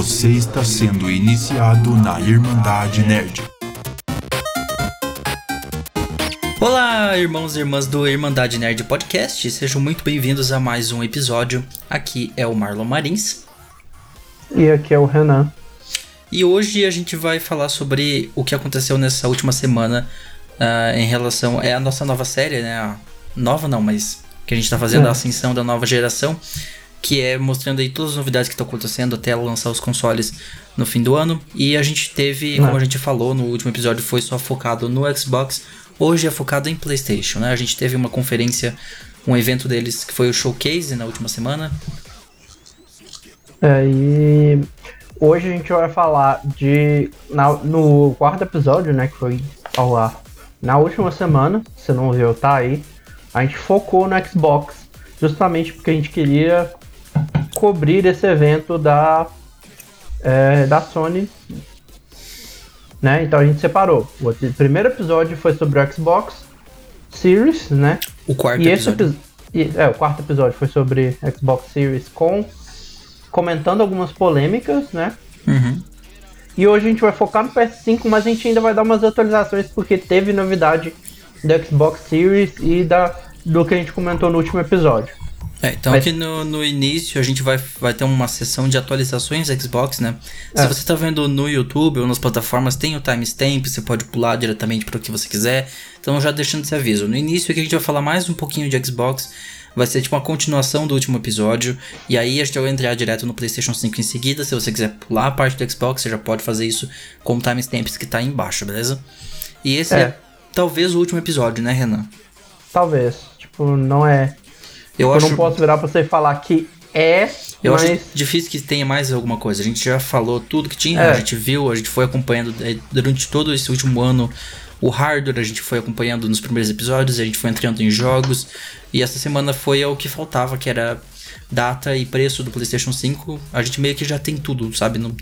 Você está sendo iniciado na Irmandade Nerd. Olá, irmãos e irmãs do Irmandade Nerd Podcast, sejam muito bem-vindos a mais um episódio. Aqui é o Marlon Marins. E aqui é o Renan. E hoje a gente vai falar sobre o que aconteceu nessa última semana uh, em relação. É a nossa nova série, né? Nova não, mas que a gente tá fazendo é. a ascensão da nova geração que é mostrando aí todas as novidades que estão acontecendo até lançar os consoles no fim do ano. E a gente teve, como a gente falou no último episódio, foi só focado no Xbox. Hoje é focado em PlayStation, né? A gente teve uma conferência, um evento deles que foi o Showcase na última semana. É, e hoje a gente vai falar de. Na, no quarto episódio, né? Que foi ao ar na última semana. Se não viu, tá aí. A gente focou no Xbox justamente porque a gente queria cobrir esse evento da, é, da Sony. Né? Então a gente separou. O primeiro episódio foi sobre o Xbox Series, né? O quarto e episódio. Esse, é, o quarto episódio foi sobre Xbox Series com comentando algumas polêmicas, né? Uhum. E hoje a gente vai focar no PS5, mas a gente ainda vai dar umas atualizações porque teve novidade do Xbox Series e da, do que a gente comentou no último episódio. É, então Mas... aqui no, no início a gente vai, vai ter uma sessão de atualizações Xbox, né? É. Se você está vendo no YouTube ou nas plataformas, tem o timestamp, você pode pular diretamente para o que você quiser. Então já deixando esse aviso. No início aqui a gente vai falar mais um pouquinho de Xbox. Vai ser tipo uma continuação do último episódio. E aí a gente vai entrar direto no PlayStation 5 em seguida. Se você quiser pular a parte do Xbox, você já pode fazer isso com o timestamps que está aí embaixo, beleza? E esse é. é talvez o último episódio, né, Renan? Talvez. Tipo, não é eu, eu acho... não posso virar pra você e falar que é. Eu mas... acho difícil que tenha mais alguma coisa. A gente já falou tudo que tinha, é. a gente viu, a gente foi acompanhando é, durante todo esse último ano o hardware, a gente foi acompanhando nos primeiros episódios, a gente foi entrando em jogos. E essa semana foi o que faltava, que era data e preço do PlayStation 5. A gente meio que já tem tudo, sabe? Não,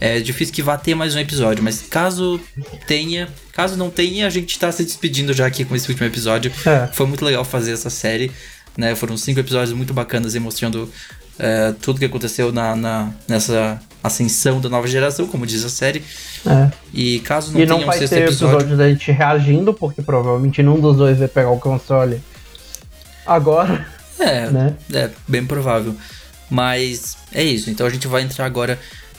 é difícil que vá ter mais um episódio, mas caso tenha, caso não tenha, a gente tá se despedindo já aqui com esse último episódio. É. Foi muito legal fazer essa série né? Foram cinco episódios muito bacanas e mostrando é, tudo que aconteceu na, na, nessa ascensão da nova geração, como diz a série. É. E caso não e tenha não um sexto episódio... episódio da gente reagindo, porque provavelmente nenhum dos dois vai pegar o console agora. É, né? é bem provável. Mas é isso. Então a gente vai entrar agora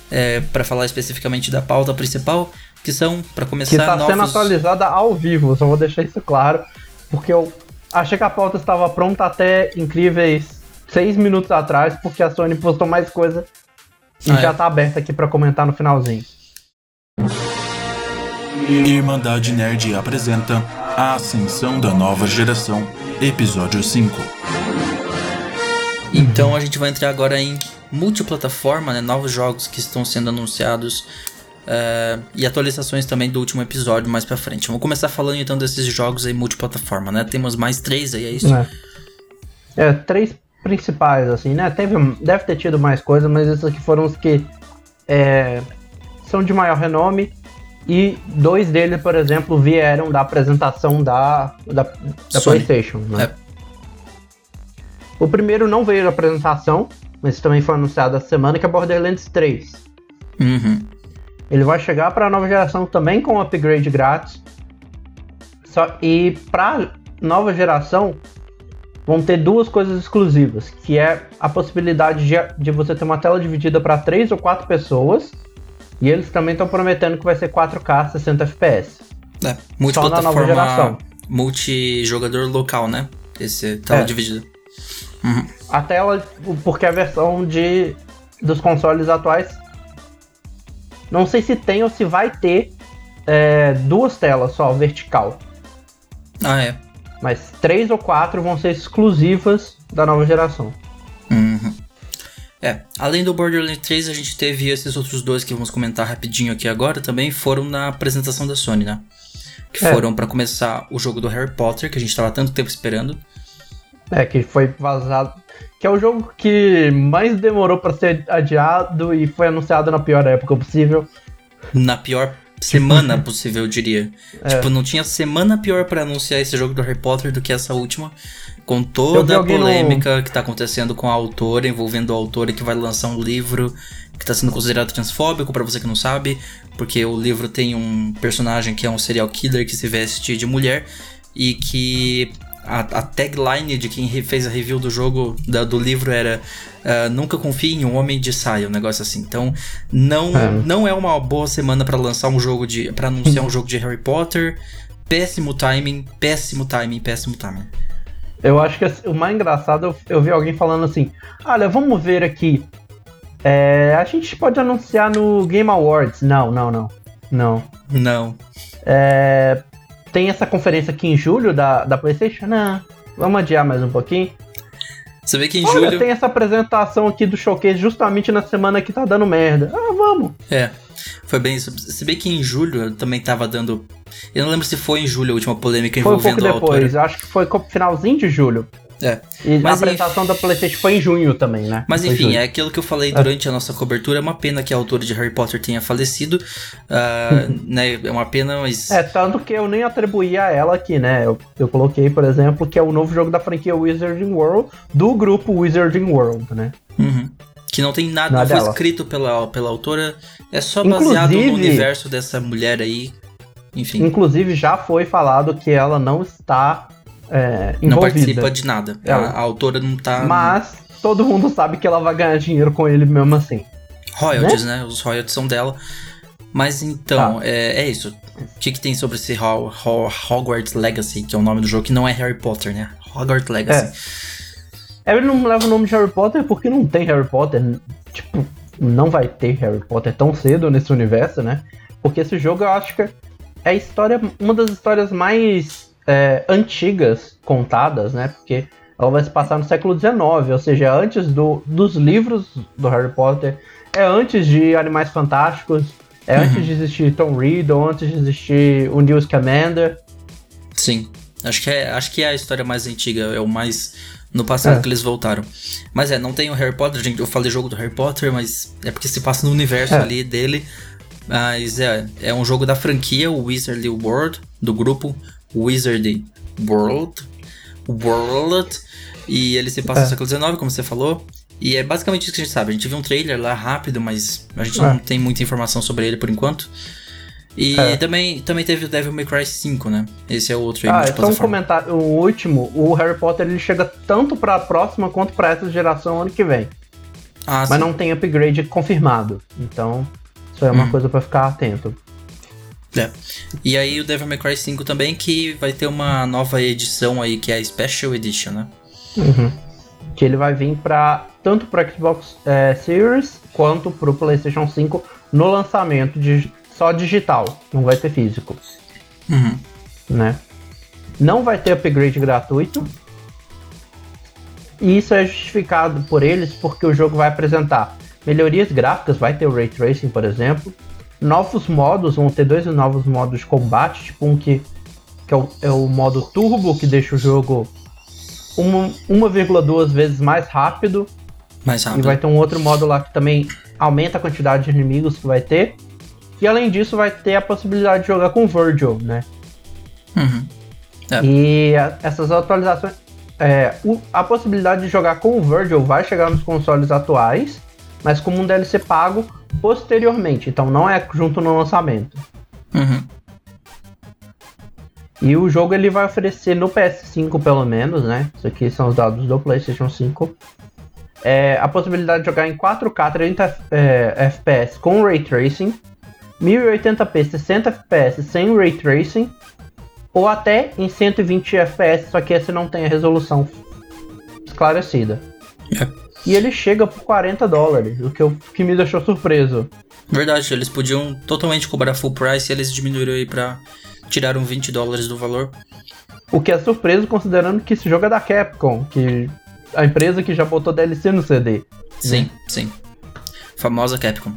é, para falar especificamente da pauta principal, que são, para começar, que está novos... sendo atualizada ao vivo, só vou deixar isso claro, porque eu achei que a pauta estava pronta até incríveis seis minutos atrás, porque a Sony postou mais coisa e ah, já é. tá aberta aqui para comentar no finalzinho. Irmandade Nerd apresenta A Ascensão da Nova Geração, Episódio 5. Então a gente vai entrar agora em multiplataforma, né? Novos jogos que estão sendo anunciados Uh, e atualizações também do último episódio mais pra frente. Vamos começar falando então desses jogos aí multiplataforma, né? Temos mais três aí, é isso? É, é três principais, assim, né? Teve, deve ter tido mais coisa, mas esses aqui foram os que é, são de maior renome. E dois deles, por exemplo, vieram da apresentação da, da, da PlayStation. Né? É. O primeiro não veio da apresentação, mas também foi anunciado essa semana, que é Borderlands 3. Uhum. Ele vai chegar para a nova geração também com upgrade grátis. Só, e para nova geração vão ter duas coisas exclusivas, que é a possibilidade de, de você ter uma tela dividida para três ou quatro pessoas. E eles também estão prometendo que vai ser 4K 60 FPS. É, Só na nova geração. Multijogador local, né? Esse tela é. dividida. Uhum. A tela, porque a versão de dos consoles atuais não sei se tem ou se vai ter é, duas telas só, vertical. Ah, é. Mas três ou quatro vão ser exclusivas da nova geração. Uhum. É, além do Borderlands 3, a gente teve esses outros dois que vamos comentar rapidinho aqui agora também, foram na apresentação da Sony, né? Que é. foram para começar o jogo do Harry Potter, que a gente tava tanto tempo esperando. É, que foi vazado que é o jogo que mais demorou para ser adiado e foi anunciado na pior época possível. Na pior semana possível, eu diria. É. Tipo, não tinha semana pior para anunciar esse jogo do Harry Potter do que essa última. com toda a polêmica no... que tá acontecendo com a autora, envolvendo a autora que vai lançar um livro que tá sendo considerado transfóbico, para você que não sabe, porque o livro tem um personagem que é um serial killer que se veste de mulher e que a, a, tagline de quem fez a review do jogo, da, do livro, era uh, Nunca confie em um homem de saia, um negócio assim. Então, não é, não é uma boa semana para lançar um jogo de. para anunciar um jogo de Harry Potter. Péssimo timing, péssimo timing, péssimo timing. Eu acho que o mais engraçado, eu, eu vi alguém falando assim: Olha, vamos ver aqui. É, a gente pode anunciar no Game Awards. Não, não, não. Não. Não. É, tem essa conferência aqui em julho da, da PlayStation? Não. Vamos adiar mais um pouquinho. Você vê que em Olha, julho. tem essa apresentação aqui do showcase justamente na semana que tá dando merda. Ah, vamos. É. Foi bem isso. Se bem que em julho também tava dando. Eu não lembro se foi em julho a última polêmica foi envolvendo um pouco depois. Acho que foi finalzinho de julho. É. E mas a apresentação da PlayStation foi em junho também, né? Mas enfim, é aquilo que eu falei é. durante é. a nossa cobertura. É uma pena que a autora de Harry Potter tenha falecido. Uh, né? É uma pena, mas. É, tanto que eu nem atribuí a ela aqui, né? Eu, eu coloquei, por exemplo, que é o novo jogo da franquia Wizarding World, do grupo Wizarding World, né? Uhum. Que não tem nada, nada não foi escrito pela, pela autora, é só baseado Inclusive, no universo dessa mulher aí. Enfim. Inclusive, já foi falado que ela não está é, não participa de nada. A, a, autora não tá. Mas todo mundo sabe que ela vai ganhar dinheiro com ele mesmo assim. Royalties, né? né? Os royalties são dela. Mas então, tá. é, é, isso. O que, que tem sobre esse Ho Ho Hogwarts Legacy, que é o nome do jogo, que não é Harry Potter, né? Hogwarts Legacy. É. Ele não leva o nome de Harry Potter porque não tem Harry Potter. Tipo, não vai ter Harry Potter tão cedo nesse universo, né? Porque esse jogo eu acho que é a história, uma das histórias mais é, antigas contadas, né? Porque ela vai se passar no século XIX, ou seja, antes do, dos livros do Harry Potter, é antes de Animais Fantásticos, é uhum. antes de existir Tom Riddle, antes de existir o Newt Scamander. Sim, acho que, é, acho que é a história mais antiga, é o mais no passado é. que eles voltaram. Mas é, não tem o Harry Potter, gente, eu falei jogo do Harry Potter, mas é porque se passa no universo é. ali dele. Mas é, é um jogo da franquia, o Wizardly World, do grupo Wizard World. World. E ele se passa é. no século XIX, como você falou. E é basicamente isso que a gente sabe. A gente viu um trailer lá rápido, mas a gente é. não tem muita informação sobre ele por enquanto. E é. também, também teve o Devil May Cry 5, né? Esse é o outro aí. Ah, então um comentário. O último, o Harry Potter ele chega tanto para a próxima quanto para essa geração ano que vem. Ah, mas sim. não tem upgrade confirmado. Então, isso é uma hum. coisa para ficar atento. É. E aí o Devil May Cry 5 também, que vai ter uma nova edição aí, que é a Special Edition, né? Uhum. Que ele vai vir para tanto para Xbox é, Series quanto para o PlayStation 5 no lançamento de só digital, não vai ter físico. Uhum. Né? Não vai ter upgrade gratuito. E isso é justificado por eles porque o jogo vai apresentar melhorias gráficas, vai ter o Ray Tracing, por exemplo, novos modos, vão ter dois novos modos de combate, tipo um que, que é, o, é o modo turbo, que deixa o jogo 1,2 vezes mais rápido. Mais rápido. E vai ter um outro modo lá que também aumenta a quantidade de inimigos que vai ter. E além disso, vai ter a possibilidade de jogar com Virgil, né? Uhum. É. E a, essas atualizações. É, o, a possibilidade de jogar com o Virgil vai chegar nos consoles atuais, mas como um DLC pago posteriormente, então não é junto no lançamento. Uhum. E o jogo ele vai oferecer no PS5 pelo menos, né? Isso aqui são os dados do PlayStation 5. É, a possibilidade de jogar em 4K 30 é, FPS com Ray Tracing, 1080p 60 FPS sem Ray Tracing, ou até em 120 FPS, só que esse não tem a resolução esclarecida. É. E ele chega por 40 dólares, o que, eu, que me deixou surpreso. Verdade, eles podiam totalmente cobrar full price e eles diminuíram aí pra tirar um 20 dólares do valor. O que é surpreso considerando que esse jogo é da Capcom, que a empresa que já botou DLC no CD. Sim, sim. Famosa Capcom.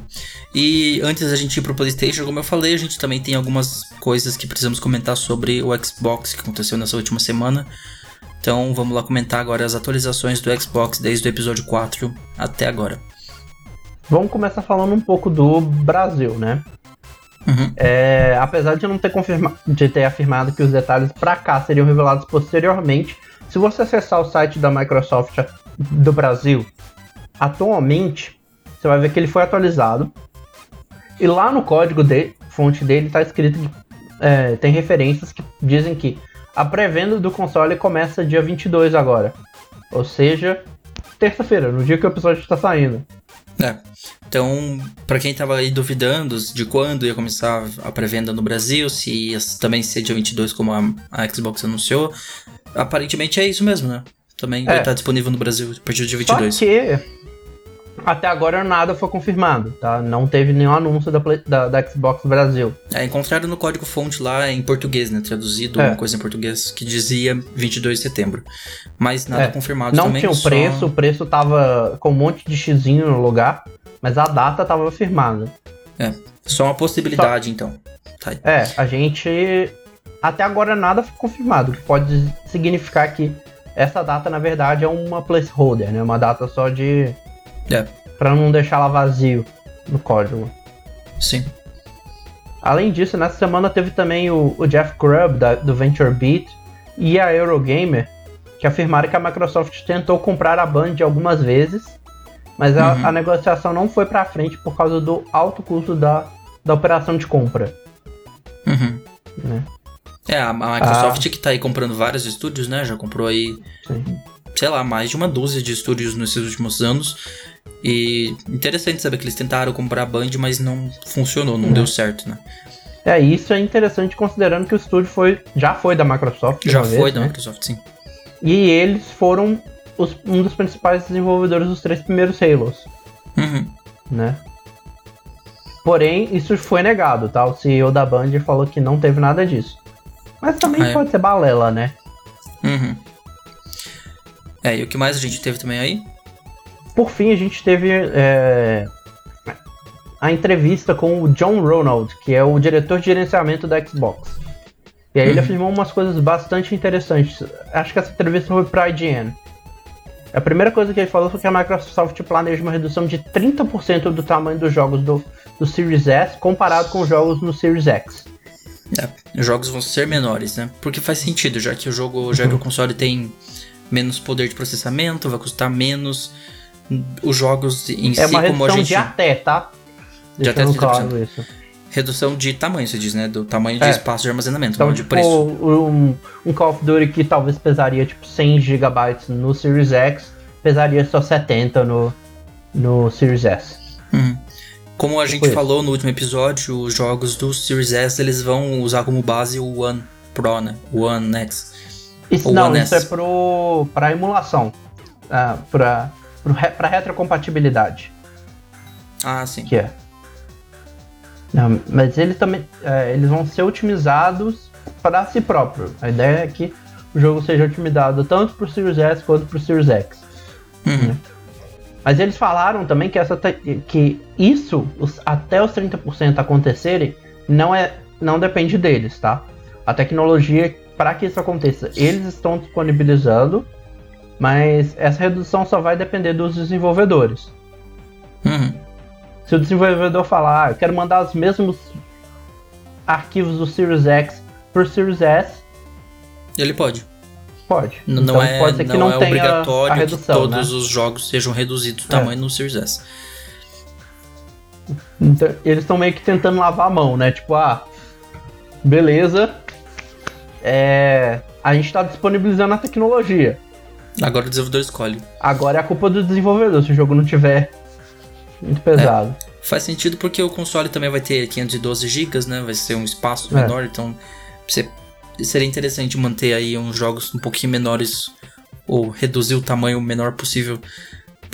E antes da gente ir pro PlayStation, como eu falei, a gente também tem algumas coisas que precisamos comentar sobre o Xbox que aconteceu nessa última semana. Então vamos lá comentar agora as atualizações do Xbox desde o episódio 4 até agora. Vamos começar falando um pouco do Brasil, né? Uhum. É, apesar de não ter confirma de ter afirmado que os detalhes para cá seriam revelados posteriormente, se você acessar o site da Microsoft do Brasil, atualmente, você vai ver que ele foi atualizado. E lá no código de fonte dele está escrito que é, tem referências que dizem que a pré-venda do console começa dia 22 agora. Ou seja, terça-feira, no dia que o episódio está saindo. É. Então, para quem tava aí duvidando de quando ia começar a pré-venda no Brasil, se ia também ser dia 22 como a, a Xbox anunciou, aparentemente é isso mesmo, né? Também é. vai estar disponível no Brasil a partir do dia 22. Só que até agora nada foi confirmado, tá? Não teve nenhum anúncio da, da, da Xbox Brasil. É, encontraram no código fonte lá em português, né? Traduzido é. uma coisa em português que dizia 22 de setembro. Mas nada é. confirmado Não também. Não tinha o preço, só... o preço tava com um monte de xizinho no lugar, mas a data tava firmada. É, só uma possibilidade só... então. Tá é, a gente... Até agora nada foi confirmado, o que pode significar que essa data, na verdade, é uma placeholder, né? Uma data só de é. Pra não deixar ela vazio no código. Sim. Além disso, nessa semana teve também o, o Jeff Grubb, da, do VentureBeat, e a Eurogamer, que afirmaram que a Microsoft tentou comprar a Band algumas vezes, mas a, uhum. a negociação não foi para frente por causa do alto custo da, da operação de compra. Uhum. Né? É, a, Microsoft ah. que tá aí comprando vários estúdios, né? Já comprou aí, Sim. sei lá, mais de uma dúzia de estúdios nesses últimos anos. E interessante saber que eles tentaram comprar a Band, mas não funcionou, não é. deu certo, né? É, isso é interessante considerando que o estúdio foi, já foi da Microsoft. Já foi vez, da né? Microsoft, sim. E eles foram os, um dos principais desenvolvedores dos três primeiros Halos. Uhum. Né? Porém, isso foi negado, tá? O CEO da Band falou que não teve nada disso. Mas também ah, é. pode ser balela, né? Uhum. É, e o que mais a gente teve também aí? Por fim, a gente teve é, a entrevista com o John Ronald, que é o diretor de gerenciamento da Xbox. E aí uhum. ele afirmou umas coisas bastante interessantes. Acho que essa entrevista foi para a IGN. A primeira coisa que ele falou foi que a Microsoft planeja uma redução de 30% do tamanho dos jogos do, do Series S comparado com os jogos no Series X. É, os jogos vão ser menores, né? Porque faz sentido, já que o jogo, já que o uhum. console tem menos poder de processamento, vai custar menos os jogos em é si, como a gente. de até, tá? De até 30%. Claro isso. Redução de tamanho, você diz, né? Do tamanho de é. espaço de armazenamento, então, não de tipo, preço. Um, um Call of Duty que talvez pesaria tipo 100 GB no Series X, pesaria só 70 no, no Series S. Uhum. Como a gente falou no último episódio, os jogos do Series S eles vão usar como base o One Pro, né? O One X. Isso, não, One isso S. é pro, pra emulação. Uh, pra, para retrocompatibilidade. Ah, sim. Que é. Não, mas eles também é, eles vão ser otimizados para si próprio. A ideia é que o jogo seja otimizado tanto para o Series S quanto para o Series X. Uhum. Né? Mas eles falaram também que, essa que isso, os, até os 30% acontecerem, não, é, não depende deles, tá? A tecnologia, para que isso aconteça, eles estão disponibilizando mas essa redução só vai depender dos desenvolvedores. Uhum. Se o desenvolvedor falar, ah, eu quero mandar os mesmos arquivos do Series X para o Series S, ele pode. Pode. N então, não é, pode ser que não, não é obrigatório a redução, que todos né? os jogos sejam reduzidos o é. tamanho é. no Series S. Então, eles estão meio que tentando lavar a mão, né? Tipo, ah, beleza, é, a gente está disponibilizando a tecnologia. Agora o desenvolvedor escolhe. Agora é a culpa do desenvolvedor, se o jogo não tiver muito pesado. É, faz sentido porque o console também vai ter 512 GB, né? Vai ser um espaço é. menor, então seria interessante manter aí uns jogos um pouquinho menores ou reduzir o tamanho o menor possível,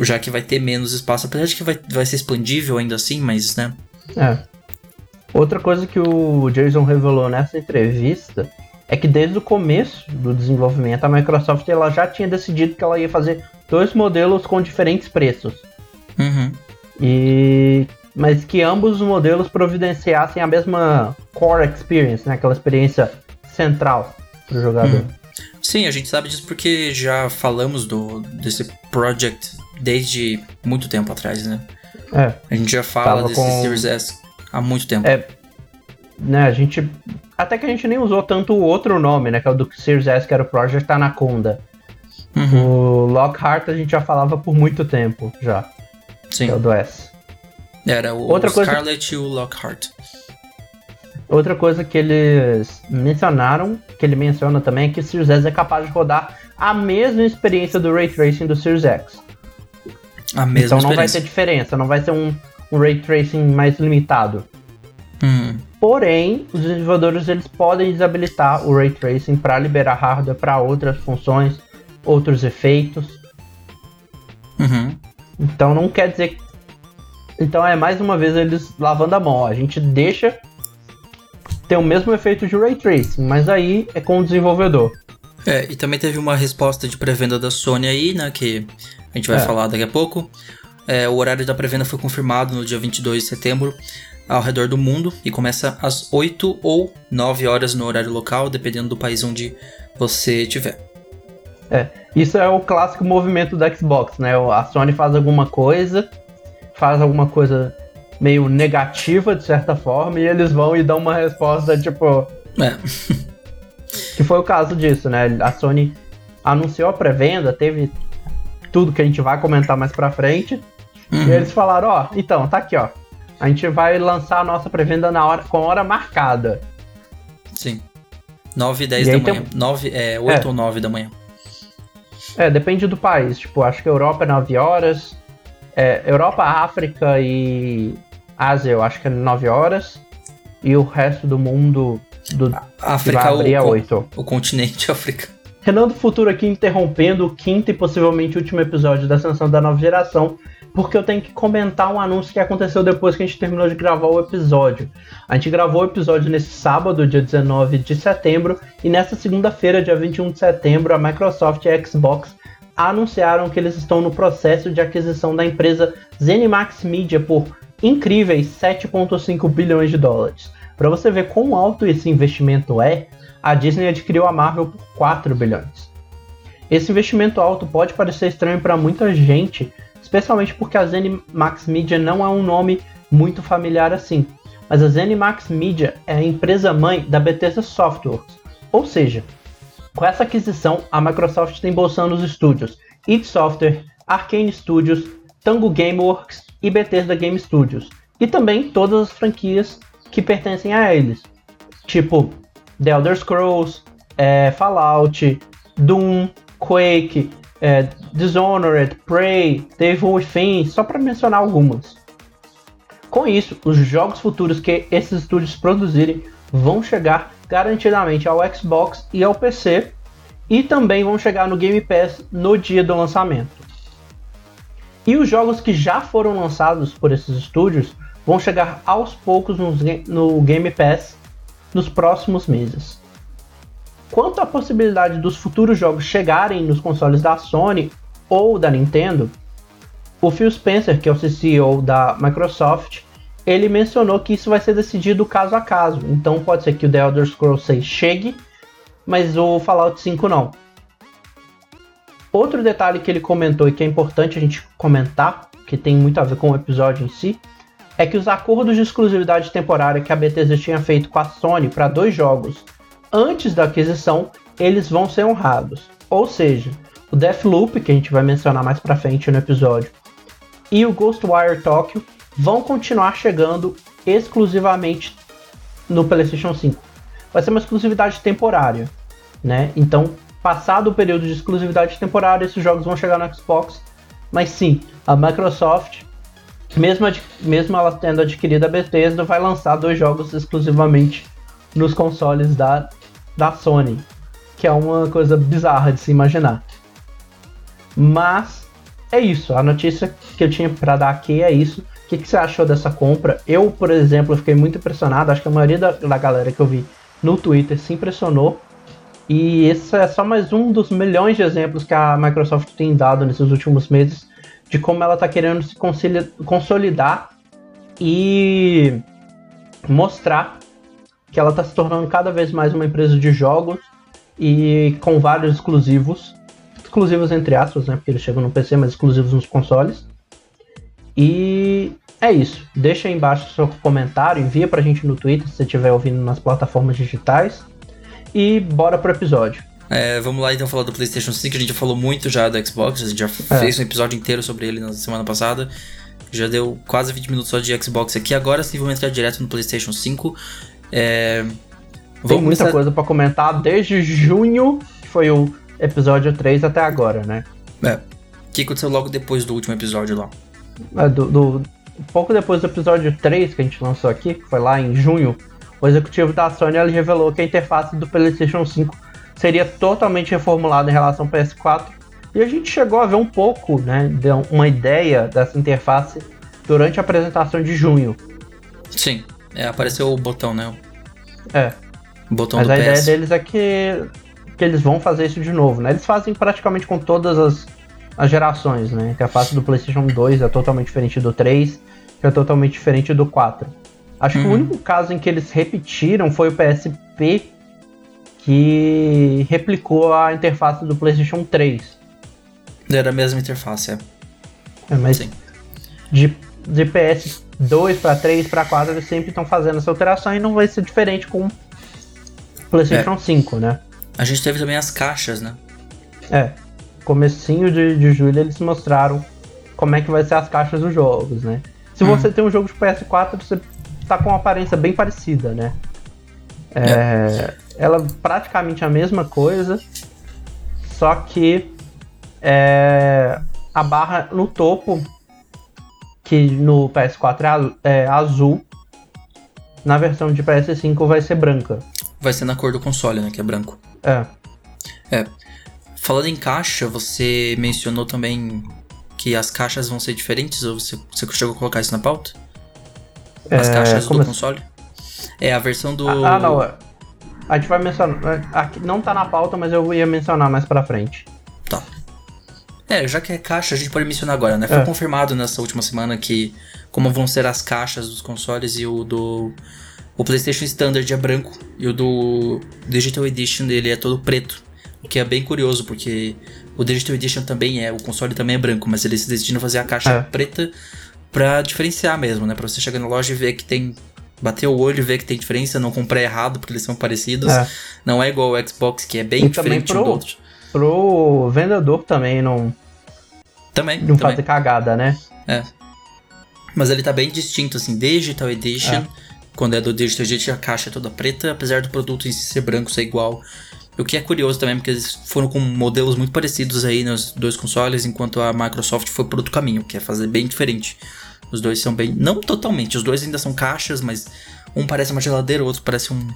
já que vai ter menos espaço. Apesar de que vai, vai ser expandível ainda assim, mas né. É. Outra coisa que o Jason revelou nessa entrevista é que desde o começo do desenvolvimento a Microsoft ela já tinha decidido que ela ia fazer dois modelos com diferentes preços. Uhum. E mas que ambos os modelos providenciassem a mesma core experience, né? aquela experiência central para o jogador. Uhum. Sim, a gente sabe disso porque já falamos do desse project desde muito tempo atrás, né? É. A gente já fala desse com... Series S há muito tempo. É, né, a gente. Até que a gente nem usou tanto o outro nome, né? Que é o do Series S, que era o Project Anaconda. Uhum. O Lockhart a gente já falava por muito tempo já. Sim. é o do S. Era o Outra Scarlet coisa... e o Lockhart. Outra coisa que eles mencionaram, que ele menciona também, é que o Series S é capaz de rodar a mesma experiência do Ray Tracing do Series X. A mesma então não vai ter diferença, não vai ser um, um Ray Tracing mais limitado. Hum. Porém, os desenvolvedores eles podem desabilitar o Ray Tracing para liberar hardware para outras funções, outros efeitos. Uhum. Então não quer dizer. Então é mais uma vez eles lavando a mão. A gente deixa ter o mesmo efeito de Ray Tracing, mas aí é com o desenvolvedor. É, e também teve uma resposta de pré-venda da Sony aí, né, que a gente vai é. falar daqui a pouco. É, o horário da pré-venda foi confirmado no dia 22 de setembro ao redor do mundo e começa às 8 ou 9 horas no horário local, dependendo do país onde você estiver. É, isso é o clássico movimento da Xbox, né? A Sony faz alguma coisa, faz alguma coisa meio negativa de certa forma e eles vão e dão uma resposta tipo. É. que foi o caso disso, né? A Sony anunciou a pré-venda, teve tudo que a gente vai comentar mais pra frente. Uhum. E eles falaram, ó, então, tá aqui, ó. A gente vai lançar a nossa pré-venda na hora, com hora marcada. Sim. 9 e 10 e da manhã. Tem... 9, é, 8 é. ou 9 da manhã. É, depende do país. Tipo, acho que a Europa é 9 horas. É, Europa, África e Ásia, eu acho que é 9 horas. E o resto do mundo do África vai abrir o, a 8. O continente africano. Renan do Futuro aqui interrompendo o quinto e possivelmente último episódio da Ascensão da Nova Geração, porque eu tenho que comentar um anúncio que aconteceu depois que a gente terminou de gravar o episódio. A gente gravou o episódio nesse sábado, dia 19 de setembro, e nessa segunda-feira, dia 21 de setembro, a Microsoft e a Xbox anunciaram que eles estão no processo de aquisição da empresa ZeniMax Media por incríveis 7,5 bilhões de dólares. Para você ver quão alto esse investimento é, a Disney adquiriu a Marvel por 4 bilhões. Esse investimento alto pode parecer estranho para muita gente, especialmente porque a ZeniMax Media não é um nome muito familiar assim. Mas a ZeniMax Media é a empresa mãe da Bethesda Softworks, ou seja, com essa aquisição a Microsoft está embolsando os estúdios id Software, Arcane Studios, Tango Gameworks e Bethesda Game Studios, e também todas as franquias que pertencem a eles, tipo The Elder Scrolls, é, Fallout, Doom, Quake, é, Dishonored, Prey, Devil Within, só para mencionar algumas. Com isso, os jogos futuros que esses estúdios produzirem vão chegar garantidamente ao Xbox e ao PC, e também vão chegar no Game Pass no dia do lançamento. E os jogos que já foram lançados por esses estúdios vão chegar aos poucos no, Game Pass nos próximos meses. Quanto à possibilidade dos futuros jogos chegarem nos consoles da Sony ou da Nintendo, o Phil Spencer, que é o CEO da Microsoft, ele mencionou que isso vai ser decidido caso a caso. Então pode ser que o The Elder Scrolls 6 chegue, mas o Fallout 5 não. Outro detalhe que ele comentou e que é importante a gente comentar, que tem muito a ver com o episódio em si, é que os acordos de exclusividade temporária que a Bethesda tinha feito com a Sony para dois jogos antes da aquisição, eles vão ser honrados. Ou seja, o Deathloop, que a gente vai mencionar mais para frente no episódio, e o Ghostwire Tokyo vão continuar chegando exclusivamente no PlayStation 5. Vai ser uma exclusividade temporária, né? Então, passado o período de exclusividade temporária, esses jogos vão chegar no Xbox. Mas sim, a Microsoft mesmo, mesmo ela tendo adquirido a Bethesda, vai lançar dois jogos exclusivamente nos consoles da, da Sony, que é uma coisa bizarra de se imaginar. Mas é isso, a notícia que eu tinha para dar aqui é isso. O que, que, você achou dessa compra? Eu, por exemplo, fiquei muito impressionado. Acho que a maioria da, da galera que eu vi no Twitter se impressionou. E esse é só mais um dos milhões de exemplos que a Microsoft tem dado nesses últimos meses de como ela está querendo se consolidar e mostrar que ela está se tornando cada vez mais uma empresa de jogos e com vários exclusivos, exclusivos entre aspas, né, porque eles chegam no PC, mas exclusivos nos consoles. E é isso. Deixa aí embaixo seu comentário, envia pra gente no Twitter se você estiver ouvindo nas plataformas digitais. E bora pro episódio. É, vamos lá então falar do PlayStation 5. A gente já falou muito já do Xbox, a gente já é. fez um episódio inteiro sobre ele na semana passada. Já deu quase 20 minutos só de Xbox aqui. Agora sim vamos entrar direto no PlayStation 5. É... Tem muita começar... coisa para comentar desde junho, que foi o episódio 3 até agora, né? É. O que aconteceu logo depois do último episódio lá? É, do, do, pouco depois do episódio 3 que a gente lançou aqui, que foi lá em junho, o executivo da Sony ele revelou que a interface do PlayStation 5 seria totalmente reformulada em relação ao PS4. E a gente chegou a ver um pouco, né, deu uma ideia dessa interface durante a apresentação de junho. Sim, é, apareceu o botão, né? É. O botão Mas do a PS. ideia deles é que, que eles vão fazer isso de novo, né? Eles fazem praticamente com todas as, as gerações, né? A interface do PlayStation 2 é totalmente diferente do 3, que é totalmente diferente do 4. Acho uhum. que o uhum. único caso em que eles repetiram foi o PSP, que replicou a interface do PlayStation 3. Era a mesma interface, é. é mas Sim. De, de PS2 para 3 para 4 eles sempre estão fazendo essa alteração e não vai ser diferente com PlayStation é. 5, né? A gente teve também as caixas, né? É. Comecinho de, de julho eles mostraram como é que vai ser as caixas dos jogos, né? Se uhum. você tem um jogo de PS4, você tá com uma aparência bem parecida, né? É, é. Ela praticamente a mesma coisa, só que é, a barra no topo, que no PS4 é, é azul, na versão de PS5 vai ser branca. Vai ser na cor do console, né? Que é branco. É. É. Falando em caixa, você mencionou também que as caixas vão ser diferentes, ou você, você chegou a colocar isso na pauta? As é, caixas do assim? console? É, a versão do. Ah, ah, não. A gente vai mencionar. Aqui não tá na pauta, mas eu ia mencionar mais pra frente. É, já que é caixa, a gente pode mencionar agora, né? Foi é. confirmado nessa última semana que como vão ser as caixas dos consoles e o do. O PlayStation Standard é branco e o do Digital Edition dele é todo preto. O que é bem curioso, porque o Digital Edition também é, o console também é branco, mas eles decidiram fazer a caixa é. preta pra diferenciar mesmo, né? Pra você chegar na loja e ver que tem. Bater o olho e ver que tem diferença, não comprar errado, porque eles são parecidos. É. Não é igual o Xbox, que é bem e diferente um do outro. Pro vendedor também não. Também. Não também. fazer cagada, né? É. Mas ele tá bem distinto, assim, Digital Edition. É. Quando é do Digital Edition, a caixa é toda preta, apesar do produto em si ser branco, ser igual. O que é curioso também, porque eles foram com modelos muito parecidos aí nos dois consoles, enquanto a Microsoft foi por outro caminho, que é fazer bem diferente. Os dois são bem. Não totalmente, os dois ainda são caixas, mas um parece uma geladeira, o outro parece um.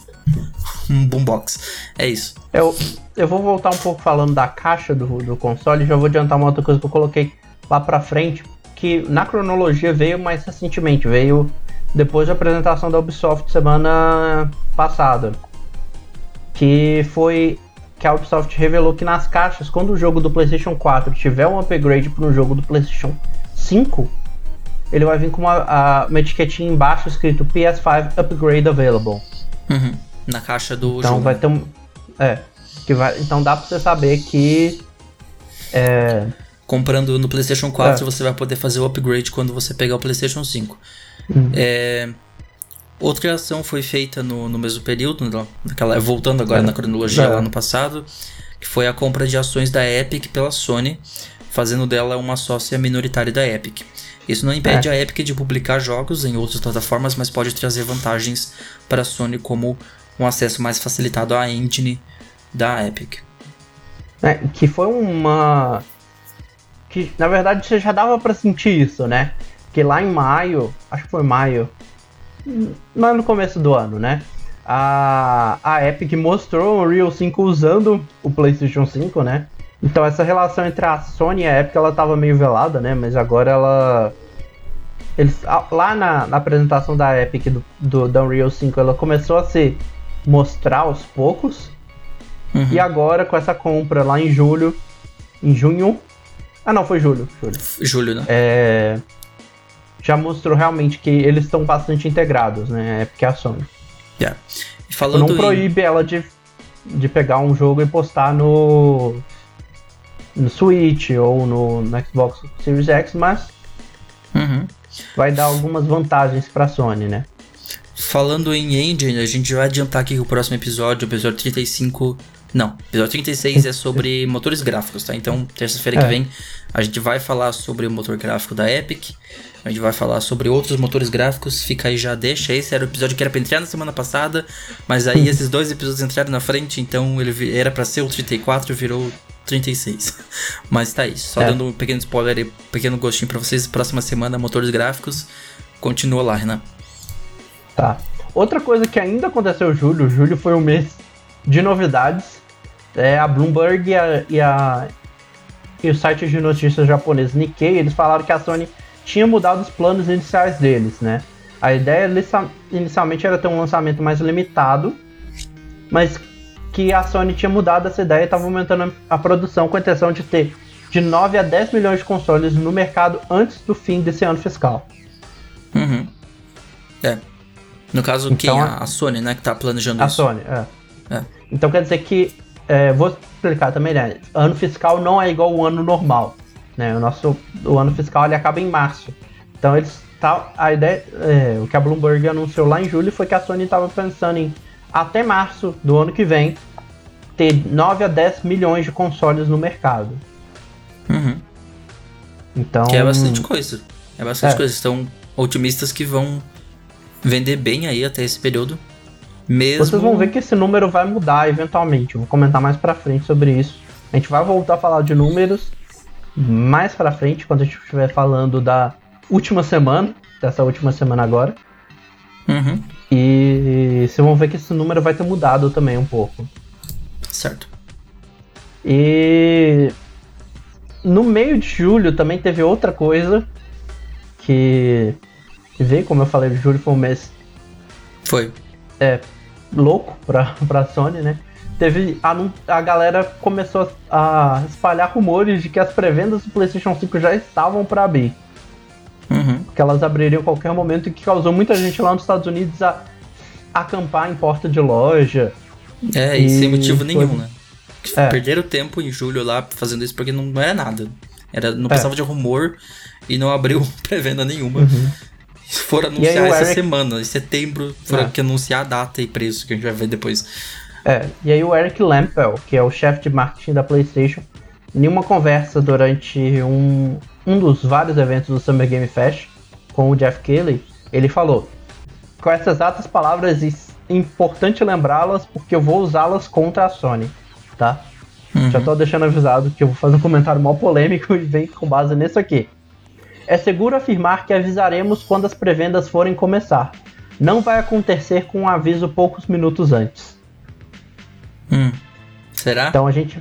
um boombox. É isso. Eu, eu vou voltar um pouco falando da caixa do, do console e já vou adiantar uma outra coisa que eu coloquei lá pra frente, que na cronologia veio mais recentemente, veio depois da apresentação da Ubisoft semana passada que foi que a Ubisoft revelou que nas caixas, quando o jogo do PlayStation 4 tiver um upgrade para um jogo do PlayStation 5, ele vai vir com uma, uma etiquetinha embaixo escrito PS5 Upgrade Available. Uhum. Na caixa do então jogo. vai ter um. É. Que vai, então dá pra você saber que. É, Comprando no PlayStation 4, é. você vai poder fazer o upgrade quando você pegar o PlayStation 5. Uhum. É, Outra ação foi feita no, no mesmo período, naquela, voltando agora é. na cronologia é. lá no passado, que foi a compra de ações da Epic pela Sony, fazendo dela uma sócia minoritária da Epic. Isso não impede é. a Epic de publicar jogos em outras plataformas, mas pode trazer vantagens para a Sony, como um acesso mais facilitado à engine da Epic. É, que foi uma. Que na verdade você já dava para sentir isso, né? Que lá em maio, acho que foi maio, mas no começo do ano, né? A, a Epic mostrou o Unreal 5 usando o PlayStation 5, né? Então essa relação entre a Sony e a Epic ela tava meio velada, né? Mas agora ela eles, lá na, na apresentação da Epic do, do, do Unreal 5, ela começou a se mostrar aos poucos. Uhum. E agora com essa compra lá em julho, em junho, ah não, foi julho, julho. Julho, né? É, já mostrou realmente que eles estão bastante integrados, né? É porque é a Sony. Yeah. Falando não proíbe em... ela de, de pegar um jogo e postar no no Switch ou no, no Xbox Series X, mas uhum. vai dar algumas vantagens para a Sony, né? Falando em engine, a gente vai adiantar aqui que o próximo episódio, o episódio 35, Não, episódio 36 é sobre motores gráficos, tá? Então, terça-feira que É. vem, a gente vai falar sobre o motor gráfico da Epic. A gente vai falar sobre outros motores gráficos. Fica aí, já deixa. Esse era o episódio que era pra entrar na semana passada. Mas aí esses dois episódios entraram na frente, então ele era pra ser o 34 virou 36. Mas tá aí. Só É. dando um pequeno spoiler e um pequeno gostinho pra vocês. Próxima semana, motores gráficos. Continua lá, Renan. Tá. Outra coisa que ainda aconteceu em julho, julho foi um mês de novidades. É, a Bloomberg e, a, e, a- e o site de notícias japonês Nikkei, eles falaram que a Sony tinha mudado os planos iniciais deles, né? A ideia inicialmente era ter um lançamento mais limitado, mas que a Sony tinha mudado essa ideia e estava aumentando a produção com a intenção de ter de 9 a 10 milhões de consoles no mercado antes do fim desse ano fiscal. Uhum. É. No caso, Então, quem? a- A, a Sony, né? Que tá planejando A isso. Sony, é. É. Então quer dizer que, é, vou explicar também, né? Ano fiscal não é igual o ano normal, né? O nosso o ano fiscal ele acaba em março. Então eles tá, a ideia, é, o que a Bloomberg anunciou lá em julho foi que a Sony estava pensando em até março do ano que vem ter 9 a 10 milhões de consoles no mercado. Uhum. Então, Que é bastante coisa. É bastante É. coisa. Estão otimistas que vão vender bem aí até esse período. Mesmo. Vocês vão ver que esse número vai mudar eventualmente. Eu vou comentar mais pra frente sobre isso. A gente vai voltar a falar de números mais pra frente, quando a gente estiver falando da última semana, dessa última semana agora. Uhum. E vocês vão ver que esse número vai ter mudado também um pouco. Certo. E no meio de julho também teve outra coisa que, que veio, como eu falei, julho foi um mês Foi. louco pra, pra Sony, né? Teve. A, a galera começou a espalhar rumores de que as pré-vendas do PlayStation 5 já estavam pra abrir. Uhum. Que elas abririam a qualquer momento e que causou muita gente lá nos Estados Unidos a acampar em porta de loja. É, e, E sem motivo foi- nenhum, né? É. Perderam tempo em julho lá fazendo isso porque não era nada. Era, não É. precisava de rumor e não abriu pré-venda nenhuma. Foram Uhum. Aí anunciar essa Eric- semana, em setembro, foram É. que anunciar a data e preço que a gente vai ver depois. É, e aí o Eric Lampel, que é o chefe de marketing da PlayStation, em uma conversa durante um, um dos vários eventos do Summer Game Fest com o Jeff Keighley, ele falou: com essas exatas palavras, é importante lembrá-las porque eu vou usá-las contra a Sony, tá? Uhum. Já tô deixando avisado que eu vou fazer um comentário mal polêmico e vem com base nisso aqui. É seguro afirmar que avisaremos quando as pré-vendas forem começar. Não vai acontecer com um aviso poucos minutos antes. Hum. Será? Então a gente.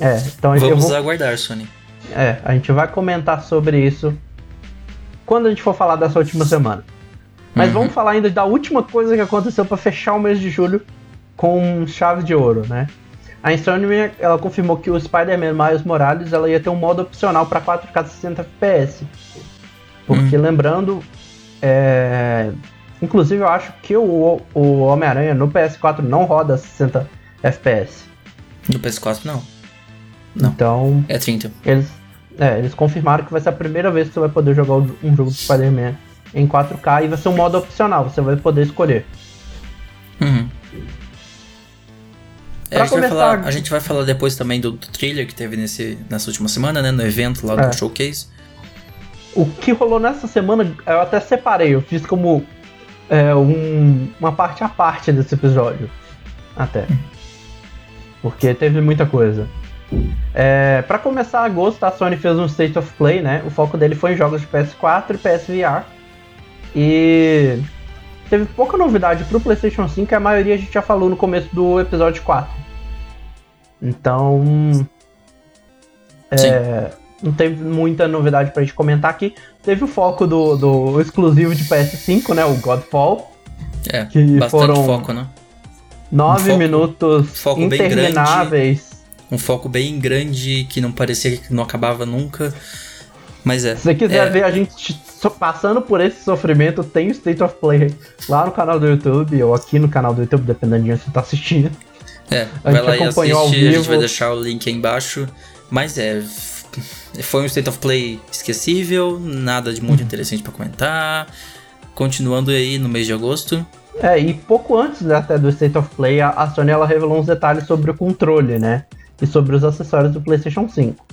É, então a gente, eu Vamos vou- aguardar, Sony. É, a gente vai comentar sobre isso quando a gente for falar dessa última semana. Mas Uhum. vamos falar ainda da última coisa que aconteceu para fechar o mês de julho com chave de ouro, né? A Insomniac, ela confirmou que o Spider-Man Miles Morales ela ia ter um modo opcional para 4K 60 FPS. Porque lembrando, é, inclusive eu acho que o, o Homem-Aranha no PS4 não roda 60 FPS. No PS4 não. Não. Então, É 30. eles, é, eles confirmaram que vai ser a primeira vez que você vai poder jogar um jogo do Spider-Man em 4K e vai ser um modo opcional, você vai poder escolher. Uhum. É, a, gente vai começar- falar, a gente vai falar depois também do, do trailer que teve nesse, nessa última semana, né? No evento lá É. do showcase. O que rolou nessa semana, eu até separei, eu fiz como é, um- uma parte à parte desse episódio. Até. Porque teve muita coisa. É, para começar agosto, a Sony fez um State of Play, né? O foco dele foi em jogos de PS4 e PSVR. E teve pouca novidade pro PlayStation 5, a maioria a gente já falou no começo do episódio 4. Então. É, não teve muita novidade pra gente comentar aqui. Teve o foco do, do exclusivo de PS5, né? O Godfall. É, Que bastante foram- foco, né? Nove foco- minutos foco bem intermináveis. Um foco bem grande que não parecia que não acabava nunca. Mas é. Se você quiser é, ver a gente passando por esse sofrimento, tem o State of Play lá no canal do YouTube, ou aqui no canal do YouTube, dependendo de onde você tá assistindo. É, A vai lá e assiste, a gente vai deixar o link aí embaixo. Mas é, foi um State of Play esquecível, nada de muito interessante pra comentar. Continuando aí no mês de agosto, É, e pouco antes até do State of Play, a, Sony ela revelou uns detalhes sobre o controle, né? E sobre os acessórios do PlayStation 5.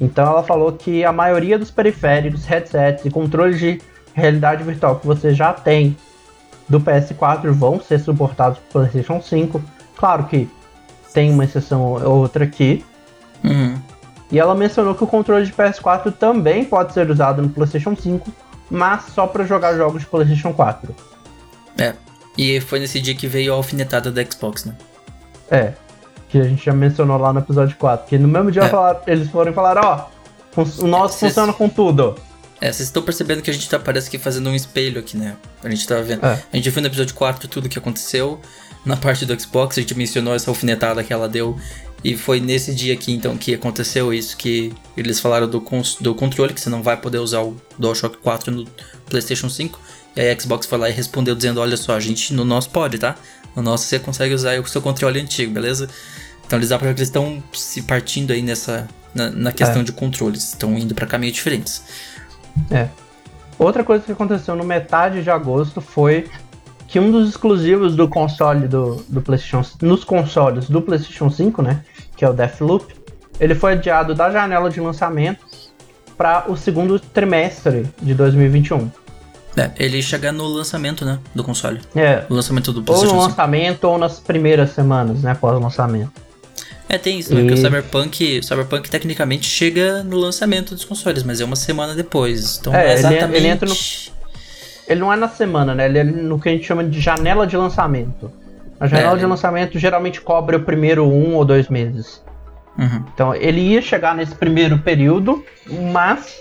Então ela falou que a maioria dos periféricos, headsets e controles de realidade virtual que você já tem do PS4 vão ser suportados para PlayStation 5. Claro que tem uma exceção ou outra aqui. Uhum. E ela mencionou que o controle de PS4 também pode ser usado no PlayStation 5, mas só para jogar jogos de PlayStation 4. É, e foi nesse dia que veio a alfinetada da Xbox, né? É, que a gente já mencionou lá no episódio 4, que no mesmo dia é. falaram, eles foram falar, ó, oh, o nosso funciona com tudo. É, vocês estão percebendo que a gente tá, parece que fazendo um espelho aqui, né? A gente tava vendo. É. A gente viu no episódio 4 tudo o que aconteceu. Na parte do Xbox, a gente mencionou essa alfinetada que ela deu. E foi nesse dia aqui, então, que aconteceu isso, que eles falaram do, do controle, que você não vai poder usar o DualShock 4 no PlayStation 5. E aí a Xbox foi lá e respondeu dizendo, olha só, a gente no nosso pode, tá? No nosso você consegue usar o seu controle antigo, beleza? Então eles dá pra ver que eles estão se partindo aí nessa. na, na questão é. de controles. Estão indo para caminhos diferentes. É. Outra coisa que aconteceu no metade de agosto foi que um dos exclusivos do console do, do PlayStation nos consoles do PlayStation 5, né, que é o Deathloop, ele foi adiado da janela de lançamento para o segundo trimestre de 2021. É, ele chega no lançamento, né, do console. É. O lançamento do PlayStation Ou no lançamento ou nas primeiras semanas, né, após o lançamento. É, tem isso, né? E... Que o Cyberpunk, Cyberpunk tecnicamente chega no lançamento dos consoles, mas é uma semana depois. Então é, é exatamente. Ele, ele, no. Ele não é na semana, né? Ele é no que a gente chama de janela de lançamento. A janela é, de lançamento geralmente cobre o primeiro um ou dois meses. Uhum. Então ele ia chegar nesse primeiro período, mas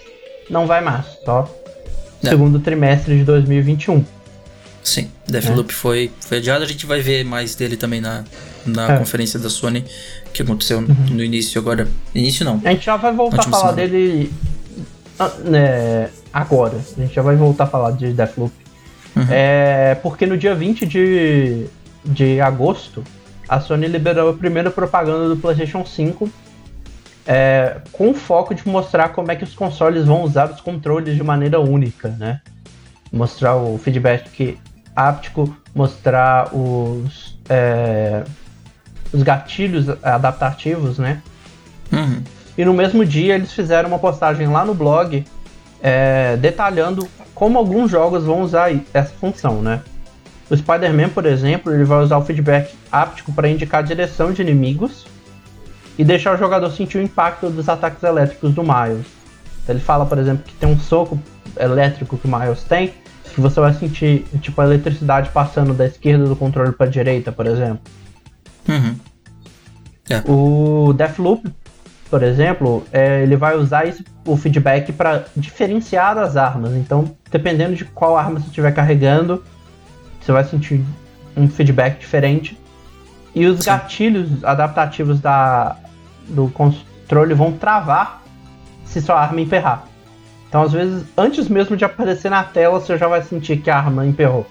não vai mais, só é. segundo trimestre de 2021. Sim, Deathloop é. foi, foi adiado, a gente vai ver mais dele também na, na é. conferência da Sony que aconteceu uhum. no início agora. Início não. A gente já vai voltar a falar semana. dele ah, né, agora. A gente já vai voltar a falar de Deathloop. Uhum. É, porque no dia 20 de, de agosto, a Sony liberou a primeira propaganda do PlayStation 5 é, com o foco de mostrar como é que os consoles vão usar os controles de maneira única, né? Mostrar o feedback áptico, mostrar os é, os gatilhos adaptativos, né? Uhum. E no mesmo dia eles fizeram uma postagem lá no blog é, detalhando como alguns jogos vão usar essa função, né? O Spider-Man, por exemplo, ele vai usar o feedback áptico para indicar a direção de inimigos e deixar o jogador sentir o impacto dos ataques elétricos do Miles. Então, ele fala, por exemplo, que tem um soco elétrico que o Miles tem, que você vai sentir tipo a eletricidade passando da esquerda do controle para a direita, por exemplo. Uhum. É. O Deathloop, por exemplo, é, ele vai usar esse, o feedback para diferenciar as armas. Então, dependendo de qual arma você estiver carregando, você vai sentir um feedback diferente. E os Sim. gatilhos adaptativos da, do controle vão travar se sua arma emperrar. Então, às vezes, antes mesmo de aparecer na tela, você já vai sentir que a arma emperrou.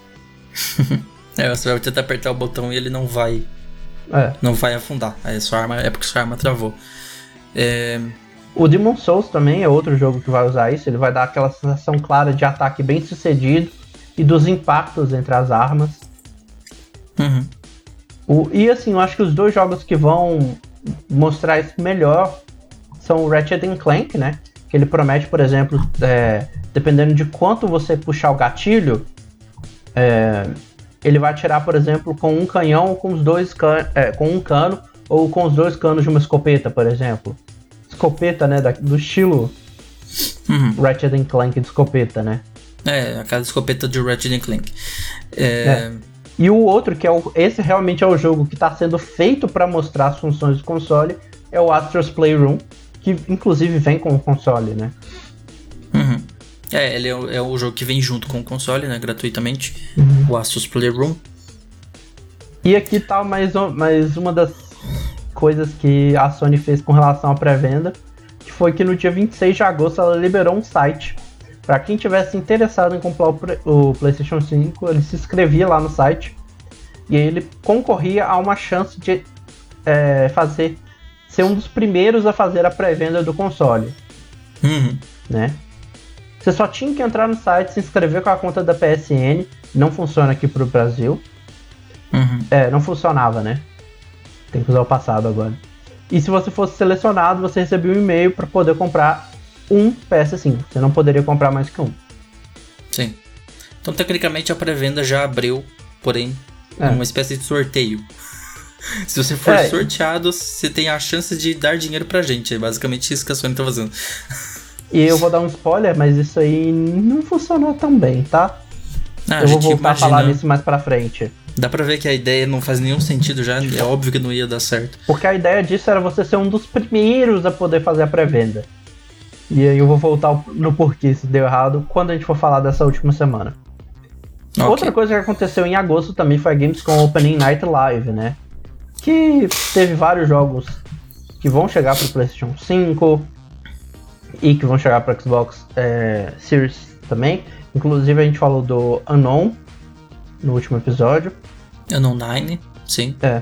é, você vai tentar apertar o botão e ele não vai é. Não vai afundar. Aí sua arma, é porque sua arma travou. É... O Demon Souls também é outro jogo que vai usar isso. Ele vai dar aquela sensação clara de ataque bem sucedido e dos impactos entre as armas. Uhum. O, e assim, eu acho que os dois jogos que vão mostrar isso melhor são o Ratchet Clank, né? Que ele promete, por exemplo, é, dependendo de quanto você puxar o gatilho, é, ele vai atirar, por exemplo, com um canhão ou com os dois can é, com um cano ou com os dois canos de uma escopeta, por exemplo. Escopeta, né, da, do estilo uhum. Ratchet Clank de escopeta, né? É, aquela escopeta de Ratchet Clank. É... É. E o outro, que é o, esse realmente é o jogo que está sendo feito para mostrar as funções do console, é o Astro's Playroom, que inclusive vem com o console, né? Uhum. É, ele é o, é o, jogo que vem junto com o console, né? Gratuitamente. Uhum. O Asus Playroom. E aqui tá mais, mais uma das coisas que a Sony fez com relação à pré-venda, que foi que no dia 26 de agosto ela liberou um site. Para quem tivesse interessado em comprar o, o PlayStation 5, ele se inscrevia lá no site e ele concorria a uma chance de é, fazer ser um dos primeiros a fazer a pré-venda do console, uhum. né? Você só tinha que entrar no site, se inscrever com a conta da PSN. Não funciona aqui pro Brasil. Uhum. É, não funcionava, né? Tem que usar o passado agora. E se você fosse selecionado, você recebia um e-mail para poder comprar um PS5. Você não poderia comprar mais que um. Sim. Então, tecnicamente, a pré-venda já abriu, porém, é. uma espécie de sorteio. Se você for é. sorteado, você tem a chance de dar dinheiro pra gente. É basicamente isso que a Sony tá fazendo. E eu vou dar um spoiler, mas isso aí não funcionou tão bem, tá? Ah, eu vou voltar imagina... a falar nisso mais pra frente. Dá pra ver que a ideia não faz nenhum sentido já, é óbvio que não ia dar certo. Porque a ideia disso era você ser um dos primeiros a poder fazer a pré-venda. E aí eu vou voltar no porquê se deu errado quando a gente for falar dessa última semana. Okay. Outra coisa que aconteceu em agosto também foi a Gamescom Opening Night Live, né? Que teve vários jogos que vão chegar pro PlayStation 5 e que vão chegar pro Xbox é, Series também. Inclusive a gente falou do Unknown no último episódio. Unknown 9, sim. É.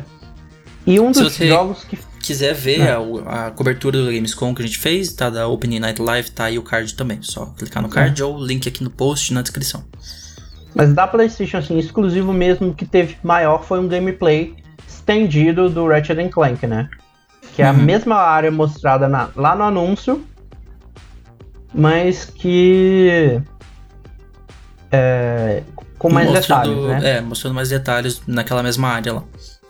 E um dos jogos que quiser ver é. a, a, cobertura do Gamescom que a gente fez, tá? Da Opening Night Live, tá aí o card também. Só clicar no card é. ou link aqui no post na descrição. Mas da PlayStation, assim, exclusivo mesmo que teve maior foi um gameplay estendido do Ratchet Clank, né? Que é uhum. a mesma área mostrada na, lá no anúncio, mas que. É, com mais mostrando, detalhes, né? É, mostrando mais detalhes naquela mesma área lá.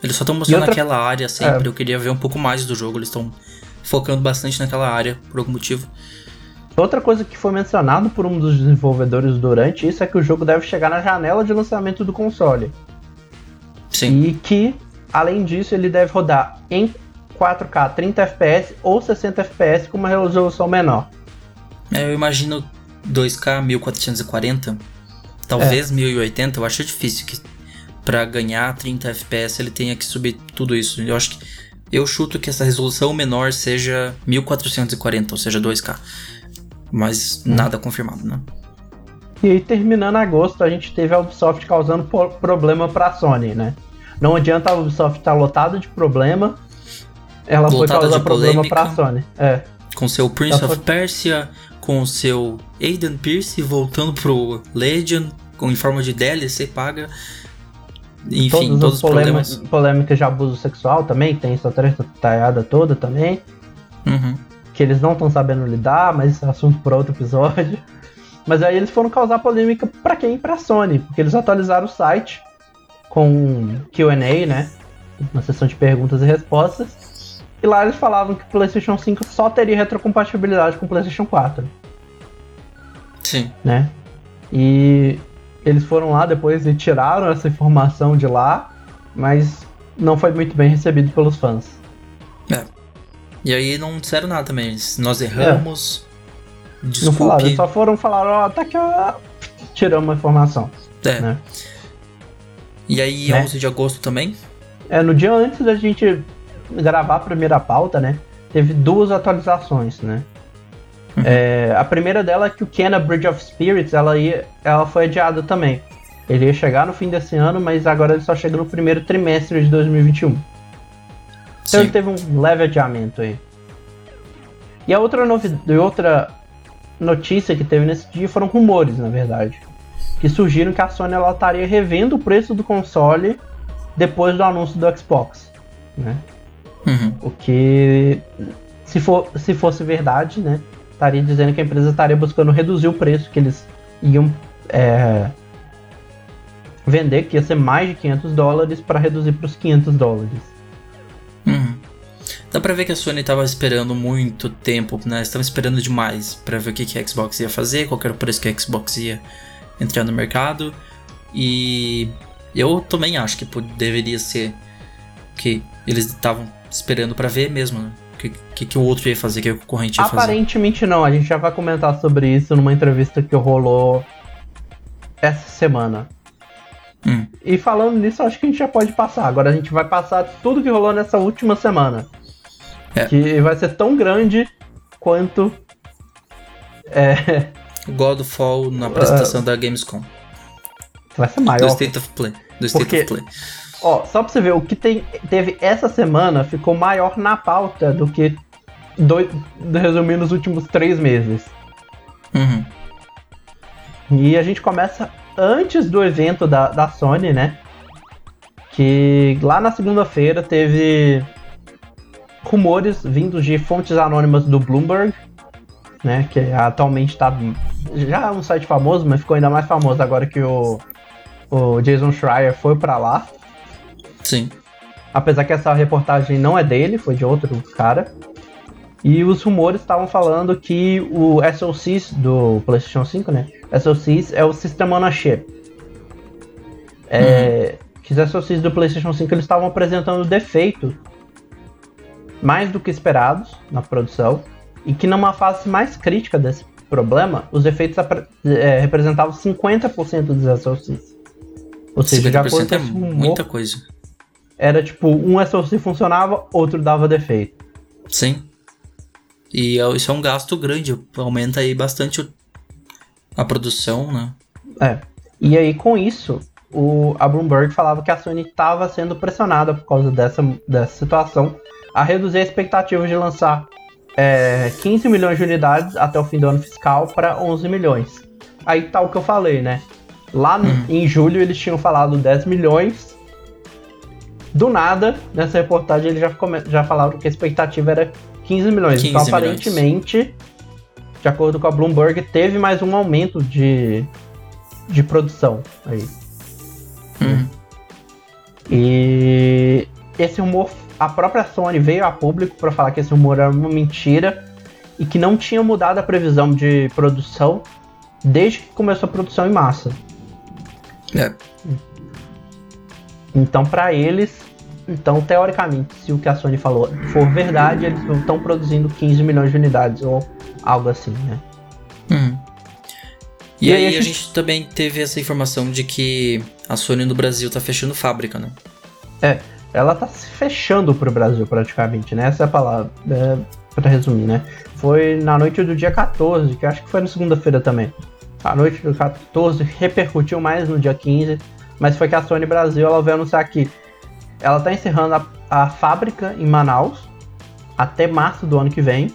Eles só estão mostrando outra... aquela área sempre. É. Eu queria ver um pouco mais do jogo. Eles estão focando bastante naquela área por algum motivo. Outra coisa que foi mencionado por um dos desenvolvedores durante isso é que o jogo deve chegar na janela de lançamento do console. Sim. E que, além disso, ele deve rodar em 4K 30 FPS ou 60 FPS com uma resolução menor. É, eu imagino 2K 1440, talvez é. 1080, eu acho difícil que para ganhar 30 FPS ele tenha que subir tudo isso. Eu acho que eu chuto que essa resolução menor seja 1440, ou seja, 2K. Mas hum. nada confirmado, né? E aí, terminando agosto, a gente teve a Ubisoft causando problema pra Sony, né? Não adianta a Ubisoft estar tá lotada de problema, ela lotada foi causar problema pra Sony. É. Com seu Prince ela of foi... Persia, com seu Aiden Pierce voltando pro Legend, com, em forma de DLC paga. Enfim, todos, todos os problemas. Polêmicas de abuso sexual também, tem essa treta talhada toda também. Uhum. Que eles não estão sabendo lidar, mas isso é assunto para outro episódio. Mas aí eles foram causar polêmica para quem? Pra Sony, porque eles atualizaram o site com QA, né? Uma sessão de perguntas e respostas. E lá eles falavam que o PlayStation 5 só teria retrocompatibilidade com o PlayStation 4. Sim. Né? E eles foram lá depois e tiraram essa informação de lá, mas não foi muito bem recebido pelos fãs. É. E aí não disseram nada também. Nós erramos. É. Desculpe. Não falaram, só foram falar, ó, oh, tá ó. Tiramos uma informação. É. Né? E aí, né? 11 de agosto também? É, no dia antes da gente gravar a primeira pauta, né? Teve duas atualizações, né? É, a primeira dela é que o Kena Bridge of Spirits ela, ia, ela foi adiada também. Ele ia chegar no fim desse ano, mas agora ele só chega no primeiro trimestre de 2021. Então Sim. ele teve um leve adiamento aí. E a outra, outra notícia que teve nesse dia foram rumores, na verdade. Que surgiram que a Sony ela estaria revendo o preço do console depois do anúncio do Xbox. Né? Uhum. O que, se, for, se fosse verdade, né, estaria dizendo que a empresa estaria buscando reduzir o preço que eles iam é, vender, que ia ser mais de 500 dólares, para reduzir para os 500 dólares. Uhum. Dá pra ver que a Sony estava esperando muito tempo, né? Estava esperando demais para ver o que, que a Xbox ia fazer, qual era o preço que a Xbox ia entrar no mercado. E eu também acho que deveria ser que eles estavam esperando para ver mesmo, né? Que, que, que o outro ia fazer, que o concorrente ia Aparentemente fazer. não, a gente já vai comentar sobre isso numa entrevista que rolou essa semana. Hum. E falando nisso, acho que a gente já pode passar. Agora a gente vai passar tudo que rolou nessa última semana. É. Que vai ser tão grande quanto. É. Godfall na apresentação uh, da Gamescom. Vai ser maior. Do State of Play. Do State Porque, of Play. Ó, só pra você ver, o que tem, teve essa semana ficou maior na pauta do que, dois, resumindo, os últimos três meses. Uhum. E a gente começa antes do evento da, da Sony, né? Que lá na segunda-feira teve rumores vindos de fontes anônimas do Bloomberg, né? Que atualmente está já é um site famoso, mas ficou ainda mais famoso agora que o, o Jason Schreier foi para lá. Sim. Apesar que essa reportagem não é dele, foi de outro cara. E os rumores estavam falando que o SoCs do PlayStation 5, né? SoCs é o System on a Chip. É, uhum. Que os SoCs do PlayStation 5 eles estavam apresentando defeitos mais do que esperados na produção e que numa fase mais crítica desse problema, os defeitos é, representavam 50% dos SoCs. Ou seja, de acordo com é muita coisa era tipo, um SoC funcionava, outro dava defeito. Sim. E é isso é um gasto grande, aumenta aí bastante a produção, né? É. E aí com isso, o, a Bloomberg falava que a Sony estava sendo pressionada por causa dessa, dessa situação a reduzir a expectativa de lançar é, 15 milhões de unidades até o fim do ano fiscal para 11 milhões. Aí tá o que eu falei, né? Lá hum. em julho eles tinham falado 10 milhões do nada, nessa reportagem, eles já, já falaram que a expectativa era 15 milhões. 15 então, aparentemente, milhões. de acordo com a Bloomberg, teve mais um aumento de, de produção aí. Hum. E esse rumor, a própria Sony veio a público para falar que esse rumor era uma mentira e que não tinha mudado a previsão de produção desde que começou a produção em massa. É. Então, para eles, então teoricamente, se o que a Sony falou for verdade, eles estão produzindo 15 milhões de unidades ou algo assim, né? Hum. E, e, aí, a, gente... gente... também teve essa informação de que a Sony no Brasil tá fechando fábrica, né? É, ela tá se fechando pro Brasil praticamente, né? Essa é a palavra, é, pra resumir, né? Foi na noite do dia 14, que acho que foi na segunda-feira também. A noite do 14 repercutiu mais no dia 15 mas foi que a Sony Brasil ela veio anunciar que ela está encerrando a, a fábrica em Manaus até março do ano que vem.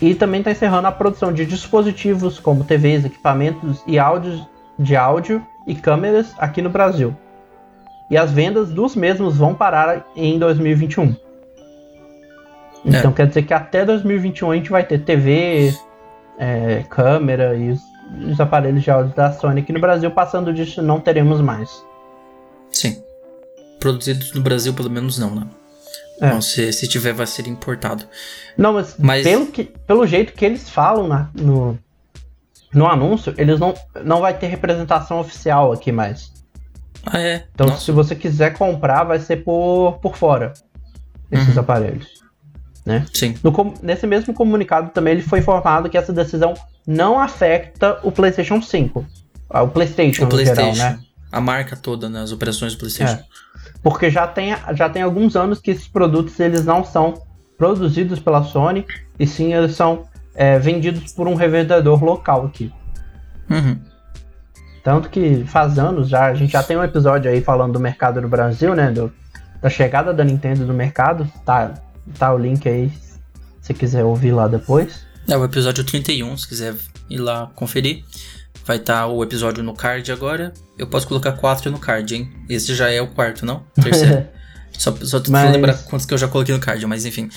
E também está encerrando a produção de dispositivos como TVs, equipamentos e áudios de áudio e câmeras aqui no Brasil. E as vendas dos mesmos vão parar em 2021. Então é. quer dizer que até 2021 a gente vai ter TV, é, câmera e os os aparelhos de áudio da Sony aqui no Brasil, passando disso não teremos mais. Sim. Produzidos no Brasil, pelo menos não, né? É. Não, se, se tiver, vai ser importado. Não, mas, mas... Pelo, que, pelo jeito que eles falam na, no, no anúncio, eles não, não vai ter representação oficial aqui mais. Ah, é? Então, Nossa. se você quiser comprar, vai ser por, por fora esses uhum. aparelhos. Né? Sim. No, nesse mesmo comunicado também ele foi informado que essa decisão não afeta o PlayStation 5. Ah, o PlayStation, o PlayStation. Geral, né? A marca toda, né? As operações do PlayStation. É. Porque já tem, já tem alguns anos que esses produtos eles não são produzidos pela Sony, e sim eles são é, vendidos por um revendedor local aqui. Uhum. Tanto que faz anos já, a gente já tem um episódio aí falando do mercado no Brasil, né? Do, da chegada da Nintendo no mercado. Tá, tá o link aí, se quiser ouvir lá depois. É o episódio 31, se quiser ir lá conferir. Vai estar tá o episódio no card agora. Eu posso colocar quatro no card, hein? Esse já é o quarto, não? Terceiro. só só mas... lembrar quantos que eu já coloquei no card, mas enfim.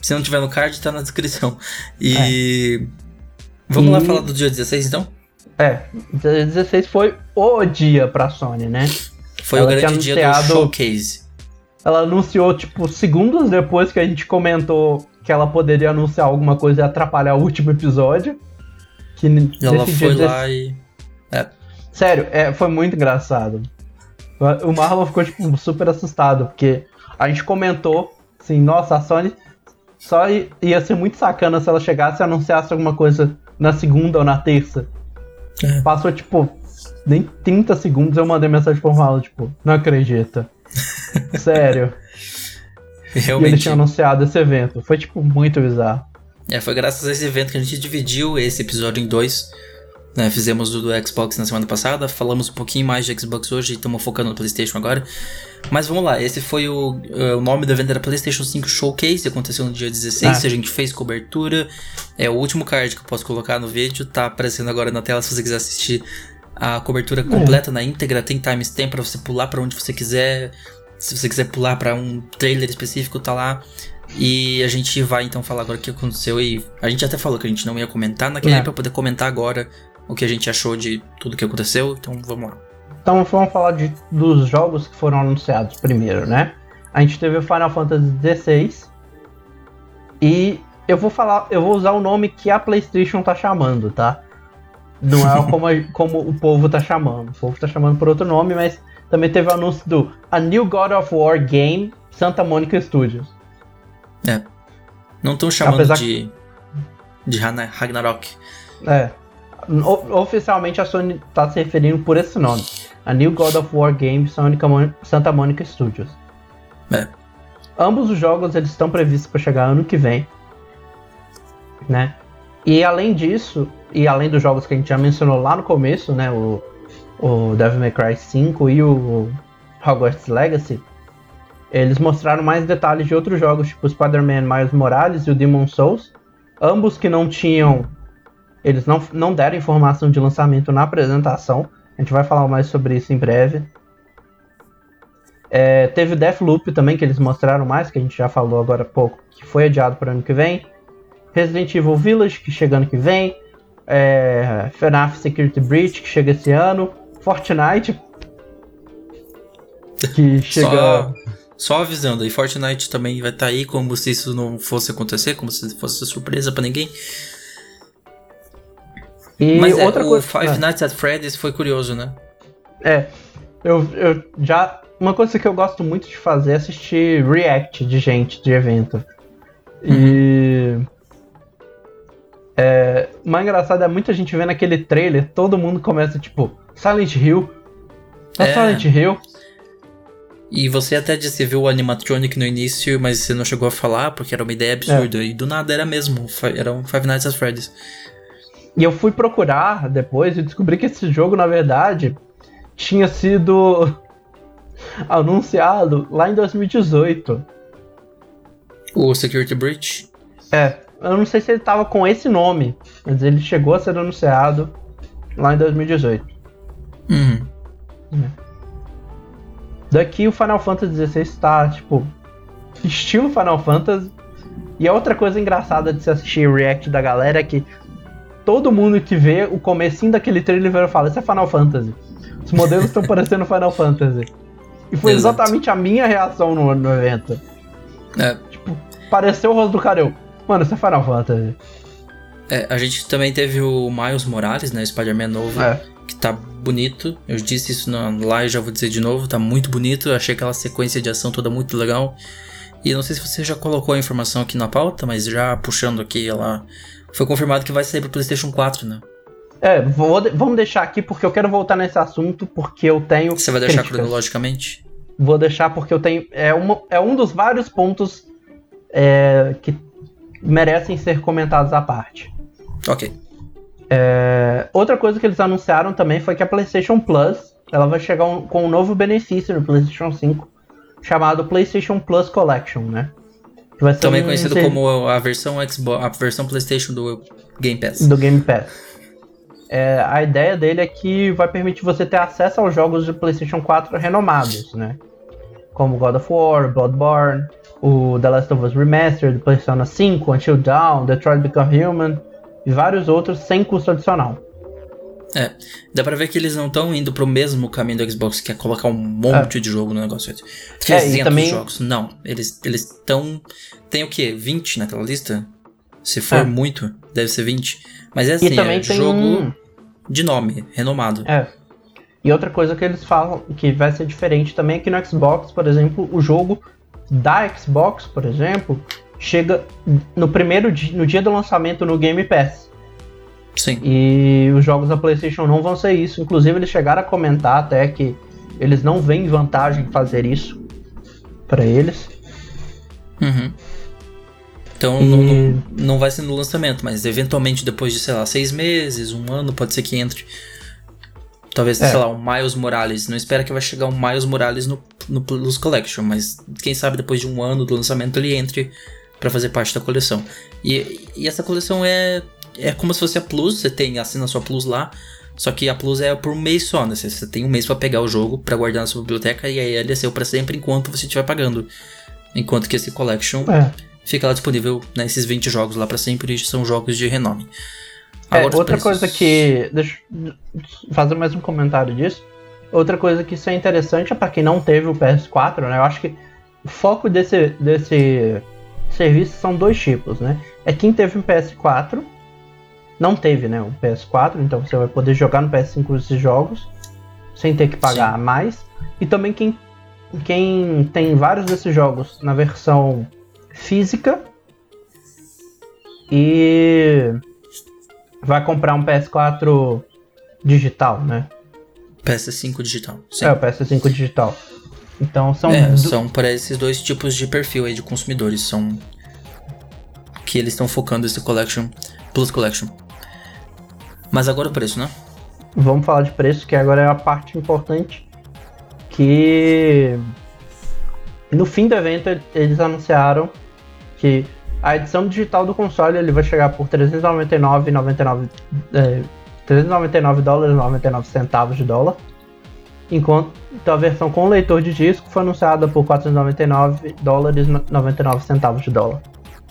Se não tiver no card, tá na descrição. E. É. Vamos e... lá falar do dia 16 então? É, dia 16 foi o dia pra Sony, né? Foi Ela o grande dia do showcase. Ela anunciou, tipo, segundos depois que a gente comentou que ela poderia anunciar alguma coisa e atrapalhar o último episódio. Que ela foi lá e. É. Sério, é, foi muito engraçado. O Marlon ficou tipo, super assustado, porque a gente comentou assim, nossa, a Sony só ia ser muito sacana se ela chegasse e anunciasse alguma coisa na segunda ou na terça. É. Passou, tipo, nem 30 segundos eu mandei mensagem pro Marlon, tipo, não acredita. Sério. Realmente. E eles tinham anunciado esse evento. Foi, tipo, muito bizarro. É, foi graças a esse evento que a gente dividiu esse episódio em dois. Né, fizemos do, do, Xbox na semana passada, falamos um pouquinho mais de Xbox hoje e estamos focando no PlayStation agora. Mas vamos lá, esse foi o, uh, o nome da venda da PlayStation 5 Showcase, aconteceu no dia 16, ah. a gente fez cobertura. É o último card que eu posso colocar no vídeo, tá aparecendo agora na tela se você quiser assistir a cobertura completa é. na íntegra, tem timestamp para você pular para onde você quiser. Se você quiser pular para um trailer específico, tá lá. E a gente vai então falar agora o que aconteceu e a gente até falou que a gente não ia comentar naquele é. para poder comentar agora o que a gente achou de tudo que aconteceu, então vamos lá. Então vamos falar de, dos jogos que foram anunciados primeiro, né? A gente teve o Final Fantasy XVI e eu vou falar, eu vou usar o nome que a PlayStation tá chamando, tá? Não é como, a, como o povo tá chamando. O povo tá chamando por outro nome, mas também teve o anúncio do A New God of War Game Santa Monica Studios. É. Não estão chamando Apesar de. de Ragnarok. É. O, oficialmente a Sony está se referindo por esse nome. A New God of War Game Santa Monica Studios. É. Ambos os jogos eles estão previstos para chegar ano que vem, né? E além disso, e além dos jogos que a gente já mencionou lá no começo, né, o, o Devil May Cry 5 e o Hogwarts Legacy, eles mostraram mais detalhes de outros jogos, tipo Spider-Man Miles Morales e o Demon Souls, ambos que não tinham eles não, não deram informação de lançamento na apresentação. A gente vai falar mais sobre isso em breve. É, teve o Deathloop também, que eles mostraram mais, que a gente já falou agora há pouco, que foi adiado para ano que vem. Resident Evil Village, que chega ano que vem. É, FNAF Security Breach, que chega esse ano. Fortnite, que chega. Só, só avisando, e Fortnite também vai estar tá aí como se isso não fosse acontecer, como se fosse surpresa para ninguém. E Mas é, outra o coisa. Five ah. Nights at Freddy's foi curioso, né? É. Eu, eu já. Uma coisa que eu gosto muito de fazer é assistir react de gente de evento. Uhum. E. É, o mais engraçado é muita gente vendo aquele trailer, todo mundo começa tipo, Silent Hill. Tá é. Silent Hill. E você até disse, viu o animatronic no início, mas você não chegou a falar porque era uma ideia absurda. É. E do nada era mesmo, era um Five Nights at Freddy's. E eu fui procurar depois e descobri que esse jogo, na verdade, tinha sido anunciado lá em 2018. O Security Breach? É, eu não sei se ele tava com esse nome, mas ele chegou a ser anunciado lá em 2018. Uhum. É. Daqui o Final Fantasy XVI tá, tipo, estilo Final Fantasy. E a outra coisa engraçada de se assistir o react da galera é que todo mundo que vê o comecinho daquele trailer fala, isso é Final Fantasy. Os modelos estão parecendo Final Fantasy. E foi Exato. exatamente a minha reação no, no evento. É. Tipo, pareceu o rosto do cara, eu, mano, isso é Final Fantasy. É, a gente também teve o Miles Morales, né, Spider-Man novo, é. Tá bonito. Eu disse isso na live, já vou dizer de novo, tá muito bonito. Eu achei aquela sequência de ação toda muito legal. E não sei se você já colocou a informação aqui na pauta, mas já puxando aqui ela foi confirmado que vai sair pro PlayStation 4, né? É, vou, vamos deixar aqui porque eu quero voltar nesse assunto porque eu tenho. Você vai deixar críticas. cronologicamente? Vou deixar porque eu tenho. É, uma, é um dos vários pontos é, que merecem ser comentados à parte. Ok. É, outra coisa que eles anunciaram também foi que a PlayStation Plus ela vai chegar um, com um novo benefício no PlayStation 5 chamado PlayStation Plus Collection, né? Também conhecido ser... como a versão Xbox, a versão PlayStation do Game Pass. Do Game Pass. É, a ideia dele é que vai permitir você ter acesso aos jogos de PlayStation 4 renomados, né? Como God of War, Bloodborne, o The Last of Us Remastered, Persona 5, Until Dawn, Detroit Become Human e vários outros sem custo adicional. É, dá pra ver que eles não estão indo pro mesmo caminho do Xbox, que é colocar um monte é. de jogo no negócio. 300 é, também... jogos. Não, eles estão. Tem o quê? 20 naquela lista? Se for é. muito, deve ser 20. Mas é assim, é jogo um... de nome, renomado. É. E outra coisa que eles falam que vai ser diferente também é que no Xbox, por exemplo, o jogo da Xbox, por exemplo, chega no primeiro dia, no dia do lançamento no Game Pass. Sim. E os jogos da PlayStation não vão ser isso. Inclusive, eles chegaram a comentar até que eles não veem vantagem em fazer isso para eles. Uhum. Então e... não, não, não vai ser no lançamento, mas eventualmente depois de, sei lá, seis meses, um ano, pode ser que entre. Talvez, é. sei lá, um Miles Morales. Não espera que vai chegar um Miles Morales no, no Plus Collection, mas quem sabe depois de um ano do lançamento ele entre para fazer parte da coleção. E, e essa coleção é, é como se fosse a Plus, você tem, assina a sua Plus lá, só que a Plus é por um mês só, né? Você, tem um mês para pegar o jogo, para guardar na sua biblioteca e aí ele é seu pra sempre enquanto você estiver pagando. Enquanto que esse Collection é. fica lá disponível, né? Esses 20 jogos lá para sempre são jogos de renome. É, outra preços... coisa que. Deixa eu fazer mais um comentário disso. Outra coisa que isso é interessante é para quem não teve o PS4, né? Eu acho que o foco desse, desse serviço são dois tipos, né? É quem teve um PS4, não teve, né? Um PS4, então você vai poder jogar no PS5 esses jogos sem ter que pagar Sim. mais. E também quem, quem tem vários desses jogos na versão física e vai comprar um PS4 digital, né? PS5 digital. Sim. É, o PS5 digital. Então são. É, são para esses dois tipos de perfil aí de consumidores. São. Que eles estão focando esse Collection, Plus Collection. Mas agora o preço, né? Vamos falar de preço, que agora é a parte importante. Que. No fim do evento eles anunciaram que a edição digital do console ele vai chegar por 399,99 é, 399 dólares 99 centavos de dólar. Enquanto a versão com leitor de disco foi anunciada por 499 dólares 99 centavos de dólar.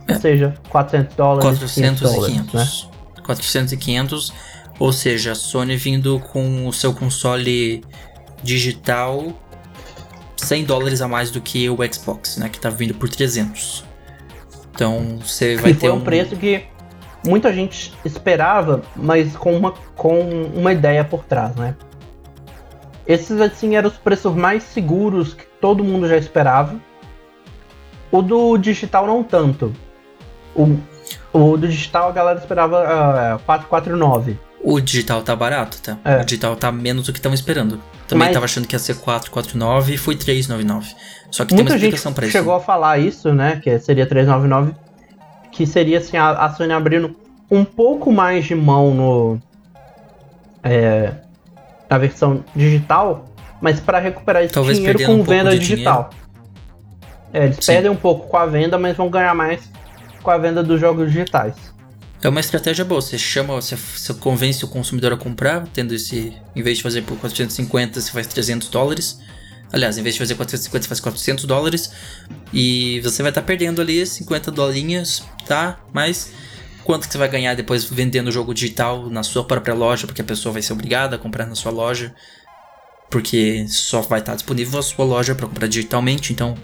É. Ou seja, 400 dólares 400 e 500, né? 400 e 500, ou seja, a Sony vindo com o seu console digital 100 dólares a mais do que o Xbox, né, que tá vindo por 300. Então você vai e ter um... um preço que muita gente esperava, mas com uma, com uma ideia por trás, né? Esses assim eram os preços mais seguros que todo mundo já esperava. O do digital não tanto. O, o do digital a galera esperava uh, é, 449. O digital tá barato, tá? É. O digital tá menos do que estavam esperando. Também Mas, tava achando que ia ser 449 e foi 399. Só que tem uma explicação pra isso. chegou a falar isso, né? Que seria 399 que seria assim a, a Sony abrindo um pouco mais de mão no é, na versão digital, mas para recuperar esse Talvez dinheiro com um venda digital. É, eles Sim. perdem um pouco com a venda, mas vão ganhar mais com a venda dos jogos digitais. É uma estratégia boa. Você chama, você, você convence o consumidor a comprar, tendo esse, em vez de fazer por 450, você faz 300 dólares. Aliás, em vez de fazer 450, você faz 400 dólares. E você vai estar tá perdendo ali 50 dolinhas, tá? Mas quanto que você vai ganhar depois vendendo o jogo digital na sua própria loja, porque a pessoa vai ser obrigada a comprar na sua loja, porque só vai estar disponível a sua loja para comprar digitalmente. Então,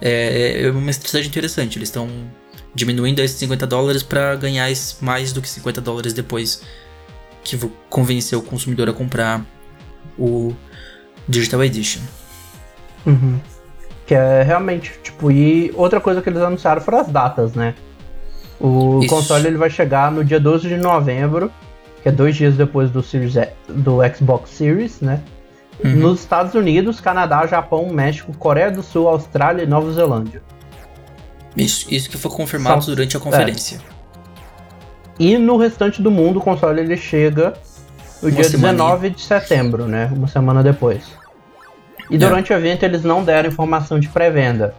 é, é uma estratégia interessante. Eles estão diminuindo esses 50 dólares para ganhar mais do que 50 dólares depois que convencer o consumidor a comprar o Digital Edition. Uhum. Que é realmente, tipo, e outra coisa que eles anunciaram foram as datas, né? O Isso. console ele vai chegar no dia 12 de novembro, que é dois dias depois do, Series, do Xbox Series, né? Uhum. Nos Estados Unidos, Canadá, Japão, México, Coreia do Sul, Austrália e Nova Zelândia. Isso, isso que foi confirmado Só, durante a conferência. É. E no restante do mundo, o console ele chega no Uma dia semana. 19 de setembro, né? Uma semana depois. E é. durante o evento eles não deram informação de pré-venda.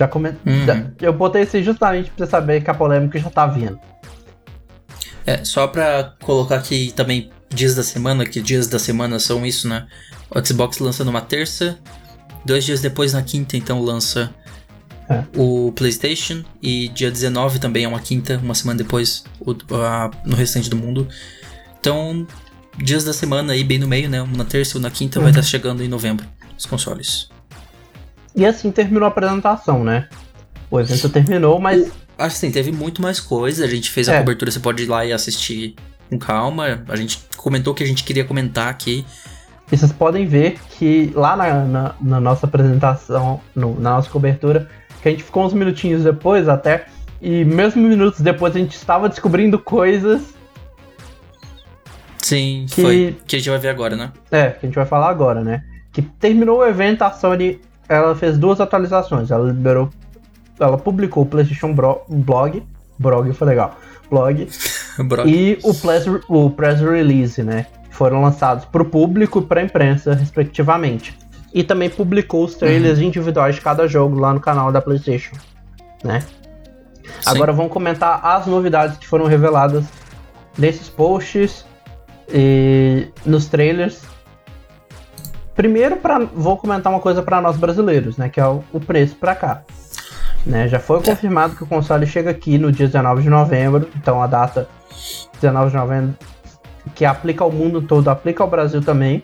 Já come... Uhum. Eu botei isso justamente pra você saber que a polêmica já tá vindo. É, só pra colocar aqui também dias da semana, que dias da semana são isso, né? O Xbox lança numa terça, dois dias depois na quinta, então lança é. o PlayStation, e dia 19 também é uma quinta, uma semana depois o, a, no restante do mundo. Então, dias da semana aí bem no meio, né? Na terça ou na quinta uhum. vai estar chegando em novembro os consoles. E assim terminou a apresentação, né? O evento terminou, mas. O, assim, teve muito mais coisa. A gente fez a é. cobertura, você pode ir lá e assistir com calma. A gente comentou que a gente queria comentar aqui. E vocês podem ver que lá na, na, na nossa apresentação, no, na nossa cobertura, que a gente ficou uns minutinhos depois até, e mesmo minutos depois a gente estava descobrindo coisas. Sim, que, foi. Que a gente vai ver agora, né? É, que a gente vai falar agora, né? Que terminou o evento, a Sony ela fez duas atualizações. Ela liberou ela publicou o PlayStation Bro, Blog, blog foi legal, blog, e o press, o press release, né? Foram lançados para o público e para a imprensa, respectivamente. E também publicou os trailers uhum. individuais de cada jogo lá no canal da PlayStation, né? Sim. Agora vamos comentar as novidades que foram reveladas nesses posts e nos trailers. Primeiro, pra, vou comentar uma coisa para nós brasileiros, né? Que é o, o preço para cá. Né, já foi confirmado que o console chega aqui no dia 19 de novembro, então a data 19 de novembro que aplica ao mundo todo, aplica ao Brasil também.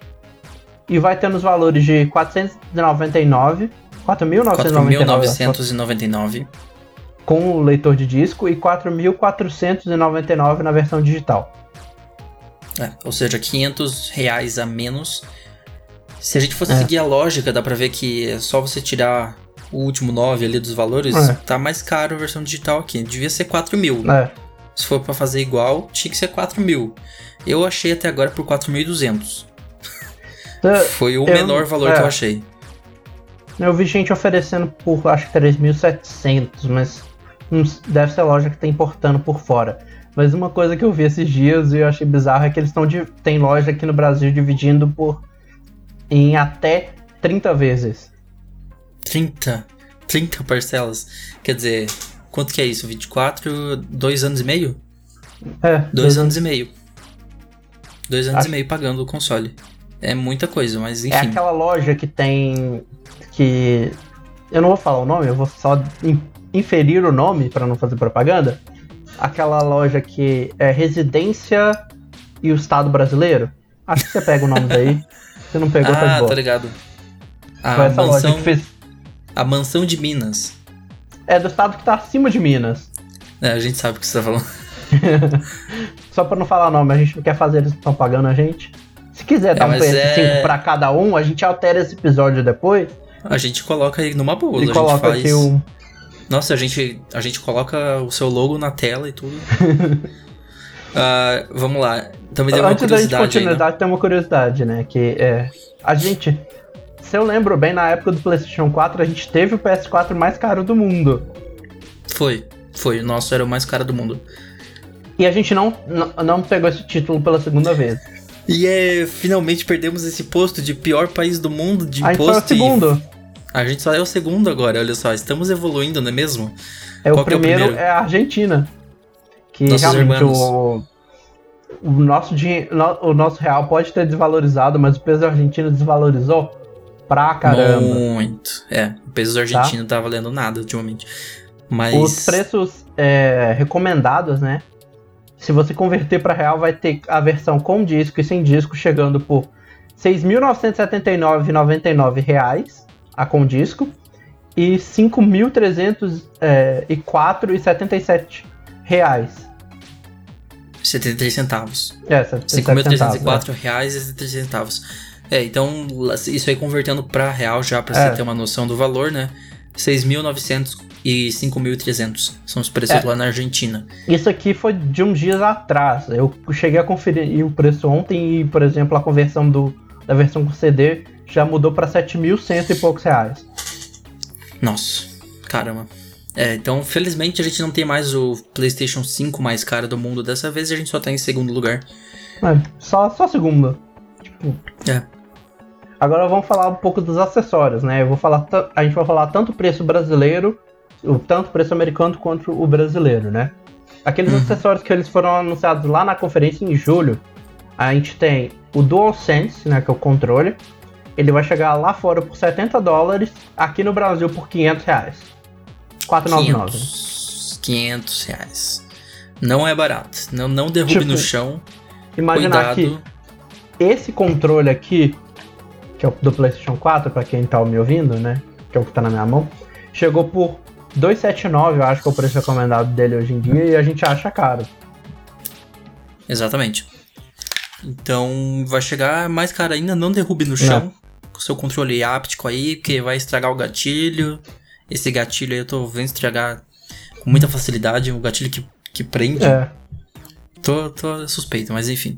E vai ter nos valores de 499, 4.999 com o leitor de disco e 4.499 na versão digital. É, ou seja, 500 reais a menos. Se a gente fosse é. seguir a lógica, dá pra ver que é só você tirar o último 9 ali dos valores, é. tá mais caro a versão digital aqui. Devia ser 4 mil. É. Se for para fazer igual, tinha que ser 4 mil. Eu achei até agora por 4.200. É, Foi o eu, menor valor que eu achei. Eu vi gente oferecendo por acho que 3.700, mas deve ser a loja que tá importando por fora. Mas uma coisa que eu vi esses dias e eu achei bizarro é que eles estão tem loja aqui no Brasil dividindo por em até 30 vezes. 30? 30 parcelas? Quer dizer, quanto que é isso? 24, dois anos e meio? É. Dois, dois anos e meio. Dois anos acho... e meio pagando o console. É muita coisa, mas é enfim. É aquela loja que tem. que. Eu não vou falar o nome, eu vou só inferir o nome para não fazer propaganda, aquela loja que é Residência e o Estado Brasileiro. Acho que você pega o nome daí. Você não pegou, ah, tá boa. tá ligado. A Foi essa mansão, loja que fez... A mansão de Minas. É do estado que tá acima de Minas. É, a gente sabe o que você tá falando. Só pra não falar nome, a gente não quer fazer, eles estão pagando a gente. Se quiser dar é, um PS5 é... pra cada um, a gente altera esse episódio depois. A gente coloca aí numa boa. E coloca faz... aqui o, nossa, a gente, a gente coloca o seu logo na tela e tudo. uh, vamos lá. Também deu Antes uma curiosidade. da continuidade, tem uma curiosidade, né? Que é. A gente. Se eu lembro bem, na época do PlayStation 4, a gente teve o PS4 mais caro do mundo. Foi, foi. O nosso era o mais caro do mundo. E a gente não, não, não pegou esse título pela segunda vez. E é, finalmente perdemos esse posto de pior país do mundo de imposto. Aí foi o segundo. E a gente só é o segundo agora, olha só. Estamos evoluindo, não é mesmo? É, o primeiro, é o primeiro é a Argentina. Que Nossos realmente o, o, nosso dinheiro, o nosso real pode ter desvalorizado, mas o peso argentino desvalorizou pra caramba. Muito. É, o peso argentino tá, tá valendo nada ultimamente. Mas... Os preços é, recomendados, né? Se você converter para real, vai ter a versão com disco e sem disco chegando por 6.979,99 reais a com disco e 5.304,77 reais. 73 centavos. É, 5.304 reais e 73 centavos. É, então isso aí convertendo para real já para é. você ter uma noção do valor, né? 6.900 e 5.300 são os preços é. lá na Argentina. Isso aqui foi de uns dias atrás. Eu cheguei a conferir o preço ontem e, por exemplo, a conversão do, da versão com CD já mudou para 7.100 e poucos reais. Nossa, caramba. É, então, felizmente a gente não tem mais o PlayStation 5 mais caro do mundo dessa vez, a gente só tá em segundo lugar. É, só, só segundo. Tipo. É. Agora vamos falar um pouco dos acessórios, né? Eu vou falar a gente vai falar tanto o preço brasileiro, o tanto o preço americano quanto o brasileiro, né? Aqueles uhum. acessórios que eles foram anunciados lá na conferência em julho, a gente tem o DualSense, né, que é o controle, ele vai chegar lá fora por 70 dólares, aqui no Brasil por 500 reais. 499. 500, 500 reais. Não é barato. Não, não derrube tipo, no chão. Imaginar Cuidado. que esse controle aqui, que é o do PlayStation 4, para quem tá me ouvindo, né? Que é o que tá na minha mão, chegou por 279, eu acho que é o preço recomendado dele hoje em dia, e a gente acha caro. Exatamente. Então vai chegar mais caro ainda, não derrube no chão com o seu controle áptico aí, porque vai estragar o gatilho. Esse gatilho aí eu tô vendo estragar com muita facilidade, o gatilho que, que prende. É. Tô, tô suspeito, mas enfim.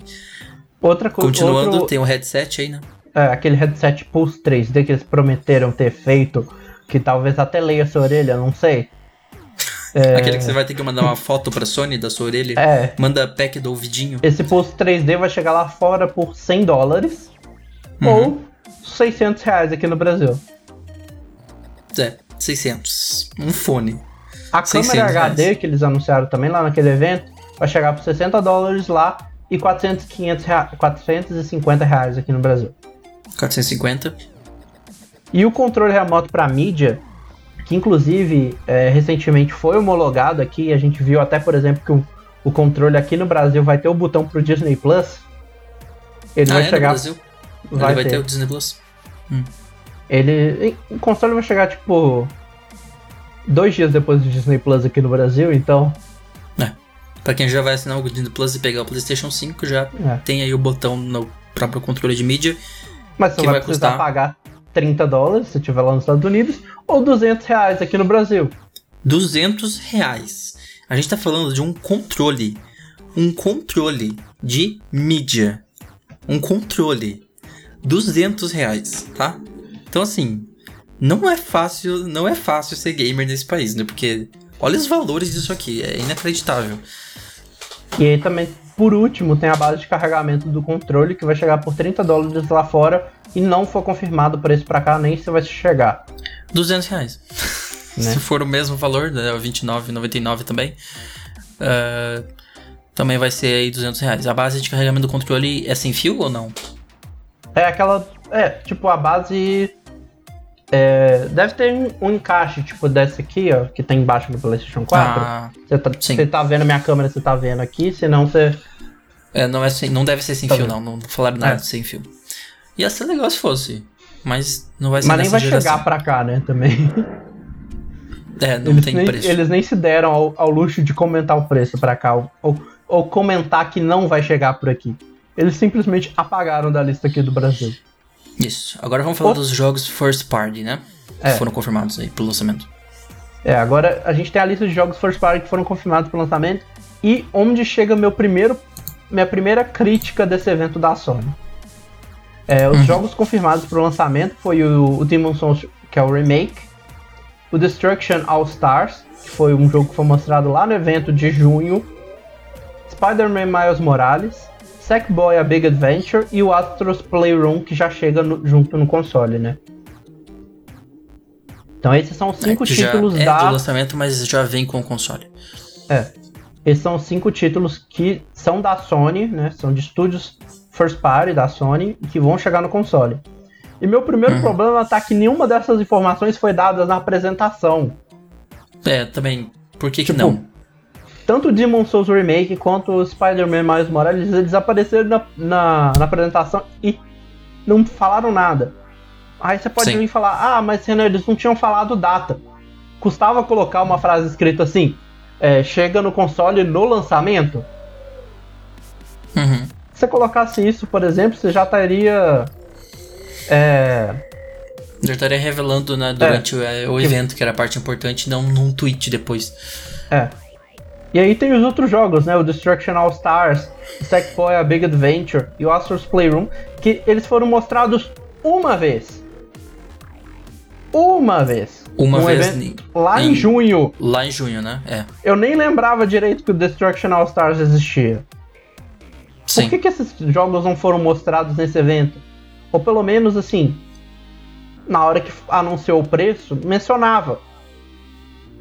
Outra coisa. Continuando, outro... tem um headset aí, né? É, aquele headset Pulse 3D que eles prometeram ter feito, que talvez até leia sua orelha, não sei. É... Aquele que você vai ter que mandar uma foto pra Sony da sua orelha. É. Manda pack do ouvidinho. Esse pulso 3D vai chegar lá fora por 100 dólares. Uhum. Ou 600 reais aqui no Brasil. É, 600. Um fone. A câmera HD reais. que eles anunciaram também lá naquele evento vai chegar por 60 dólares lá e 400, 500 rea... 450 reais aqui no Brasil. 450. E o controle remoto para mídia, que inclusive é, recentemente foi homologado aqui, a gente viu até, por exemplo, que o, o controle aqui no Brasil vai ter o botão pro Disney Plus. Ele ah, vai é chegar. No Brasil? Vai, Ele vai ter. ter o Disney Plus. Hum. Ele. O console vai chegar, tipo. Dois dias depois do Disney Plus aqui no Brasil, então. É. Pra quem já vai assinar o Disney Plus e pegar o PlayStation 5, já é. tem aí o botão no próprio controle de mídia. Mas você vai, vai precisar custar... pagar 30 dólares se estiver lá nos Estados Unidos, ou 200 reais aqui no Brasil. 200 reais. A gente tá falando de um controle. Um controle de mídia. Um controle. 200 reais, tá? Então assim, não é fácil, não é fácil ser gamer nesse país, né? Porque olha os valores disso aqui, é inacreditável. E aí também, por último, tem a base de carregamento do controle que vai chegar por 30 dólares lá fora e não foi confirmado o preço para cá nem se vai chegar. 200 reais. Né? Se for o mesmo valor, né, 29,99 também, uh, também vai ser aí 200 reais. A base de carregamento do controle é sem fio ou não? É aquela, é, tipo a base é, deve ter um, encaixe, tipo, desse aqui, ó, que tá embaixo do PlayStation 4. Ah, você, tá, você tá vendo minha câmera, você tá vendo aqui, senão você. É, não, é sem, não deve ser sem tá fio, vendo? não. Não falaram nada é. sem fio. Ia ser legal se fosse. Mas não vai ser Mas nem vai geração. chegar pra cá, né, também. É, não eles tem nem, preço. Eles nem se deram ao, ao, luxo de comentar o preço pra cá, ou, ou comentar que não vai chegar por aqui. Eles simplesmente apagaram da lista aqui do Brasil. Isso. Agora vamos falar o... dos jogos first party, né? É. Que foram confirmados aí pro lançamento. É, agora a gente tem a lista de jogos first party que foram confirmados pro lançamento e onde chega meu primeiro minha primeira crítica desse evento da Sony. É, os uhum. jogos confirmados para o lançamento foi o, o Demon Souls, que é o remake, o Destruction All Stars, que foi um jogo que foi mostrado lá no evento de junho, Spider-Man Miles Morales, Sackboy A Big Adventure e o Astros Playroom, que já chega no, junto no console, né? Então esses são cinco é, títulos já da... É do lançamento, mas já vem com o console. É. Esses são cinco títulos que são da Sony, né? São de estúdios first party da Sony que vão chegar no console. E meu primeiro uhum. problema tá que nenhuma dessas informações foi dada na apresentação. É, também. Por que, tipo, que não? Tanto o Demon Souls Remake quanto o Spider-Man Miles Morales eles apareceram na, na, na, apresentação e não falaram nada. Aí você pode Sim. vir falar, ah, mas Renan, eles não tinham falado data. Custava colocar uma frase escrita assim, é, chega no console no lançamento? Uhum você colocasse isso, por exemplo, você já estaria. É... Já estaria revelando né, durante é, o, evento, que era a parte importante, não num tweet depois. É. E aí tem os outros jogos, né? O Destruction All Stars, Sackboy A Big Adventure e o Astro's Playroom, que eles foram mostrados uma vez. Uma vez. Uma um vez. lá em, em, junho. Lá em junho, né? É. Eu nem lembrava direito que o Destruction All Stars existia. Sim. Por que, que esses jogos não foram mostrados nesse evento? Ou pelo menos assim, na hora que anunciou o preço, mencionava.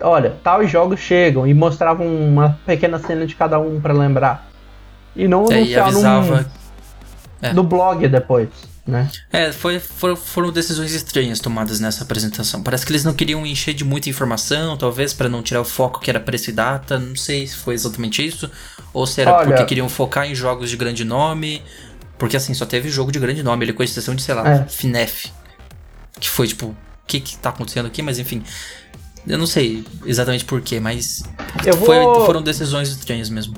Olha, tais jogos chegam e mostravam uma pequena cena de cada um para lembrar. E não é, anunciar avisava... no, é. no blog depois né? É, foi, foram, foram decisões estranhas tomadas nessa apresentação. Parece que eles não queriam encher de muita informação, talvez para não tirar o foco que era preço e data. Não sei se foi exatamente isso. Ou se era Olha, porque queriam focar em jogos de grande nome. Porque assim, só teve jogo de grande nome, ele com exceção de, sei lá, é. Finef. Que foi tipo, o que que tá acontecendo aqui? Mas enfim. Eu não sei exatamente porquê, mas foi, vou... foram decisões estranhas mesmo.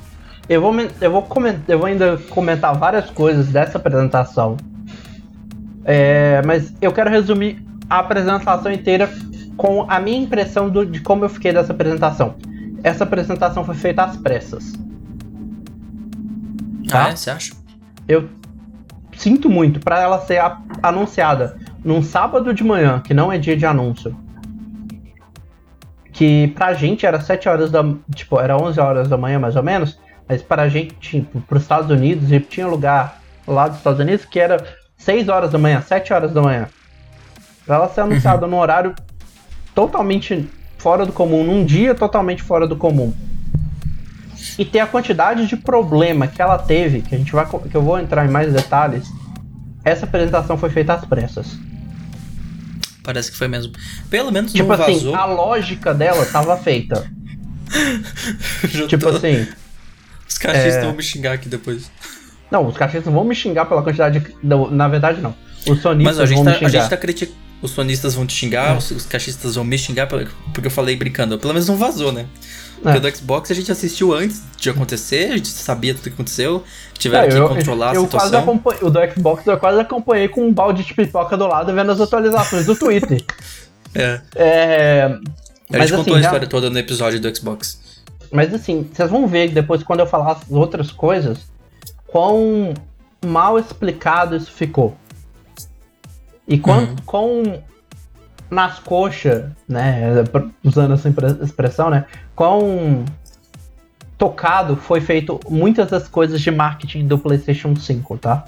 Eu vou, eu, vou comentar, eu vou ainda comentar várias coisas dessa apresentação é, mas eu quero resumir a apresentação inteira com a minha impressão do, de como eu fiquei dessa apresentação. Essa apresentação foi feita às pressas. Tá? Ah, é? Você acha? Eu sinto muito para ela ser a, anunciada num sábado de manhã, que não é dia de anúncio. Que pra gente era 7 horas da. Tipo, era 11 horas da manhã mais ou menos. Mas pra gente, tipo, pros Estados Unidos, e tinha lugar lá dos Estados Unidos que era 6 horas da manhã, 7 horas da manhã. Pra ela ser anunciada uhum. num horário totalmente fora do comum, num dia totalmente fora do comum. E ter a quantidade de problema que ela teve, que a gente vai que eu vou entrar em mais detalhes. Essa apresentação foi feita às pressas. Parece que foi mesmo. Pelo menos tipo não assim, vazou. a lógica dela tava feita. tipo tô... assim. Os cachistas é... vão me xingar aqui depois. Não, os cachistas vão me xingar pela quantidade de... Na verdade, não. Os sonistas Mas, ó, vão tá, me xingar. A gente tá criticando. Os sonistas vão te xingar, é. os, os cachistas vão me xingar porque eu falei brincando. Pelo menos não vazou, né? Porque é. do Xbox a gente assistiu antes de acontecer, a gente sabia tudo que aconteceu, tiveram é, que controlar eu, a situação. Eu quase o do Xbox eu quase acompanhei com um balde de pipoca do lado vendo as atualizações do Twitter. é. é. A gente contou assim, a história já... toda no episódio do Xbox. Mas assim, vocês vão ver depois quando eu falar as outras coisas, quão mal explicado isso ficou. E quão, uhum. quão nas coxas, né? Usando essa expressão, né? Quão tocado foi feito muitas das coisas de marketing do PlayStation 5, tá?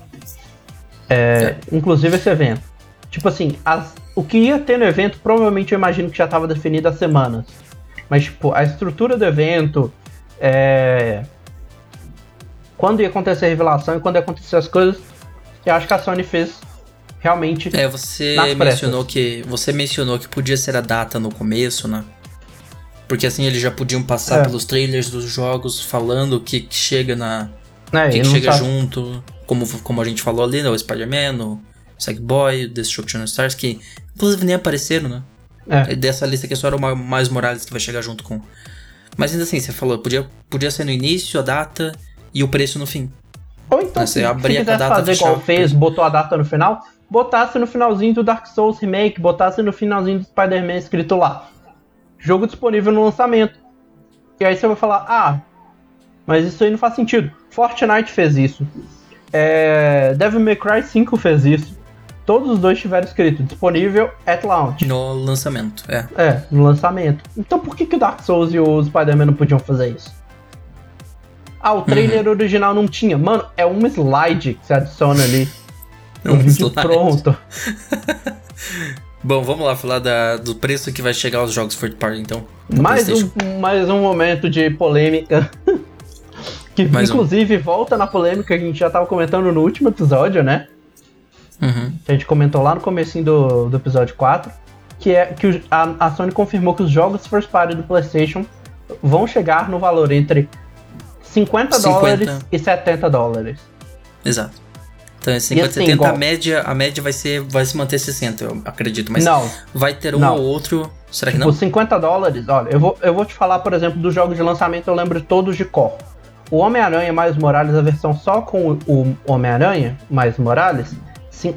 É, é. Inclusive esse evento. Tipo assim, as, o que ia ter no evento, provavelmente eu imagino que já estava definido há semanas. Mas, tipo, a estrutura do evento, é, quando ia acontecer a revelação e quando ia acontecer as coisas, eu acho que a Sony fez realmente. É, você mencionou que. Você mencionou que podia ser a data no começo, né? Porque assim eles já podiam passar é. pelos trailers dos jogos falando o que, que chega na. É, que, que chega sabe. junto. Como, como a gente falou ali, né? O Spider-Man, o Sackboy, o Destruction Stars, que inclusive nem apareceram, né? É. Dessa lista aqui só era o Miles Morales que vai chegar junto com. Mas ainda assim, você falou, podia, podia ser no início, a data e o preço no fim. Ou então, se, se quiser fazer igual fez, botou a data no final, botasse no finalzinho do Dark Souls Remake, botasse no finalzinho do Spider-Man escrito lá. Jogo disponível no lançamento. E aí você vai falar, ah, mas isso aí não faz sentido. Fortnite fez isso. É, Devil May Cry 5 fez isso. Todos os dois tiveram escrito disponível at launch. No lançamento, é. É, no lançamento. Então por que, que o Dark Souls e o Spider-Man não podiam fazer isso? Ah, o trailer uhum. original não tinha. Mano, é um slide que você adiciona ali. Um, vídeo pronto. Bom, vamos lá falar da, do preço que vai chegar aos jogos Third Party, então. Mais um, mais um momento de polêmica. que mais inclusive um. volta na polêmica que a gente já tava comentando no último episódio, né? Uhum. Que a gente comentou lá no começo do, do episódio 4. Que é que a, a Sony confirmou que os jogos First Party do PlayStation vão chegar no valor entre 50, 50. dólares e 70 dólares. Assim, então, é 50, assim, 70, igual... a média, a média vai, ser, vai se manter 60, eu acredito. Mas não, vai ter um não. ou outro. Será que não? 50 dólares, olha, eu vou, eu vou te falar, por exemplo, dos jogos de lançamento, eu lembro todos de cor. O Homem-Aranha mais Morales, a versão só com o Homem-Aranha mais Morales,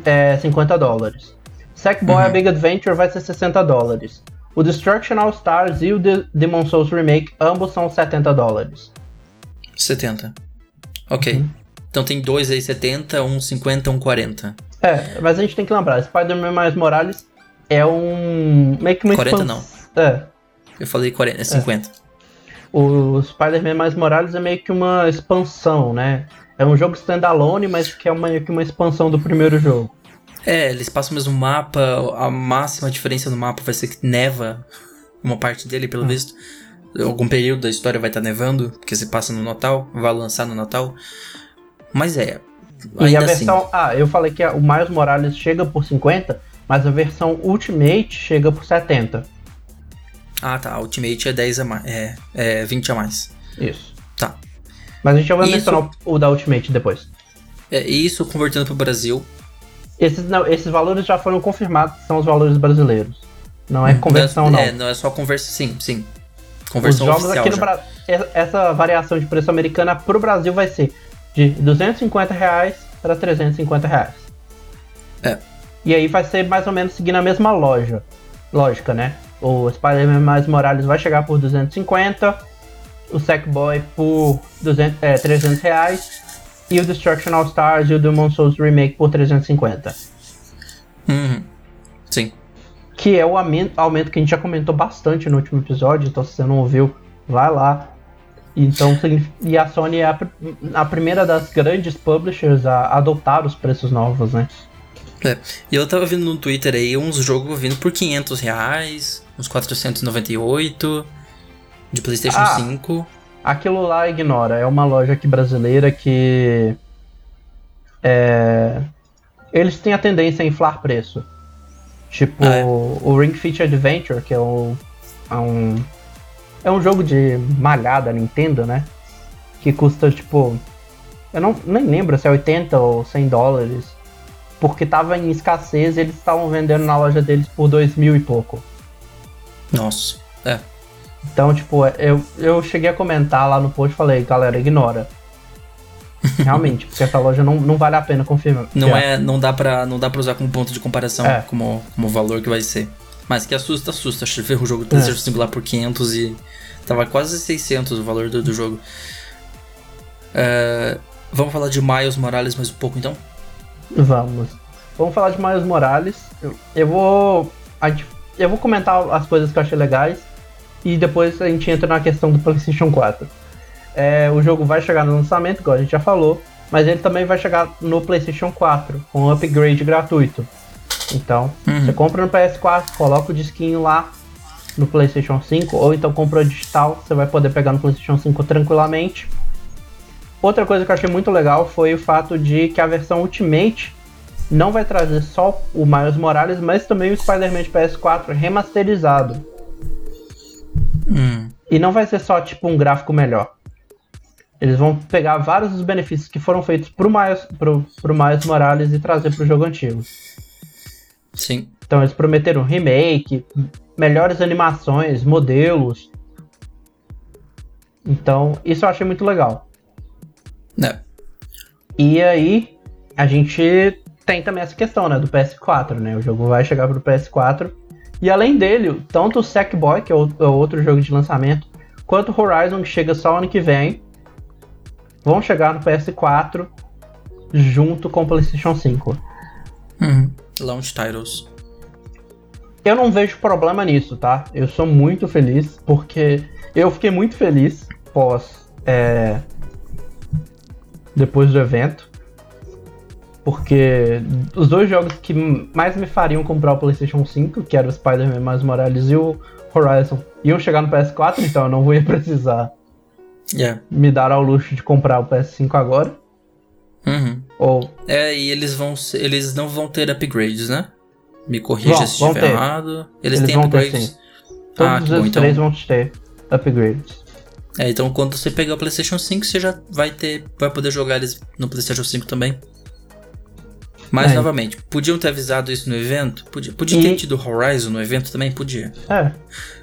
é 50 dólares. Sackboy uhum. A Big Adventure vai ser 60 dólares. O Destruction All Stars e o The Demon Souls Remake, ambos são 70 dólares. 70. Ok. Uhum. Então tem dois aí 70, um 50, um 40. É, mas a gente tem que lembrar, Spider-Man mais Morales é um. meio que uma 40 não. É. Eu falei 40, é 50. É. O Spider-Man mais Morales é meio que uma expansão, né? É um jogo standalone, mas que é meio que uma expansão do primeiro jogo. É, eles passam o mesmo mapa, a máxima diferença no mapa vai ser que neva uma parte dele, pelo hum. visto algum período da história vai estar tá nevando, porque se passa no Natal, vai lançar no Natal. Mas é. E a versão. Assim, ah, eu falei que o Miles Morales chega por 50, mas a versão Ultimate chega por 70. Ah, tá. Ultimate é 10 a mais. É, é 20 a mais. Isso. Tá. Mas a gente já vai isso, mencionar o da Ultimate depois. É, isso convertendo para o Brasil. Esses, não, esses valores já foram confirmados, são os valores brasileiros. Não é conversão, não. É, não é só conversão, sim, sim. Conversão Os jogos aqui no Brasil. Essa variação de preço americana pro Brasil vai ser de 250 reais para 350 reais. É. E aí vai ser mais ou menos seguindo a mesma loja. Lógica, né? O Spider-Man mais Morales vai chegar por 250, o Sackboy por 200, é, 300 reais e o Destruction All Stars e o Demon Souls Remake por 350. Uhum. Sim. que é o aumento, aumento que a gente já comentou bastante no último episódio, então se você não ouviu, vai lá. Então, e a Sony é a, a primeira das grandes publishers a adotar os preços novos, né? É, e eu tava vendo no Twitter aí uns jogos vindo por 500 reais, uns 498 de PlayStation ah, 5. Aquilo lá ignora, é uma loja aqui brasileira que. É, eles têm a tendência a inflar preço. Tipo, ah, é. o Ring Fit Adventure, que é, o, é um. É um jogo de malhada Nintendo, né? Que custa tipo. Eu não nem lembro se é 80 ou 100 dólares. Porque tava em escassez e eles estavam vendendo na loja deles por 2 mil e pouco. Nossa, é. Então, tipo, eu, eu cheguei a comentar lá no post e falei, galera, ignora. Realmente, porque essa loja não, não vale a pena confirmar. Não é, não dá para não dá para usar como ponto de comparação é. como como valor que vai ser. Mas que assusta, assusta. Acho que ver o jogo do 5 lá por 500 e tava quase 600 o valor do, do jogo. Uh, vamos falar de Miles Morales mais um pouco então? Vamos. Vamos falar de Miles Morales. Eu, eu vou eu vou comentar as coisas que eu achei legais e depois a gente entra na questão do PlayStation 4. É, o jogo vai chegar no lançamento, igual a gente já falou, mas ele também vai chegar no PlayStation 4 com um upgrade gratuito. Então, uhum. você compra no PS4, coloca o disquinho lá no PlayStation 5, ou então compra o digital, você vai poder pegar no PlayStation 5 tranquilamente. Outra coisa que eu achei muito legal foi o fato de que a versão Ultimate não vai trazer só o Miles Morales, mas também o Spider-Man de PS4 remasterizado. Hum. E não vai ser só tipo um gráfico melhor. Eles vão pegar vários dos benefícios que foram feitos pro Miles, pro, pro Miles Morales e trazer pro jogo antigo. Sim. Então eles prometeram remake, melhores animações, modelos. Então, isso eu achei muito legal. É. E aí, a gente tem também essa questão, né, do PS4, né? O jogo vai chegar pro PS4 e além dele, tanto o Sackboy, que é o, é outro jogo de lançamento, quanto o Horizon, que chega só ano que vem, vão chegar no PS4 junto com o PlayStation 5. Uhum. Launch titles. Eu não vejo problema nisso, tá? Eu sou muito feliz, porque eu fiquei muito feliz pós. É, depois do evento. Porque os dois jogos que mais me fariam comprar o PlayStation 5, que era o Spider-Man mais Morales e o Horizon, iam chegar no PS4, então eu não ia precisar yeah. me dar ao luxo de comprar o PS5 agora. Uhum. Ou... É, e eles vão eles não vão ter upgrades, né? Me corrija vão, se estiver errado. Eles, eles têm upgrades. Ter, Todos ah, os bom, então... três vão ter upgrades. É, então quando você pegar o PlayStation 5, você já vai ter, vai poder jogar eles no PlayStation 5 também. Mas, é. novamente, podiam ter avisado isso no evento? Podia, podia e... ter tido Horizon no evento também? Podia. É.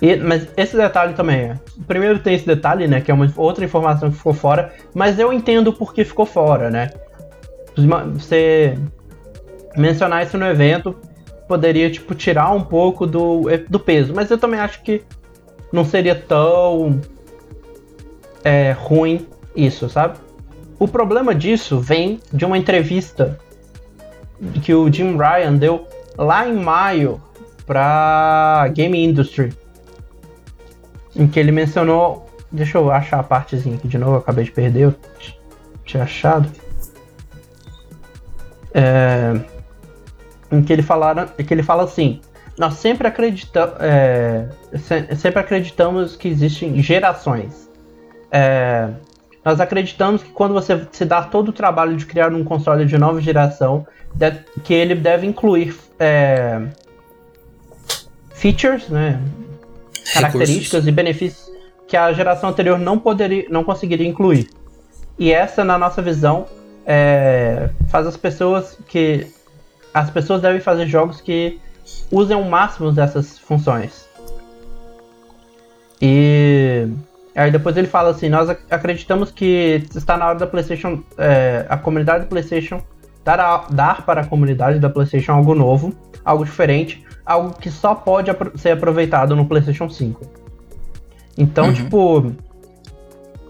E, mas esse detalhe também é. Primeiro tem esse detalhe, né? Que é uma outra informação que ficou fora. Mas eu entendo por que ficou fora, né? Você mencionar isso no evento poderia, tipo, tirar um pouco do, do peso. Mas eu também acho que não seria tão é, ruim isso, sabe? O problema disso vem de uma entrevista que o Jim Ryan deu lá em maio para Game Industry, em que ele mencionou, deixa eu achar a partezinha aqui de novo, acabei de perder, eu tinha achado. É, em que ele falaram, que ele fala assim, nós sempre acreditamos, é, sempre acreditamos que existem gerações. É, nós acreditamos que quando você se dá todo o trabalho de criar um console de nova geração, que ele deve incluir é, features, né, características Recursos. e benefícios que a geração anterior não poderia, não conseguiria incluir. E essa, na nossa visão, é, faz as pessoas que as pessoas devem fazer jogos que usem o máximo dessas funções. E aí depois ele fala assim, nós acreditamos que está na hora da PlayStation, é, a comunidade do PlayStation dar, a, dar para a comunidade da PlayStation algo novo, algo diferente, algo que só pode apro ser aproveitado no PlayStation 5. Então, uhum. tipo,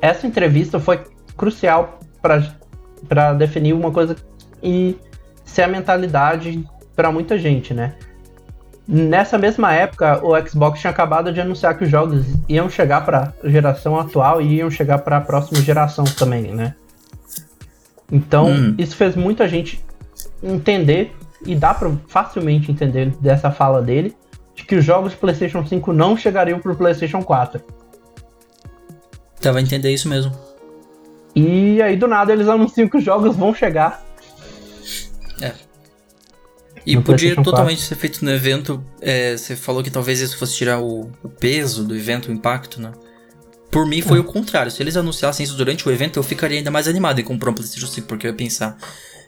essa entrevista foi crucial para definir uma coisa e ser a mentalidade para muita gente, né? Nessa mesma época, o Xbox tinha acabado de anunciar que os jogos iam chegar para geração atual e iam chegar para a próxima geração também, né? Então, hum. isso fez muita gente entender e dá para facilmente entender dessa fala dele de que os jogos PlayStation 5 não chegariam para o PlayStation 4. Dá pra entender isso mesmo. E aí do nada eles anunciam que os jogos vão chegar. É. E no podia totalmente 4. ser feito no evento. É, você falou que talvez isso fosse tirar o, o, peso do evento, o impacto, né? Por mim foi é. o contrário. Se eles anunciassem isso durante o evento, eu ficaria ainda mais animado em comprar um PlayStation 5, porque eu ia pensar.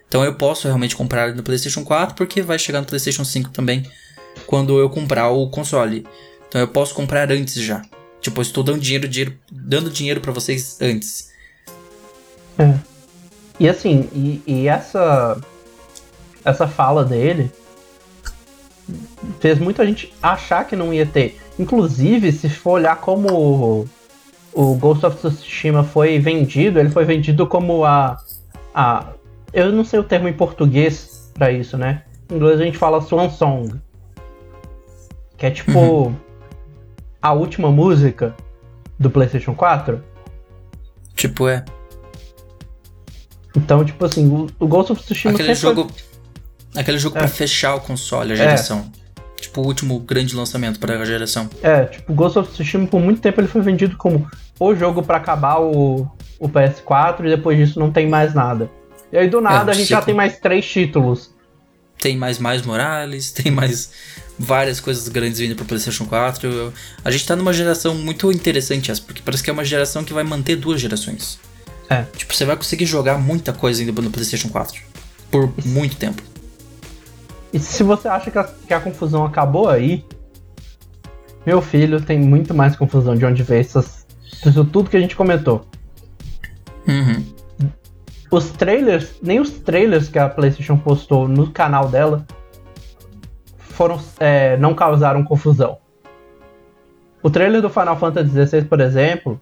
Então eu posso realmente comprar no PlayStation 4, porque vai chegar no PlayStation 5 também quando eu comprar o console. Então eu posso comprar antes já. Tipo, eu estou dando dinheiro, dinheiro dando dinheiro para vocês antes. É. E assim, e, e, essa essa fala dele fez muita gente achar que não ia ter. Inclusive, se for olhar como o, Ghost of Tsushima foi vendido, ele foi vendido como a a eu não sei o termo em português para isso, né? Em inglês a gente fala Swan Song. Que é tipo uhum. a última música do PlayStation 4. Tipo, é. Então, tipo assim, o, o Ghost of Tsushima Aquele jogo. Foi... Aquele jogo é. pra fechar o console, a geração. É. Tipo, o último grande lançamento para a geração. É, tipo, Ghost of Tsushima por muito tempo ele foi vendido como o jogo para acabar o, o PS4 e depois disso não tem mais nada. E aí do nada é, a gente já tem mais três títulos. Tem mais mais Morales, tem mais várias coisas grandes vindo pro PlayStation 4. A gente tá numa geração muito interessante essa, porque parece que é uma geração que vai manter duas gerações. É. Tipo, você vai conseguir jogar muita coisa ainda no PlayStation 4 por muito tempo. E se você acha que a, que a confusão acabou aí, meu filho, tem muito mais confusão de onde veio essas, isso tudo que a gente comentou. Uhum. Os trailers, nem os trailers que a PlayStation postou no canal dela foram é, não causaram confusão. O trailer do Final Fantasy XVI, por exemplo,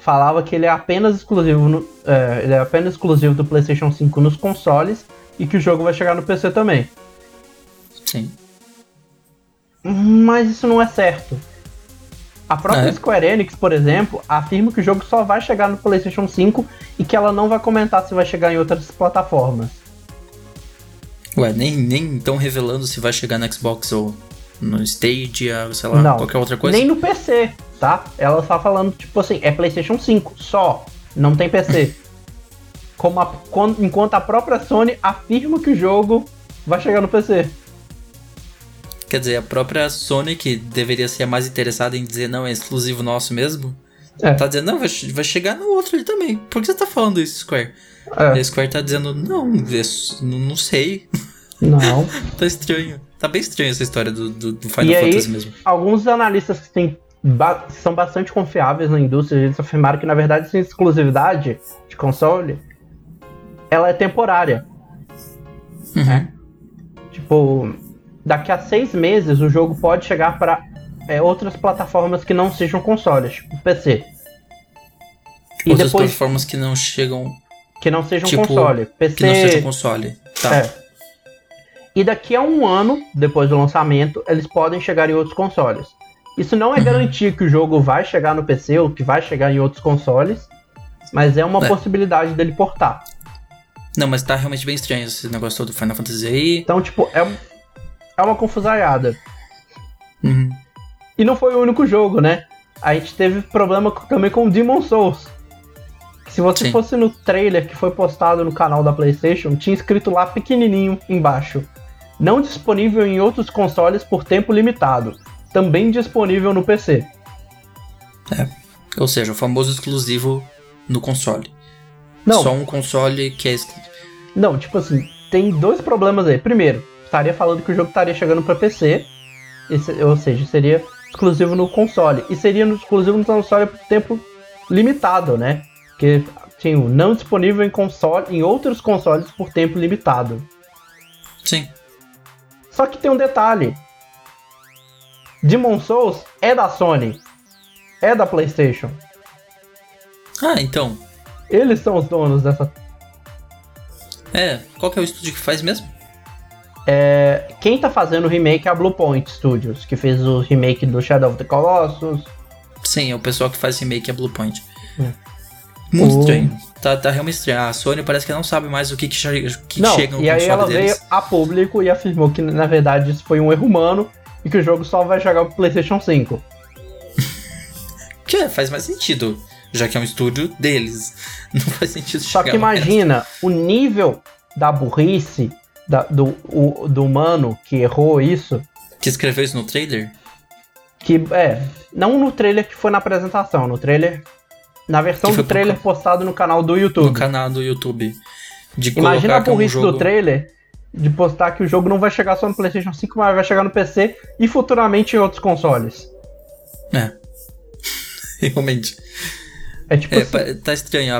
falava que ele é apenas exclusivo no, é, ele é apenas exclusivo do PlayStation 5 nos consoles e que o jogo vai chegar no PC também. Sim. Mas isso não é certo. A própria é. Square Enix, por exemplo, afirma que o jogo só vai chegar no PlayStation 5 e que ela não vai comentar se vai chegar em outras plataformas. Ué, nem, nem estão revelando se vai chegar no Xbox ou no Stadia, sei lá, Não, qualquer outra coisa? Nem no PC, tá? Ela tá falando, tipo assim, é PlayStation 5 só, não tem PC. Como a, enquanto a própria Sony afirma que o jogo vai chegar no PC. Quer dizer, a própria Sony, que deveria ser a mais interessada em dizer não, é exclusivo nosso mesmo, é. tá dizendo, não, vai, vai chegar no outro ali também. Por que você tá falando isso, Square? É. A Square tá dizendo, não, não, não sei. Não. tá estranho. Tá bem estranha essa história do, do, do Final e Fantasy aí, mesmo. Alguns analistas que têm ba são bastante confiáveis na indústria, eles afirmaram que na verdade essa exclusividade de console ela é temporária. Uhum. Né? Tipo, daqui a seis meses o jogo pode chegar para é, outras plataformas que não sejam consoles, tipo PC. E outras depois, plataformas que não chegam. Que não sejam tipo, console. PC. Que não sejam console. Tá. É. E daqui a um ano, depois do lançamento, eles podem chegar em outros consoles. Isso não é garantia que o jogo vai chegar no PC ou que vai chegar em outros consoles, mas é uma é. possibilidade dele portar. Não, mas tá realmente bem estranho esse negócio todo do Final Fantasy aí. Então, tipo, é, é uma confusaiada. Uhum. E não foi o único jogo, né? A gente teve problema também com Demon Souls. Se você Sim. fosse no trailer que foi postado no canal da PlayStation, tinha escrito lá pequenininho embaixo: não disponível em outros consoles por tempo limitado, também disponível no PC. É. Ou seja, o famoso exclusivo no console. Não. Só um console que é exclusivo. Não, tipo assim, tem dois problemas aí. Primeiro, estaria falando que o jogo estaria chegando para PC, esse, ou seja, seria exclusivo no console. E seria no, exclusivo no console por tempo limitado, né? Que tinha não disponível em console, em outros consoles por tempo limitado. Sim. Só que tem um detalhe. Demon Souls é da Sony. É da PlayStation. Ah, então. Eles são os donos dessa. É, qual que é o estúdio que faz mesmo? É. quem tá fazendo o remake é a Bluepoint Studios, que fez o remake do Shadow of the Colossus. Sim, é o pessoal que faz remake é a Bluepoint. É. Muito o... estranho. Tá, tá realmente estranho. A Sony parece que não sabe mais o que, que, que não, chega no E aí ela deles. veio a público e afirmou que na verdade isso foi um erro humano e que o jogo só vai jogar pro PlayStation 5. que é, faz mais sentido, já que é um estúdio deles. Não faz sentido Só que imagina o nível da burrice da, do, o, do humano que errou isso. Que escreveu isso no trailer? Que, é, não no trailer que foi na apresentação, no trailer. Na versão do trailer pro... postado no canal do YouTube. No canal do YouTube. De Imagina a burrice um jogo... do trailer de postar que o jogo não vai chegar só no PlayStation 5, mas vai chegar no PC e futuramente em outros consoles. É. Realmente. É tipo. É, assim, tá estranho.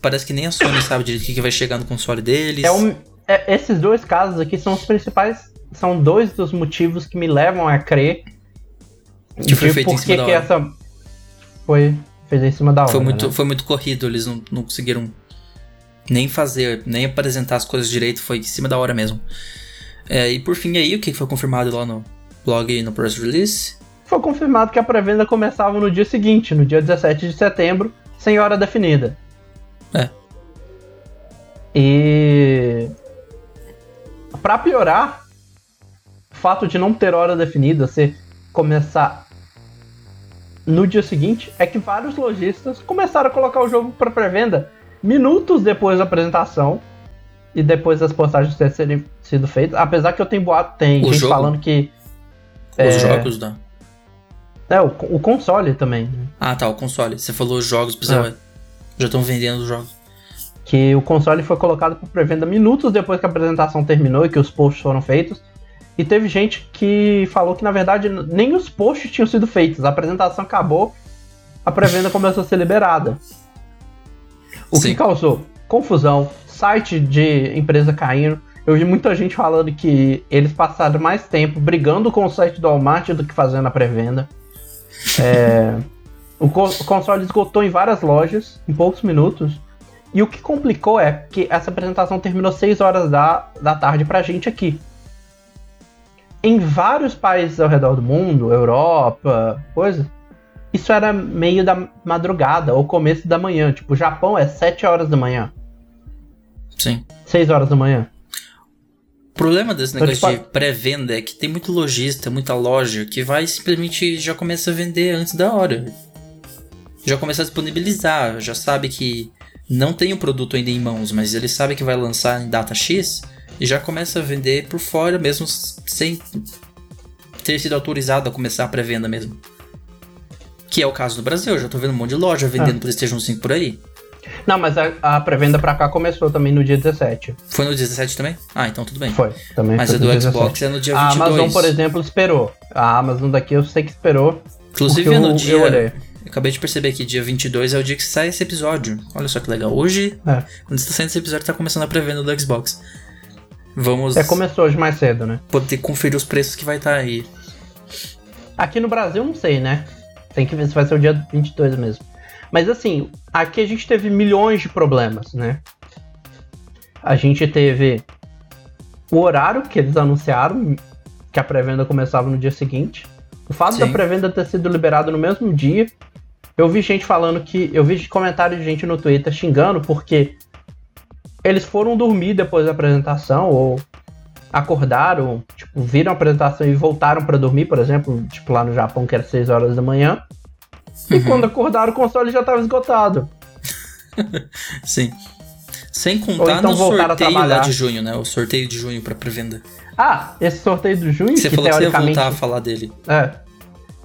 Parece, que nem a Sony sabe o que, que vai chegar no console deles. É um, é, esses dois casos aqui são os principais. São dois dos motivos que me levam a crer. Que foi feito em cima da hora. essa. Foi feita em cima da hora. Foi muito, né? foi muito corrido, eles não, não conseguiram nem fazer, nem apresentar as coisas direito, foi em cima da hora mesmo. É, e por fim aí, o que foi confirmado lá no blog e no press release? Foi confirmado que a pré-venda começava no dia seguinte, no dia 17 de setembro, sem hora definida. É. E para piorar, o fato de não ter hora definida, você começar no dia seguinte, é que vários lojistas começaram a colocar o jogo para pré-venda minutos depois da apresentação e depois das postagens terem sido feitas. Apesar que eu tenho boato, tem o gente jogo? falando que. Os é, jogos da. É, o, o console também. Né? Ah, tá, o console. Você falou os jogos, é. já estão vendendo os jogos. Que o console foi colocado para pré-venda minutos depois que a apresentação terminou e que os posts foram feitos. E teve gente que falou que na verdade nem os posts tinham sido feitos. A apresentação acabou, a pré-venda começou a ser liberada. O Sim. que causou confusão, site de empresa caindo. Eu vi muita gente falando que eles passaram mais tempo brigando com o site do Walmart do que fazendo a pré-venda. É, o, o console esgotou em várias lojas em poucos minutos. E o que complicou é que essa apresentação terminou 6 horas da, da tarde pra gente aqui. Em vários países ao redor do mundo, Europa, coisa, isso era meio da madrugada ou começo da manhã. Tipo, o Japão é 7 horas da manhã. Sim. 6 horas da manhã. O problema desse então, negócio tipo, de pré-venda é que tem muito lojista, muita loja que vai simplesmente já começa a vender antes da hora. Já começa a disponibilizar, já sabe que não tem o produto ainda em mãos, mas ele sabe que vai lançar em data X e já começa a vender por fora mesmo sem ter sido autorizado a começar a pré-venda mesmo. Que é o caso do Brasil. Eu já tô vendo um monte de loja vendendo ah. PlayStation 5 por aí. Não, mas a, a pré-venda pra cá começou também no dia 17. Foi no dia 17 também? Ah, então tudo bem. Foi, também. Mas a do Xbox 17. é no dia 22. A Amazon, por exemplo, esperou. A Amazon daqui eu sei que esperou. Inclusive no eu, dia. Eu, eu acabei de perceber que dia 22 é o dia que sai esse episódio. Olha só que legal. Hoje, é. quando está saindo esse episódio, tá começando a pré-venda do Xbox. Vamos. É, começou hoje mais cedo, né? Poder conferir os preços que vai estar tá aí. Aqui no Brasil, não sei, né? Tem que ver se vai ser o dia 22 mesmo. Mas assim, aqui a gente teve milhões de problemas, né? A gente teve o horário que eles anunciaram, que a pré-venda começava no dia seguinte. O fato Sim. da pré-venda ter sido liberada no mesmo dia. Eu vi gente falando que. Eu vi comentários de gente no Twitter xingando porque eles foram dormir depois da apresentação, ou acordaram, tipo, viram a apresentação e voltaram para dormir, por exemplo, tipo lá no Japão que era 6 horas da manhã. E uhum. quando acordaram o console já estava esgotado. Sim. Sem contar então no sorteio lá de junho, né? O sorteio de junho para pré-venda. Ah, esse sorteio de junho Você que falou teoricamente, que você ia voltar a falar dele. É.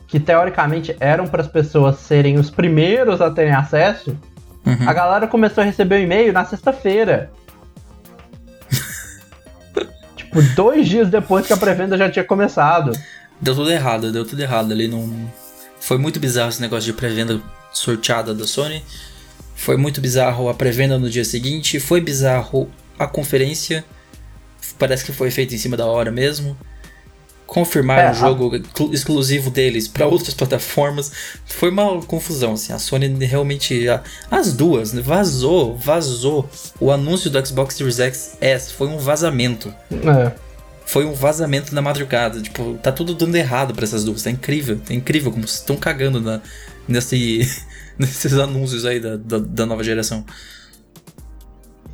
Que teoricamente eram para as pessoas serem os primeiros a terem acesso. Uhum. A galera começou a receber o e-mail na sexta-feira. Tipo, dois dias depois que a pré-venda já tinha começado. Deu tudo errado, deu tudo errado ali. Não... Foi muito bizarro esse negócio de pré-venda sorteada da Sony. Foi muito bizarro a pré-venda no dia seguinte. Foi bizarro a conferência. Parece que foi feita em cima da hora mesmo confirmar é, um jogo a... exclusivo deles para outras plataformas. Foi uma confusão, assim. A Sony realmente. A, as duas, né, vazou, vazou. O anúncio do Xbox Series X S foi um vazamento. É. foi um vazamento na madrugada. Tipo, tá tudo dando errado para essas duas. Tá incrível, tá incrível como estão cagando na, nesse, nesses anúncios aí da, da, da, nova geração.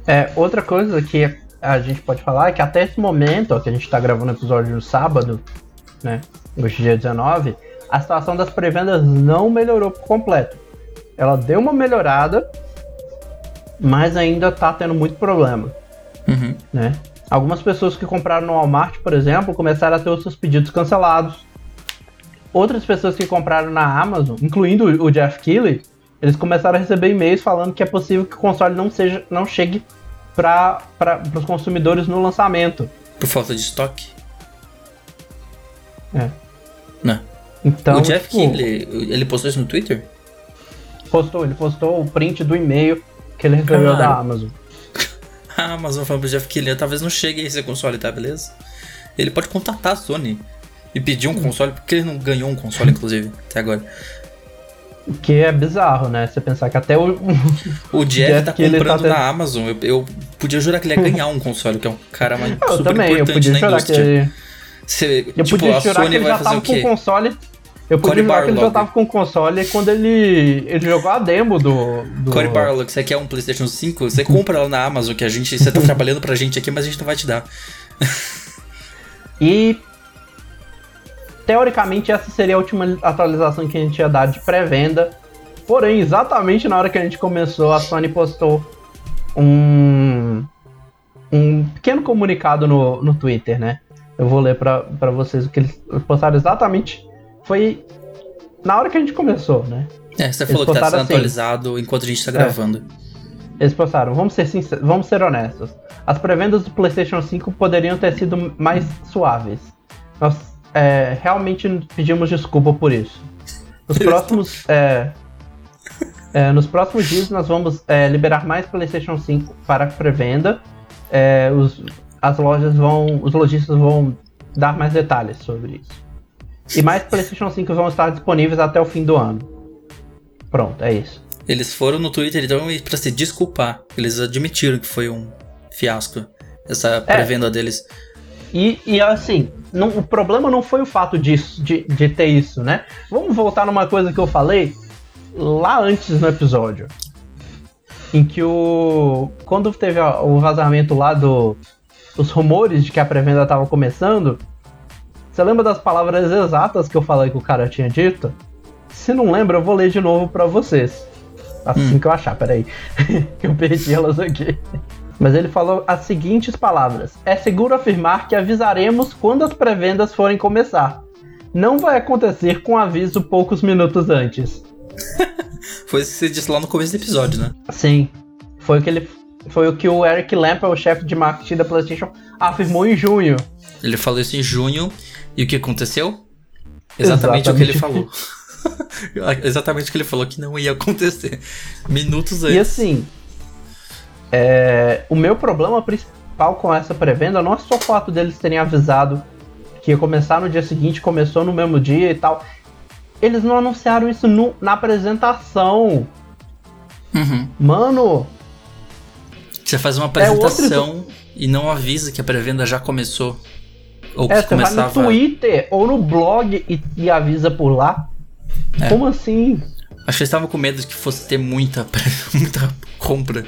É, outra coisa que a gente pode falar é que até esse momento, ó, que a gente tá gravando o episódio no sábado, né? Hoje dia 19, a situação das pré-vendas não melhorou por completo. Ela deu uma melhorada, mas ainda tá tendo muito problema. Uhum. Né? Algumas pessoas que compraram no Walmart, por exemplo, começaram a ter os seus pedidos cancelados. Outras pessoas que compraram na Amazon, incluindo o Jeff Keighley, eles começaram a receber e-mails falando que é possível que o console não seja, não chegue para os consumidores no lançamento. Por falta de estoque? É. Não. Então, o Jeff tipo, ele postou isso no Twitter? Postou, ele postou o print do e-mail que ele recebeu da Amazon. a Amazon falou pro Jeff Keighley, talvez não chegue esse console, tá, beleza? Ele pode contatar a Sony e pedir um console, porque ele não ganhou um console, inclusive, até agora. Que é bizarro, né? Você pensar que até o. O Jeff, Jeff tá comprando tá na Amazon. Eu, eu, podia jurar que ele ia ganhar um console, que é um cara mais eu super também, importante na indústria. Que... Você, eu tipo, podia jurar que ele já tava com o console eu podia jurar que ele já tava com o console quando ele, ele jogou a demo do. do... Corey Barlog, você quer um PlayStation 5? Você compra lá na Amazon, que a gente. Você tá trabalhando pra gente aqui, mas a gente não vai te dar. e. Teoricamente, essa seria a última atualização que a gente ia dar de pré-venda. Porém, exatamente na hora que a gente começou, a Sony postou um. Um pequeno comunicado no, no Twitter, né? Eu vou ler para vocês o que eles postaram exatamente foi na hora que a gente começou, né? É, você falou que tá sendo assim, atualizado enquanto a gente tá é. gravando. É, eles postaram, vamos ser sinceros, vamos ser honestos. As pré-vendas do PlayStation 5 poderiam ter sido mais suaves. Nós é, realmente pedimos desculpa por isso. Nos próximos, é, é, nos próximos dias nós vamos é, liberar mais PlayStation 5 para pré-venda. É, as lojas vão, os lojistas vão dar mais detalhes sobre isso. E mais PlayStation 5 vão estar disponíveis até o fim do ano. Pronto, é isso. Eles foram no Twitter então para se desculpar. Eles admitiram que foi um fiasco essa é. pré-venda deles. E, e assim, não, o problema não foi o fato disso, de, de ter isso, né? Vamos voltar numa coisa que eu falei lá antes no episódio. Em que o. Quando teve o vazamento lá do. Os rumores de que a pré-venda estava começando, você lembra das palavras exatas que eu falei que o cara tinha dito? Se não lembra, eu vou ler de novo para vocês. Assim hum. que eu achar, peraí. que eu perdi elas aqui. Mas ele falou as seguintes palavras: É seguro afirmar que avisaremos quando as pré-vendas forem começar. Não vai acontecer com aviso poucos minutos antes. foi isso que você disse lá no começo do episódio, né? Sim. Foi o que ele. Foi o que o Eric Lamp, o chefe de marketing da PlayStation, afirmou em junho. Ele falou isso em junho e o que aconteceu? Exatamente, Exatamente. o que ele falou. Exatamente o que ele falou que não ia acontecer. Minutos antes. E assim, é, o meu problema principal com essa pré-venda não é só o fato deles terem avisado que ia começar no dia seguinte, começou no mesmo dia e tal. Eles não anunciaram isso no, na apresentação. Uhum. Mano. Você faz uma apresentação é outro... e não avisa que a pré-venda já começou. Ou é, você começava... vai no Twitter ou no blog e, e avisa por lá. É. Como assim? Acho que eles estavam com medo de que fosse ter muita, muita compra.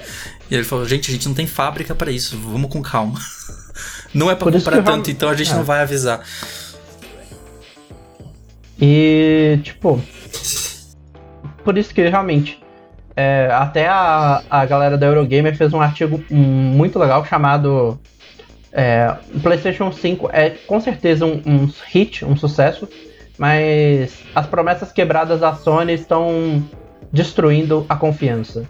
E ele falou, gente, a gente não tem fábrica para isso, vamos com calma. Não é para comprar tanto, então a gente é. não vai avisar. E, tipo. Por isso que realmente. É, até a, a galera da Eurogamer fez um artigo muito legal chamado é, o PlayStation 5 é com certeza um, um, hit, um sucesso, mas as promessas quebradas da Sony estão destruindo a confiança.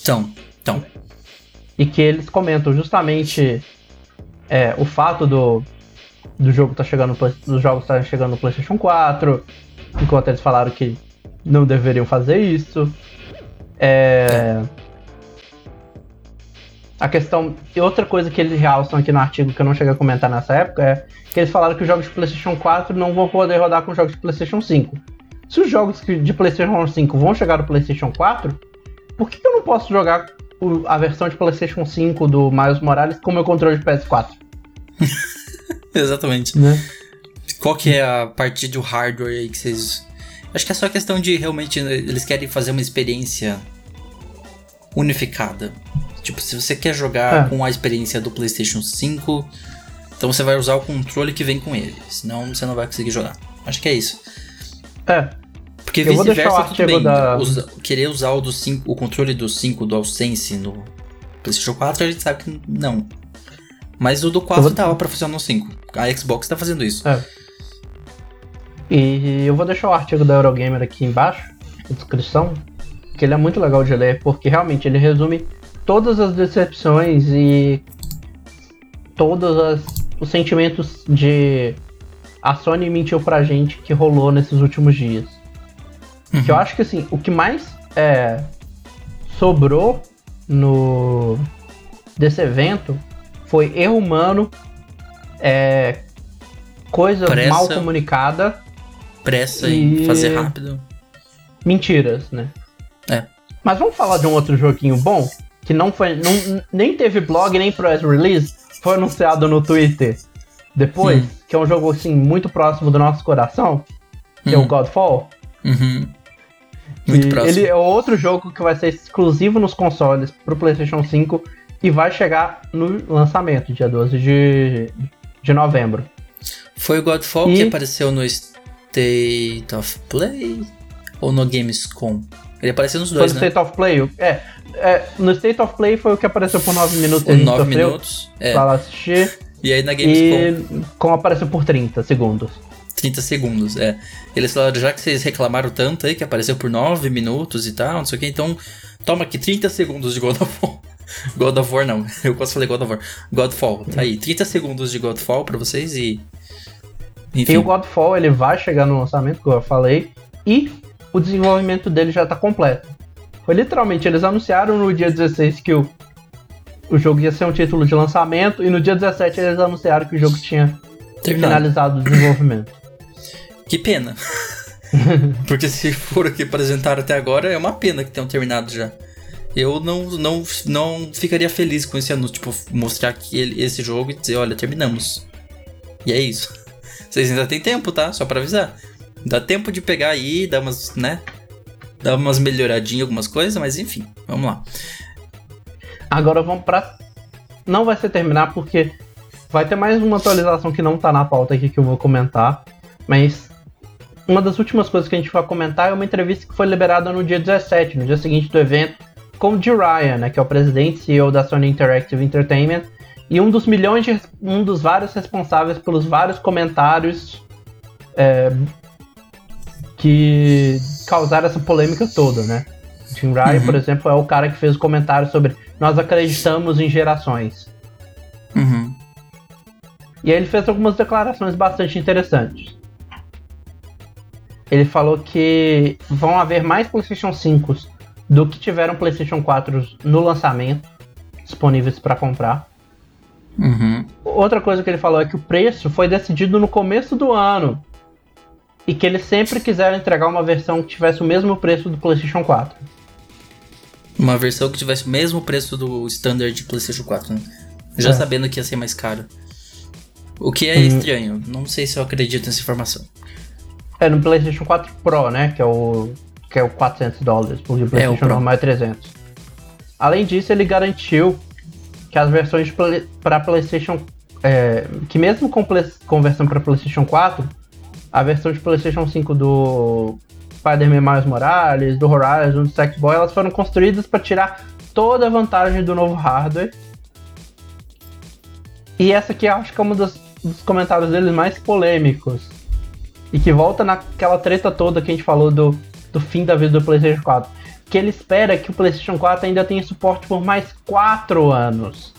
Então, então. E que eles comentam justamente é, o fato do, do jogo tá chegando dos jogos estarem tá chegando no PlayStation 4, enquanto eles falaram que não deveriam fazer isso. É, a questão. E outra coisa que eles realçam aqui no artigo que eu não cheguei a comentar nessa época é que eles falaram que os jogos de PlayStation 4 não vão poder rodar com jogos de PlayStation 5. Se os jogos de PlayStation 5 vão chegar no PlayStation 4, por que eu não posso jogar a versão de PlayStation 5 do Miles Morales com meu controle de PS4? Exatamente. Né? Qual que é a parte do hardware aí que vocês. Acho que é só questão de realmente eles querem fazer uma experiência unificada. Tipo, se você quer jogar É. com a experiência do PlayStation 5, então você vai usar o controle que vem com ele. Senão você não vai conseguir jogar. Acho que é isso. É, Porque vice-versa tudo bem. da- Usa- querer usar o, do 5, o controle do 5 do DualSense no PlayStation 4, a gente sabe que não. Mas o do 4 Eu vou- dava pra funcionar no 5. A Xbox tá fazendo isso. é. E eu vou deixar o artigo da Eurogamer aqui embaixo, na descrição, que ele é muito legal de ler, porque realmente ele resume todas as decepções e todos as- os sentimentos de a Sony mentiu pra gente que rolou nesses últimos dias. Que eu acho que assim, o que mais é, sobrou no desse foi erro humano, é, coisa Pressa. mal comunicada, Pressa em E- fazer rápido. mentiras, né? É. Mas vamos falar de um outro joguinho bom, que não foi. não- nem teve blog, nem press release, foi anunciado no Twitter depois, Hum. que é um jogo assim, muito próximo do nosso coração, que é o Hum. Godfall. Uhum. Muito E próximo. Ele é outro jogo que vai ser exclusivo nos consoles pro PlayStation 5 e vai chegar no lançamento, dia 12 de, de novembro. Foi o Godfall E- que apareceu no State of Play ou no Gamescom? Ele apareceu nos Foi dois, no né? State of Play? É, é, no State of Play foi o que apareceu por 9 minutos. gente 9 sofreu minutos. É. Pra lá assistir. E aí na Gamescom, E como apareceu por 30 segundos. 30 segundos. É. Eles falaram, já que vocês reclamaram tanto aí, que apareceu por 9 minutos e tal, não sei o que, então toma aqui 30 segundos de God of War. God of War não, eu quase falei God of War. Godfall, tá aí, 30 segundos de Godfall pra vocês e. Enfim. E o Godfall ele vai chegar no lançamento, como eu falei, e o desenvolvimento dele já tá completo. Foi literalmente, eles anunciaram no dia 16 que o, o jogo ia ser um título de lançamento, e no dia 17 eles anunciaram que o jogo tinha Terminado. finalizado o desenvolvimento. Que pena. Porque se for o que apresentaram até agora, é uma pena que tenham terminado já. Eu não, não, não ficaria feliz com esse anúncio, tipo, mostrar que ele- esse jogo e dizer, olha, terminamos. E é isso. Vocês ainda tem tempo, tá? Só pra avisar. Dá tempo de pegar aí, dar umas, né? Dar umas melhoradinhas, algumas coisas, mas enfim, vamos lá. Agora vamos pra. Não vai ser terminar porque vai ter mais uma atualização que não tá na pauta aqui que eu vou comentar. Mas uma das últimas coisas que a gente vai comentar é uma entrevista que foi liberada no dia 17, no dia seguinte do evento, com o Jim Ryan, né, que é o presidente e CEO da Sony Interactive Entertainment, e um dos milhões de. um dos vários responsáveis pelos vários comentários é, que causaram essa polêmica toda, né? Jim Ryan, Uhum. por exemplo, é o cara que fez o comentário sobre nós acreditamos em gerações. Uhum. E aí ele fez algumas declarações bastante interessantes. Ele falou que vão haver mais PlayStation 5 do que tiveram PlayStation 4 no lançamento disponíveis para comprar. Uhum. Outra coisa que ele falou é que o preço foi decidido no começo do ano e que eles sempre quiseram entregar uma versão que tivesse o mesmo preço do PlayStation 4. Uma versão que tivesse o mesmo preço do standard de PlayStation 4, né? Já É. sabendo que ia ser mais caro. O que é Hum. estranho. Não sei se eu acredito nessa informação. É no PlayStation 4 Pro, né? Que é o que é o 400 dólares, porque o PlayStation Pro. normal é 300. Além disso, ele garantiu que as versões para PlayStation, é, que mesmo com, play, com versão para PlayStation 4, a versão de PlayStation 5 do Spider-Man Miles Morales, do Horizon, do Sackboy, elas foram construídas para tirar toda a vantagem do novo hardware. E essa aqui eu acho que é um dos, dos comentários deles mais polêmicos. E que volta naquela treta toda que a gente falou do, do fim da vida do PlayStation 4. Que ele espera que o PlayStation 4 ainda tenha suporte por mais 4 anos.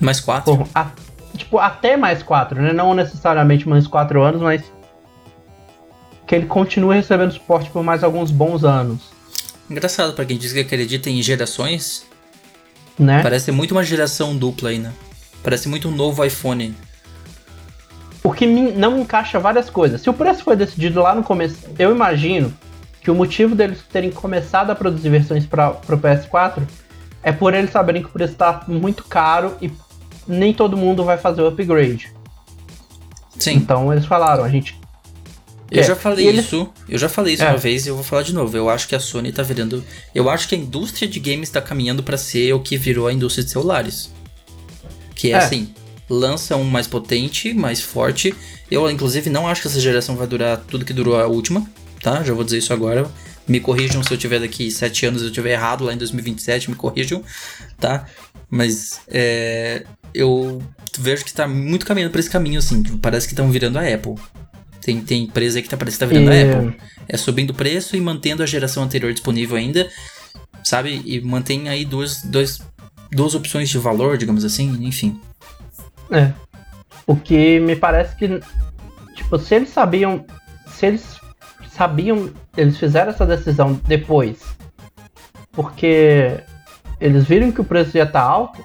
Mais quatro? Por, a- tipo, até mais 4, né? Não necessariamente mais 4 anos, mas. Que ele continue recebendo suporte por mais alguns bons anos. Engraçado pra quem diz que acredita em gerações. Né? Parece muito uma geração dupla aí, né? Parece muito um novo iPhone. O que não encaixa várias coisas. Se o preço foi decidido lá no começo, eu imagino que o motivo deles terem começado a produzir versões para o PS4 é por eles saberem que o preço está muito caro e nem todo mundo vai fazer o upgrade. Sim. Então eles falaram, a gente. Eu já falei eles- isso, eu já falei isso É. uma vez e eu vou falar de novo. Eu acho que a Sony tá virando. Eu acho que a indústria de games tá caminhando pra ser o que virou a indústria de celulares. Que é, É. assim, lança um mais potente, mais forte. Eu, inclusive, não acho que essa geração vai durar tudo que durou a última, tá? Já vou dizer isso agora. Me corrijam se eu tiver daqui sete anos eu tiver errado lá em 2027, me corrijam, tá? Mas é, eu vejo que tá muito caminhando pra esse caminho, assim. Parece que estão virando a Apple. Tem, tem empresa aí que tá parecendo que tá virando E- a Apple. É subindo o preço e mantendo a geração anterior disponível ainda, sabe? E mantém aí duas, dois, duas opções de valor, digamos assim, enfim. É. O que me parece que. Tipo, se eles sabiam. Se eles sabiam. Eles fizeram essa decisão depois. Porque eles viram que o preço ia estar alto.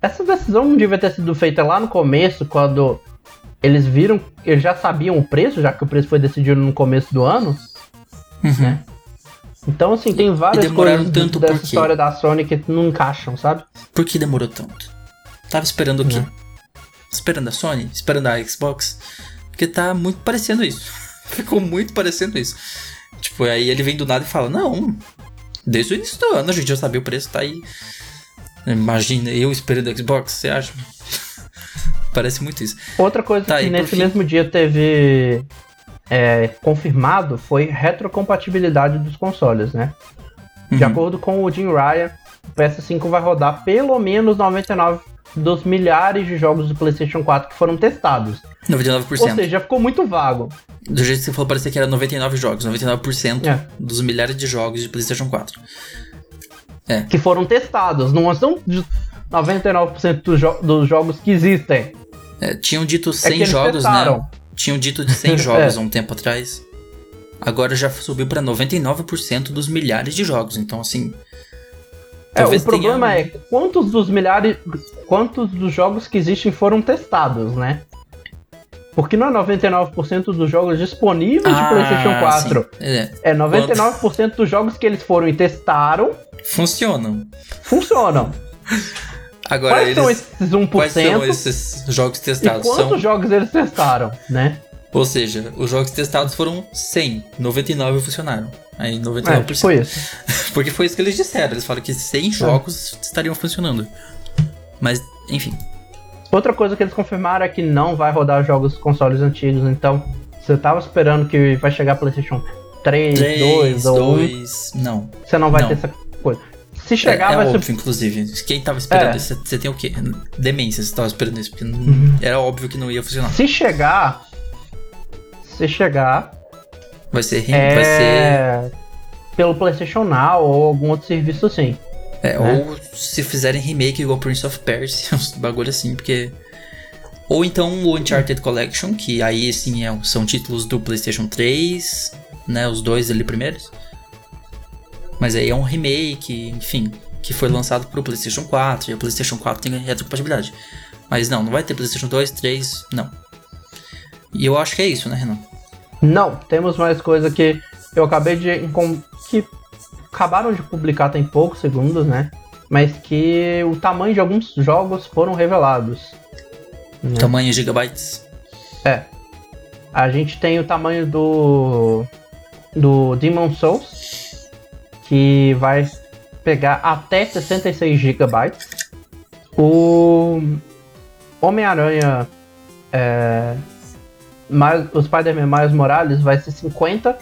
Essa decisão não devia ter sido feita lá no começo, quando eles viram. Eles já sabiam o preço, já que o preço foi decidido no começo do ano. Uhum. Então, assim, tem várias coisas tanto dessa história da Sony que não encaixam, sabe? Por que demorou tanto? Tava esperando o quê? Né. Esperando a Sony? Esperando a Xbox? Porque tá muito parecendo isso. Ficou muito parecendo isso. Tipo, aí ele vem do nada e fala: Não, desde o início do ano a gente já sabia o preço, tá aí. Imagina eu esperando a Xbox, você acha? Parece muito isso. Outra coisa Tá, que nesse fim? mesmo dia teve é, confirmado foi retrocompatibilidade dos consoles, né? De Uhum. acordo com o Jim Ryan, o PS5 vai rodar pelo menos 99 dos milhares de jogos do PlayStation 4 que foram testados. 99%. Ou seja, ficou muito vago. Do jeito que você falou, parecia que era 99 jogos. 99% É. dos milhares de jogos de PlayStation 4. Que foram testados, não são de 99% dos, jo- dos jogos que existem. É, tinham dito É 100 que eles jogos, testaram. né? Tinham dito de 100 jogos É. há um tempo atrás. Agora já subiu pra 99% dos milhares de jogos. Então, assim. É, o problema tenha- é quantos dos milhares. Quantos dos jogos que existem foram testados, né? Porque não é 99% dos jogos disponíveis de Ah, PlayStation 4. sim. É, É 99% dos jogos que eles foram e testaram funcionam. funcionam. Agora, Quais são eles. esses 1%? Quais são esses jogos E testados? quantos São, jogos eles testaram, né? Ou seja, os jogos testados foram 100, 99 funcionaram. Aí É, 99%. tipo isso. Porque foi isso que eles disseram. Eles falaram que 100 jogos estariam funcionando. Mas, enfim. Outra coisa que eles confirmaram é que não vai rodar jogos consoles antigos, então você tava esperando que vai chegar PlayStation 3, 3, 2 ou 1, 2. Não. você não vai Não. ter essa coisa. Se chegar, é, é vai óbvio, ser. inclusive. Quem tava esperando É. isso? Você tem o quê? Demência, você tava esperando isso. Porque não- Uhum. era óbvio que não ia funcionar. Se chegar. Se chegar. Vai ser. É. Vai ser Pelo PlayStation Now ou algum outro serviço assim. é, né? Ou se fizerem remake igual Prince of Persia, uns bagulho assim, porque. Ou então o Uncharted Collection, que aí sim é- são títulos do PlayStation 3, né? Os dois ali primeiros. Mas aí é um remake, enfim, que foi lançado pro PlayStation 4, e o PlayStation 4 tem retrocompatibilidade. Mas não, não vai ter PlayStation 2, 3, não. E eu acho que é isso, né, Renan? Não, temos mais coisa que eu acabei de. que acabaram de publicar tem poucos segundos, né? Mas que o tamanho de alguns jogos foram revelados. né? Tamanho em gigabytes. É. A gente tem o tamanho do. do Demon Souls, que vai pegar até 66 GB. O Homem-Aranha. É, mais- o Spider-Man Miles Morales vai ser 50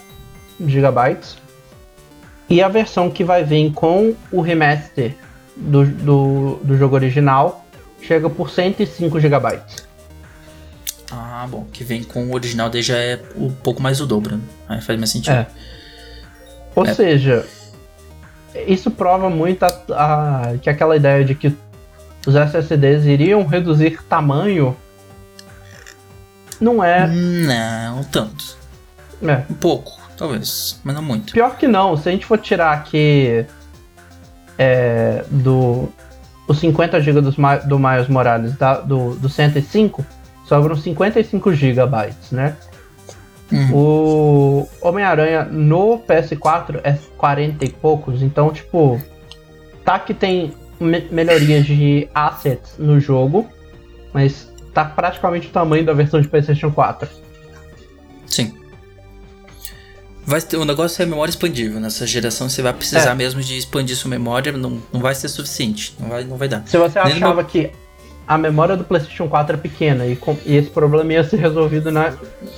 GB. E a versão que vai vir com o remaster do, do, do jogo original chega por 105 GB. Ah, bom, que vem com o original daí já é um pouco mais do dobro, né? Aí faz mais sentido. É. Ou É. seja, isso prova muito a, a- que aquela ideia de que os SSDs iriam reduzir tamanho não é, Não, tanto. é. Um pouco, talvez, mas não muito. Pior que não, se a gente for tirar aqui é, do os 50 GB Mi- do Miles Morales da- do, do 105, sobram 55 GB, né? Uhum. O Homem-Aranha no PS4 é 40 e poucos, então, tipo, tá que tem me- melhorias de assets no jogo, mas tá praticamente o tamanho da versão de PlayStation 4. Sim. Vai ter, o negócio é memória expandível. Nessa geração você vai precisar É. mesmo de expandir sua memória, não, não vai ser suficiente. Não vai, não vai dar. Se você Nem no achava que a memória do PlayStation 4 é pequena e, com- e esse problema ia ser resolvido na,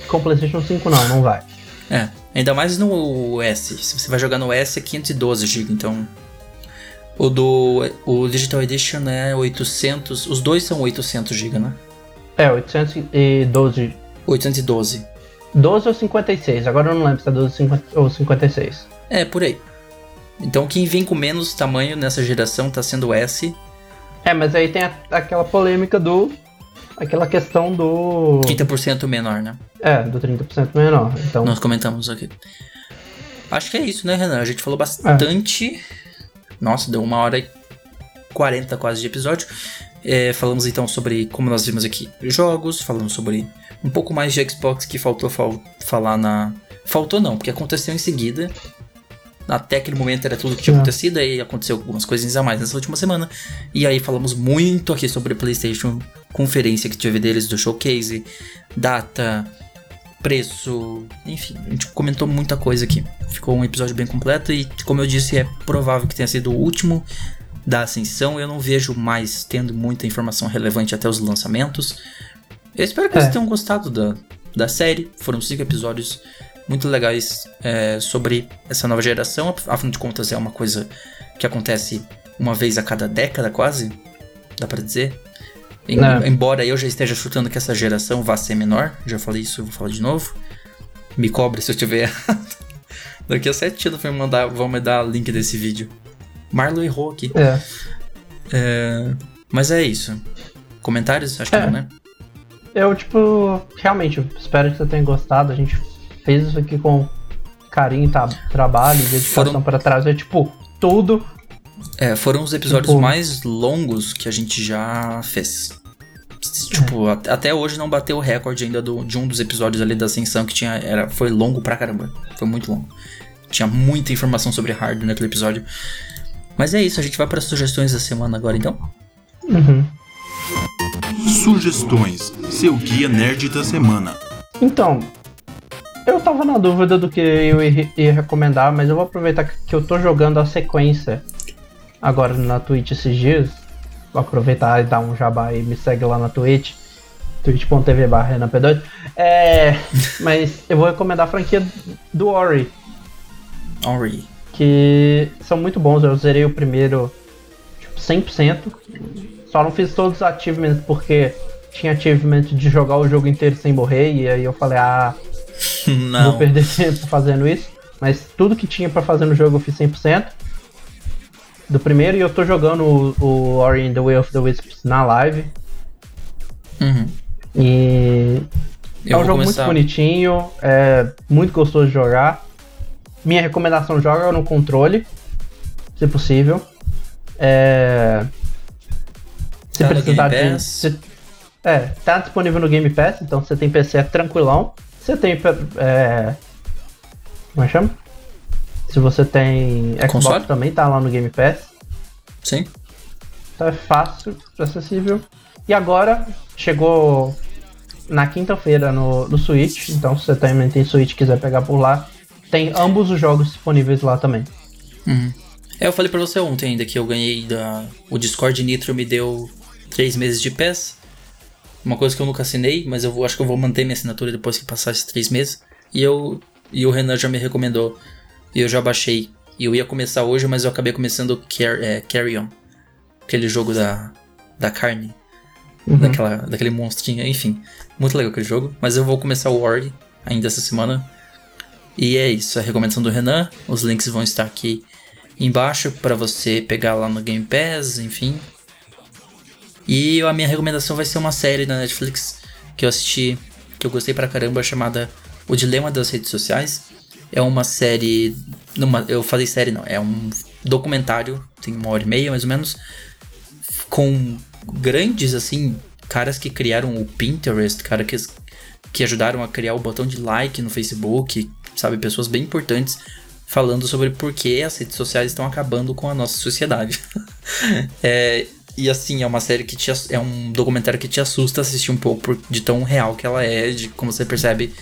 com o PlayStation 5, não, não vai. É, ainda mais no S. Se você vai jogar no S é 512 GB, então o do o Digital Edition é 800, os dois são 800 GB, né? É, 812. 812. 12 ou 56, agora eu não lembro se é 12 50 ou 56. É, por aí. Então quem vem com menos tamanho nessa geração tá sendo o S, É, mas aí tem a- aquela polêmica do. aquela questão do. 30% menor, né? É, do 30% menor. Então. Nós comentamos aqui. Acho que é isso, né, Renan? A gente falou bastante. Nossa, deu uma hora e 40 quase de episódio. É, falamos então sobre, como nós vimos aqui, jogos. Falamos sobre um pouco mais de Xbox que faltou fal- falar na. Faltou não, porque aconteceu em seguida. Até aquele momento era tudo que tinha É. acontecido, aí aconteceu algumas coisinhas a mais nessa última semana. E aí falamos muito aqui sobre PlayStation, conferência que teve deles do showcase, data, preço, enfim, a gente comentou muita coisa aqui. Ficou um episódio bem completo e, como eu disse, é provável que tenha sido o último da Ascensão. Eu não vejo mais tendo muita informação relevante até os lançamentos. Eu espero que É. vocês tenham gostado da, da série. Foram cinco episódios muito legais é, sobre essa nova geração. Afinal de contas, é uma coisa que acontece uma vez a cada década, quase. Dá pra dizer. Em- É. Embora eu já esteja chutando que essa geração vá ser menor, já falei isso, eu vou falar de novo. Me cobre se eu tiver errado. Daqui a sete anos vão me dar link desse vídeo. Marlon errou aqui. É. É, mas é isso. Comentários? Acho que É. não, né? Eu, tipo, realmente, espero que você tenha gostado. A gente fez isso aqui com carinho, tá? trabalho, dedicação Foram- pra trazer, tipo, tudo. É, foram os episódios Tipo- mais longos que a gente já fez. Tipo, at- até hoje não bateu o recorde ainda do- de um dos episódios ali da Ascensão que tinha. Era, foi longo pra caramba. Foi muito longo. Tinha muita informação sobre hardware naquele episódio. Mas é isso, a gente vai para as sugestões da semana agora então. Uhum. Sugestões, seu guia nerd da semana. Então, eu tava na dúvida do que eu ia, ia recomendar, mas eu vou aproveitar que eu tô jogando a sequência agora na Twitch esses dias. Vou aproveitar e dar um jabá e me segue lá na Twitch. twitch.tv barra P2. É, mas eu vou recomendar a franquia do Ori, Ori. Que são muito bons. Eu zerei o primeiro tipo, 100%. Só não fiz todos os achievements porque tinha achievement de jogar o jogo inteiro sem morrer. E aí eu falei, ah, vou Não. perder tempo fazendo isso. Mas tudo que tinha pra fazer no jogo eu fiz 100% do primeiro. E eu tô jogando o, o Ori and the Way of the Wisps na live. Uhum. E Eu é um vou jogo começar. muito bonitinho, é muito gostoso de jogar. Minha recomendação joga no controle, se possível. É... Se Tá precisar de. Se- É, tá disponível no Game Pass, então você tem PC é tranquilão. Você tem. É... Como é que chama? Se você tem Xbox Console? também, tá lá no Game Pass. Sim. Então é fácil, acessível. E agora chegou na quinta-feira no, no Switch. Então se você também tem Switch e quiser pegar por lá, tem ambos os jogos disponíveis lá também. Uhum. É, eu falei pra você ontem ainda que eu ganhei da. O Discord Nitro me deu três meses de PES. Uma coisa que eu nunca assinei, mas eu vou, acho que eu vou manter minha assinatura depois que passar esses três meses. E eu. E o Renan já me recomendou. E eu já baixei. E eu ia começar hoje, mas eu acabei começando Car é, Carry On. Aquele jogo da. Da carne. Uhum. Daquela, daquele monstrinho, enfim. Muito legal aquele jogo. Mas eu vou começar o Ori ainda essa semana. E é isso, a recomendação do Renan. Os links vão estar aqui embaixo para você pegar lá no Game Pass, enfim. E a minha recomendação vai ser uma série da Netflix que eu assisti, que eu gostei pra caramba, chamada O Dilema das Redes Sociais. É uma série. Numa, eu falei série não, é um documentário, tem uma hora e meia mais ou menos, com grandes, assim, caras que criaram o Pinterest, cara que, que ajudaram a criar o botão de like no Facebook, sabe? Pessoas bem importantes falando sobre por que as redes sociais estão acabando com a nossa sociedade. é, E assim, é uma série que te é um documentário que te assusta assistir um pouco por, de tão real que ela é, de como você percebe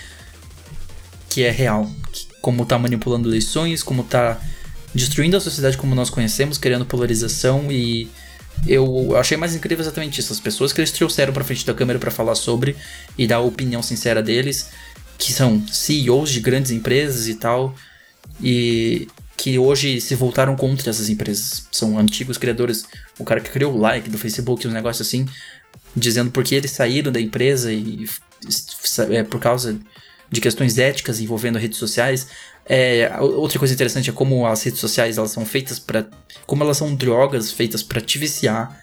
que é real, que, como tá manipulando eleições, como tá destruindo a sociedade como nós conhecemos, criando polarização e eu achei mais incrível exatamente isso, as pessoas que eles trouxeram para frente da câmera para falar sobre e dar a opinião sincera deles, que são CEOs de grandes empresas e tal, e que hoje se voltaram contra essas empresas. São antigos criadores, o cara que criou o like do Facebook, um negócio assim, dizendo porque eles saíram da empresa e é, por causa de questões éticas envolvendo redes sociais. É, outra coisa interessante é como as redes sociais elas são feitas para, como elas são drogas feitas para te viciar.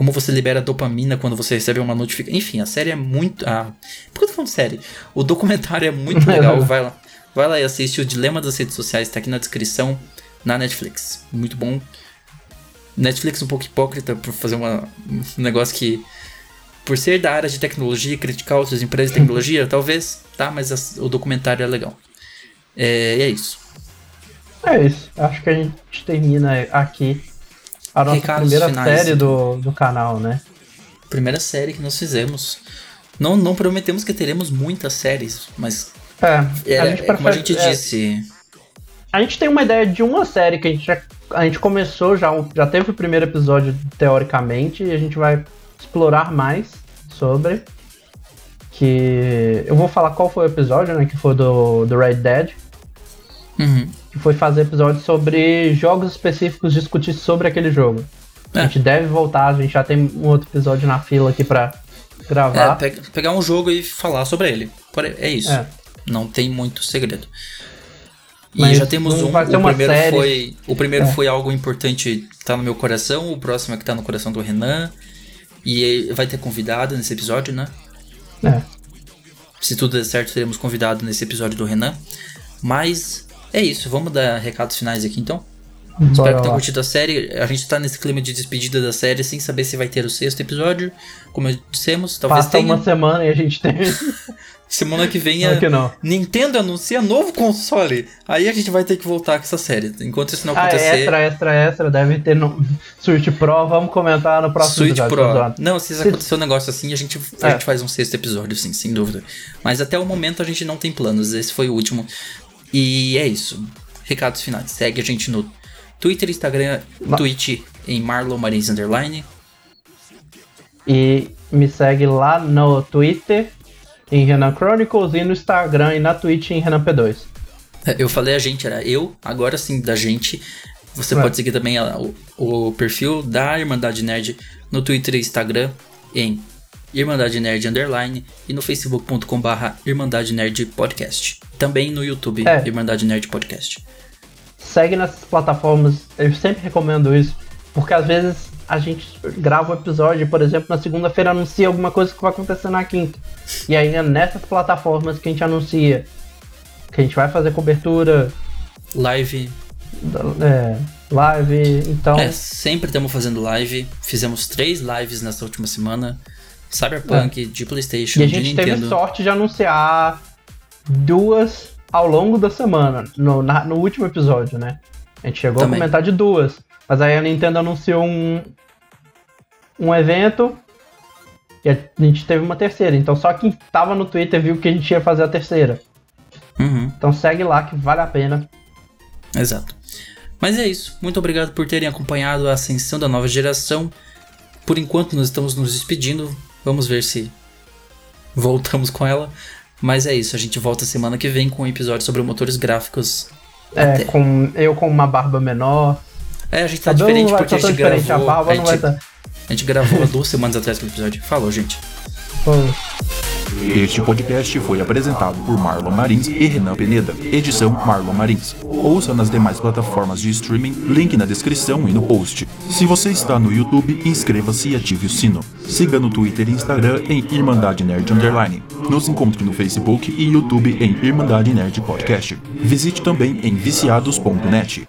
Como você libera dopamina quando você recebe uma notificação. Enfim, a série é muito. Ah, por que eu tô falando série? O documentário é muito legal. vai lá. Vai lá e assiste o Dilema das Redes Sociais, tá aqui na descrição, na Netflix. Muito bom. Netflix um pouco hipócrita por fazer uma, um negócio que, por ser da área de tecnologia, criticar outras empresas de tecnologia, talvez, tá? Mas o documentário é legal. É, e é isso. É isso. Acho que a gente termina aqui a nossa Recados primeira finais, série do, do canal, né? Primeira série que nós fizemos. Não, não prometemos que teremos muitas séries, mas é, Era, a gente é como a gente é, disse. A gente tem uma ideia de uma série que a gente já, a gente começou já, já teve o primeiro episódio teoricamente e a gente vai explorar mais sobre que eu vou falar qual foi o episódio, né, que foi do, do Red Dead. Uhum. Que foi fazer episódio sobre jogos específicos, discutir sobre aquele jogo. É. A gente deve voltar, a gente já tem um outro episódio na fila aqui pra gravar. É, pegar um jogo e falar sobre ele. É isso. É. Não tem muito segredo. E Mas já temos um. O primeiro, série. foi, o primeiro é. foi algo importante, tá no meu coração. O próximo é que tá no coração do Renan. E vai ter convidado nesse episódio, né? É. Se tudo der certo, teremos convidado nesse episódio do Renan. Mas é isso, vamos dar recados finais aqui então. Bora Espero que tenham curtido a série. A gente tá nesse clima de despedida da série sem saber se vai ter o sexto episódio. Como dissemos, talvez Passa tenha. uma semana e a gente tem. Semana que vem a Nintendo anuncia novo console. Aí a gente vai ter que voltar com essa série. Enquanto isso não ah, acontecer. Ah, extra, extra, extra. Deve ter no Switch Pro. Vamos comentar no próximo Switch episódio. Pro. Não, se, se acontecer um negócio assim, a gente, a é. gente faz um sexto episódio, sim, sem dúvida. Mas até o momento a gente não tem planos. Esse foi o último. E é isso. Recados finais. Segue a gente no Twitter, Instagram, Ma Twitch em Marlon Marins Underline. E me segue lá no Twitter em Renan Chronicles e no Instagram e na Twitch em Renan P2. É, eu falei a gente, era eu, agora sim, da gente. Você é. pode seguir também a, o, o, perfil da Irmandade Nerd no Twitter e Instagram em Irmandade Nerd Underline e no facebook.com barra Irmandade Nerd Podcast. Também no YouTube, é. Irmandade Nerd Podcast. Segue nessas plataformas, eu sempre recomendo isso, porque às vezes a gente grava o um episódio, por exemplo, na segunda-feira anuncia alguma coisa que vai acontecer na quinta. E aí é nessas plataformas que a gente anuncia que a gente vai fazer cobertura. Live. É, live, então. É, sempre estamos fazendo live. Fizemos três lives nessa última semana. Cyberpunk, é. de PlayStation, e a gente teve sorte de anunciar duas ao longo da semana, no, na, no último episódio, né? A gente chegou Também. a comentar de duas. Mas aí a Nintendo anunciou um, um evento e a gente teve uma terceira. Então só quem tava no Twitter viu que a gente ia fazer a terceira. Uhum. Então segue lá que vale a pena. Exato. Mas é isso. Muito obrigado por terem acompanhado a ascensão da nova geração. Por enquanto nós estamos nos despedindo. Vamos ver se voltamos com ela. Mas é isso, a gente volta semana que vem com um episódio sobre motores gráficos. É, Até. com eu com uma barba menor. É, a gente tá diferente porque a gente gravou. A, barba a, gente, tá... a gente gravou duas semanas atrás do episódio. Falou, gente. Falou. Este podcast foi apresentado por Marlon Marins e Renan Peneda, edição Marlon Marins. Ouça nas demais plataformas de streaming, link na descrição e no post. Se você está no YouTube, inscreva-se e ative o sino. Siga no Twitter e Instagram em Irmandade Nerd Underline. Nos encontre no Facebook e YouTube em Irmandade Nerd Podcast. Visite também em viciados.net.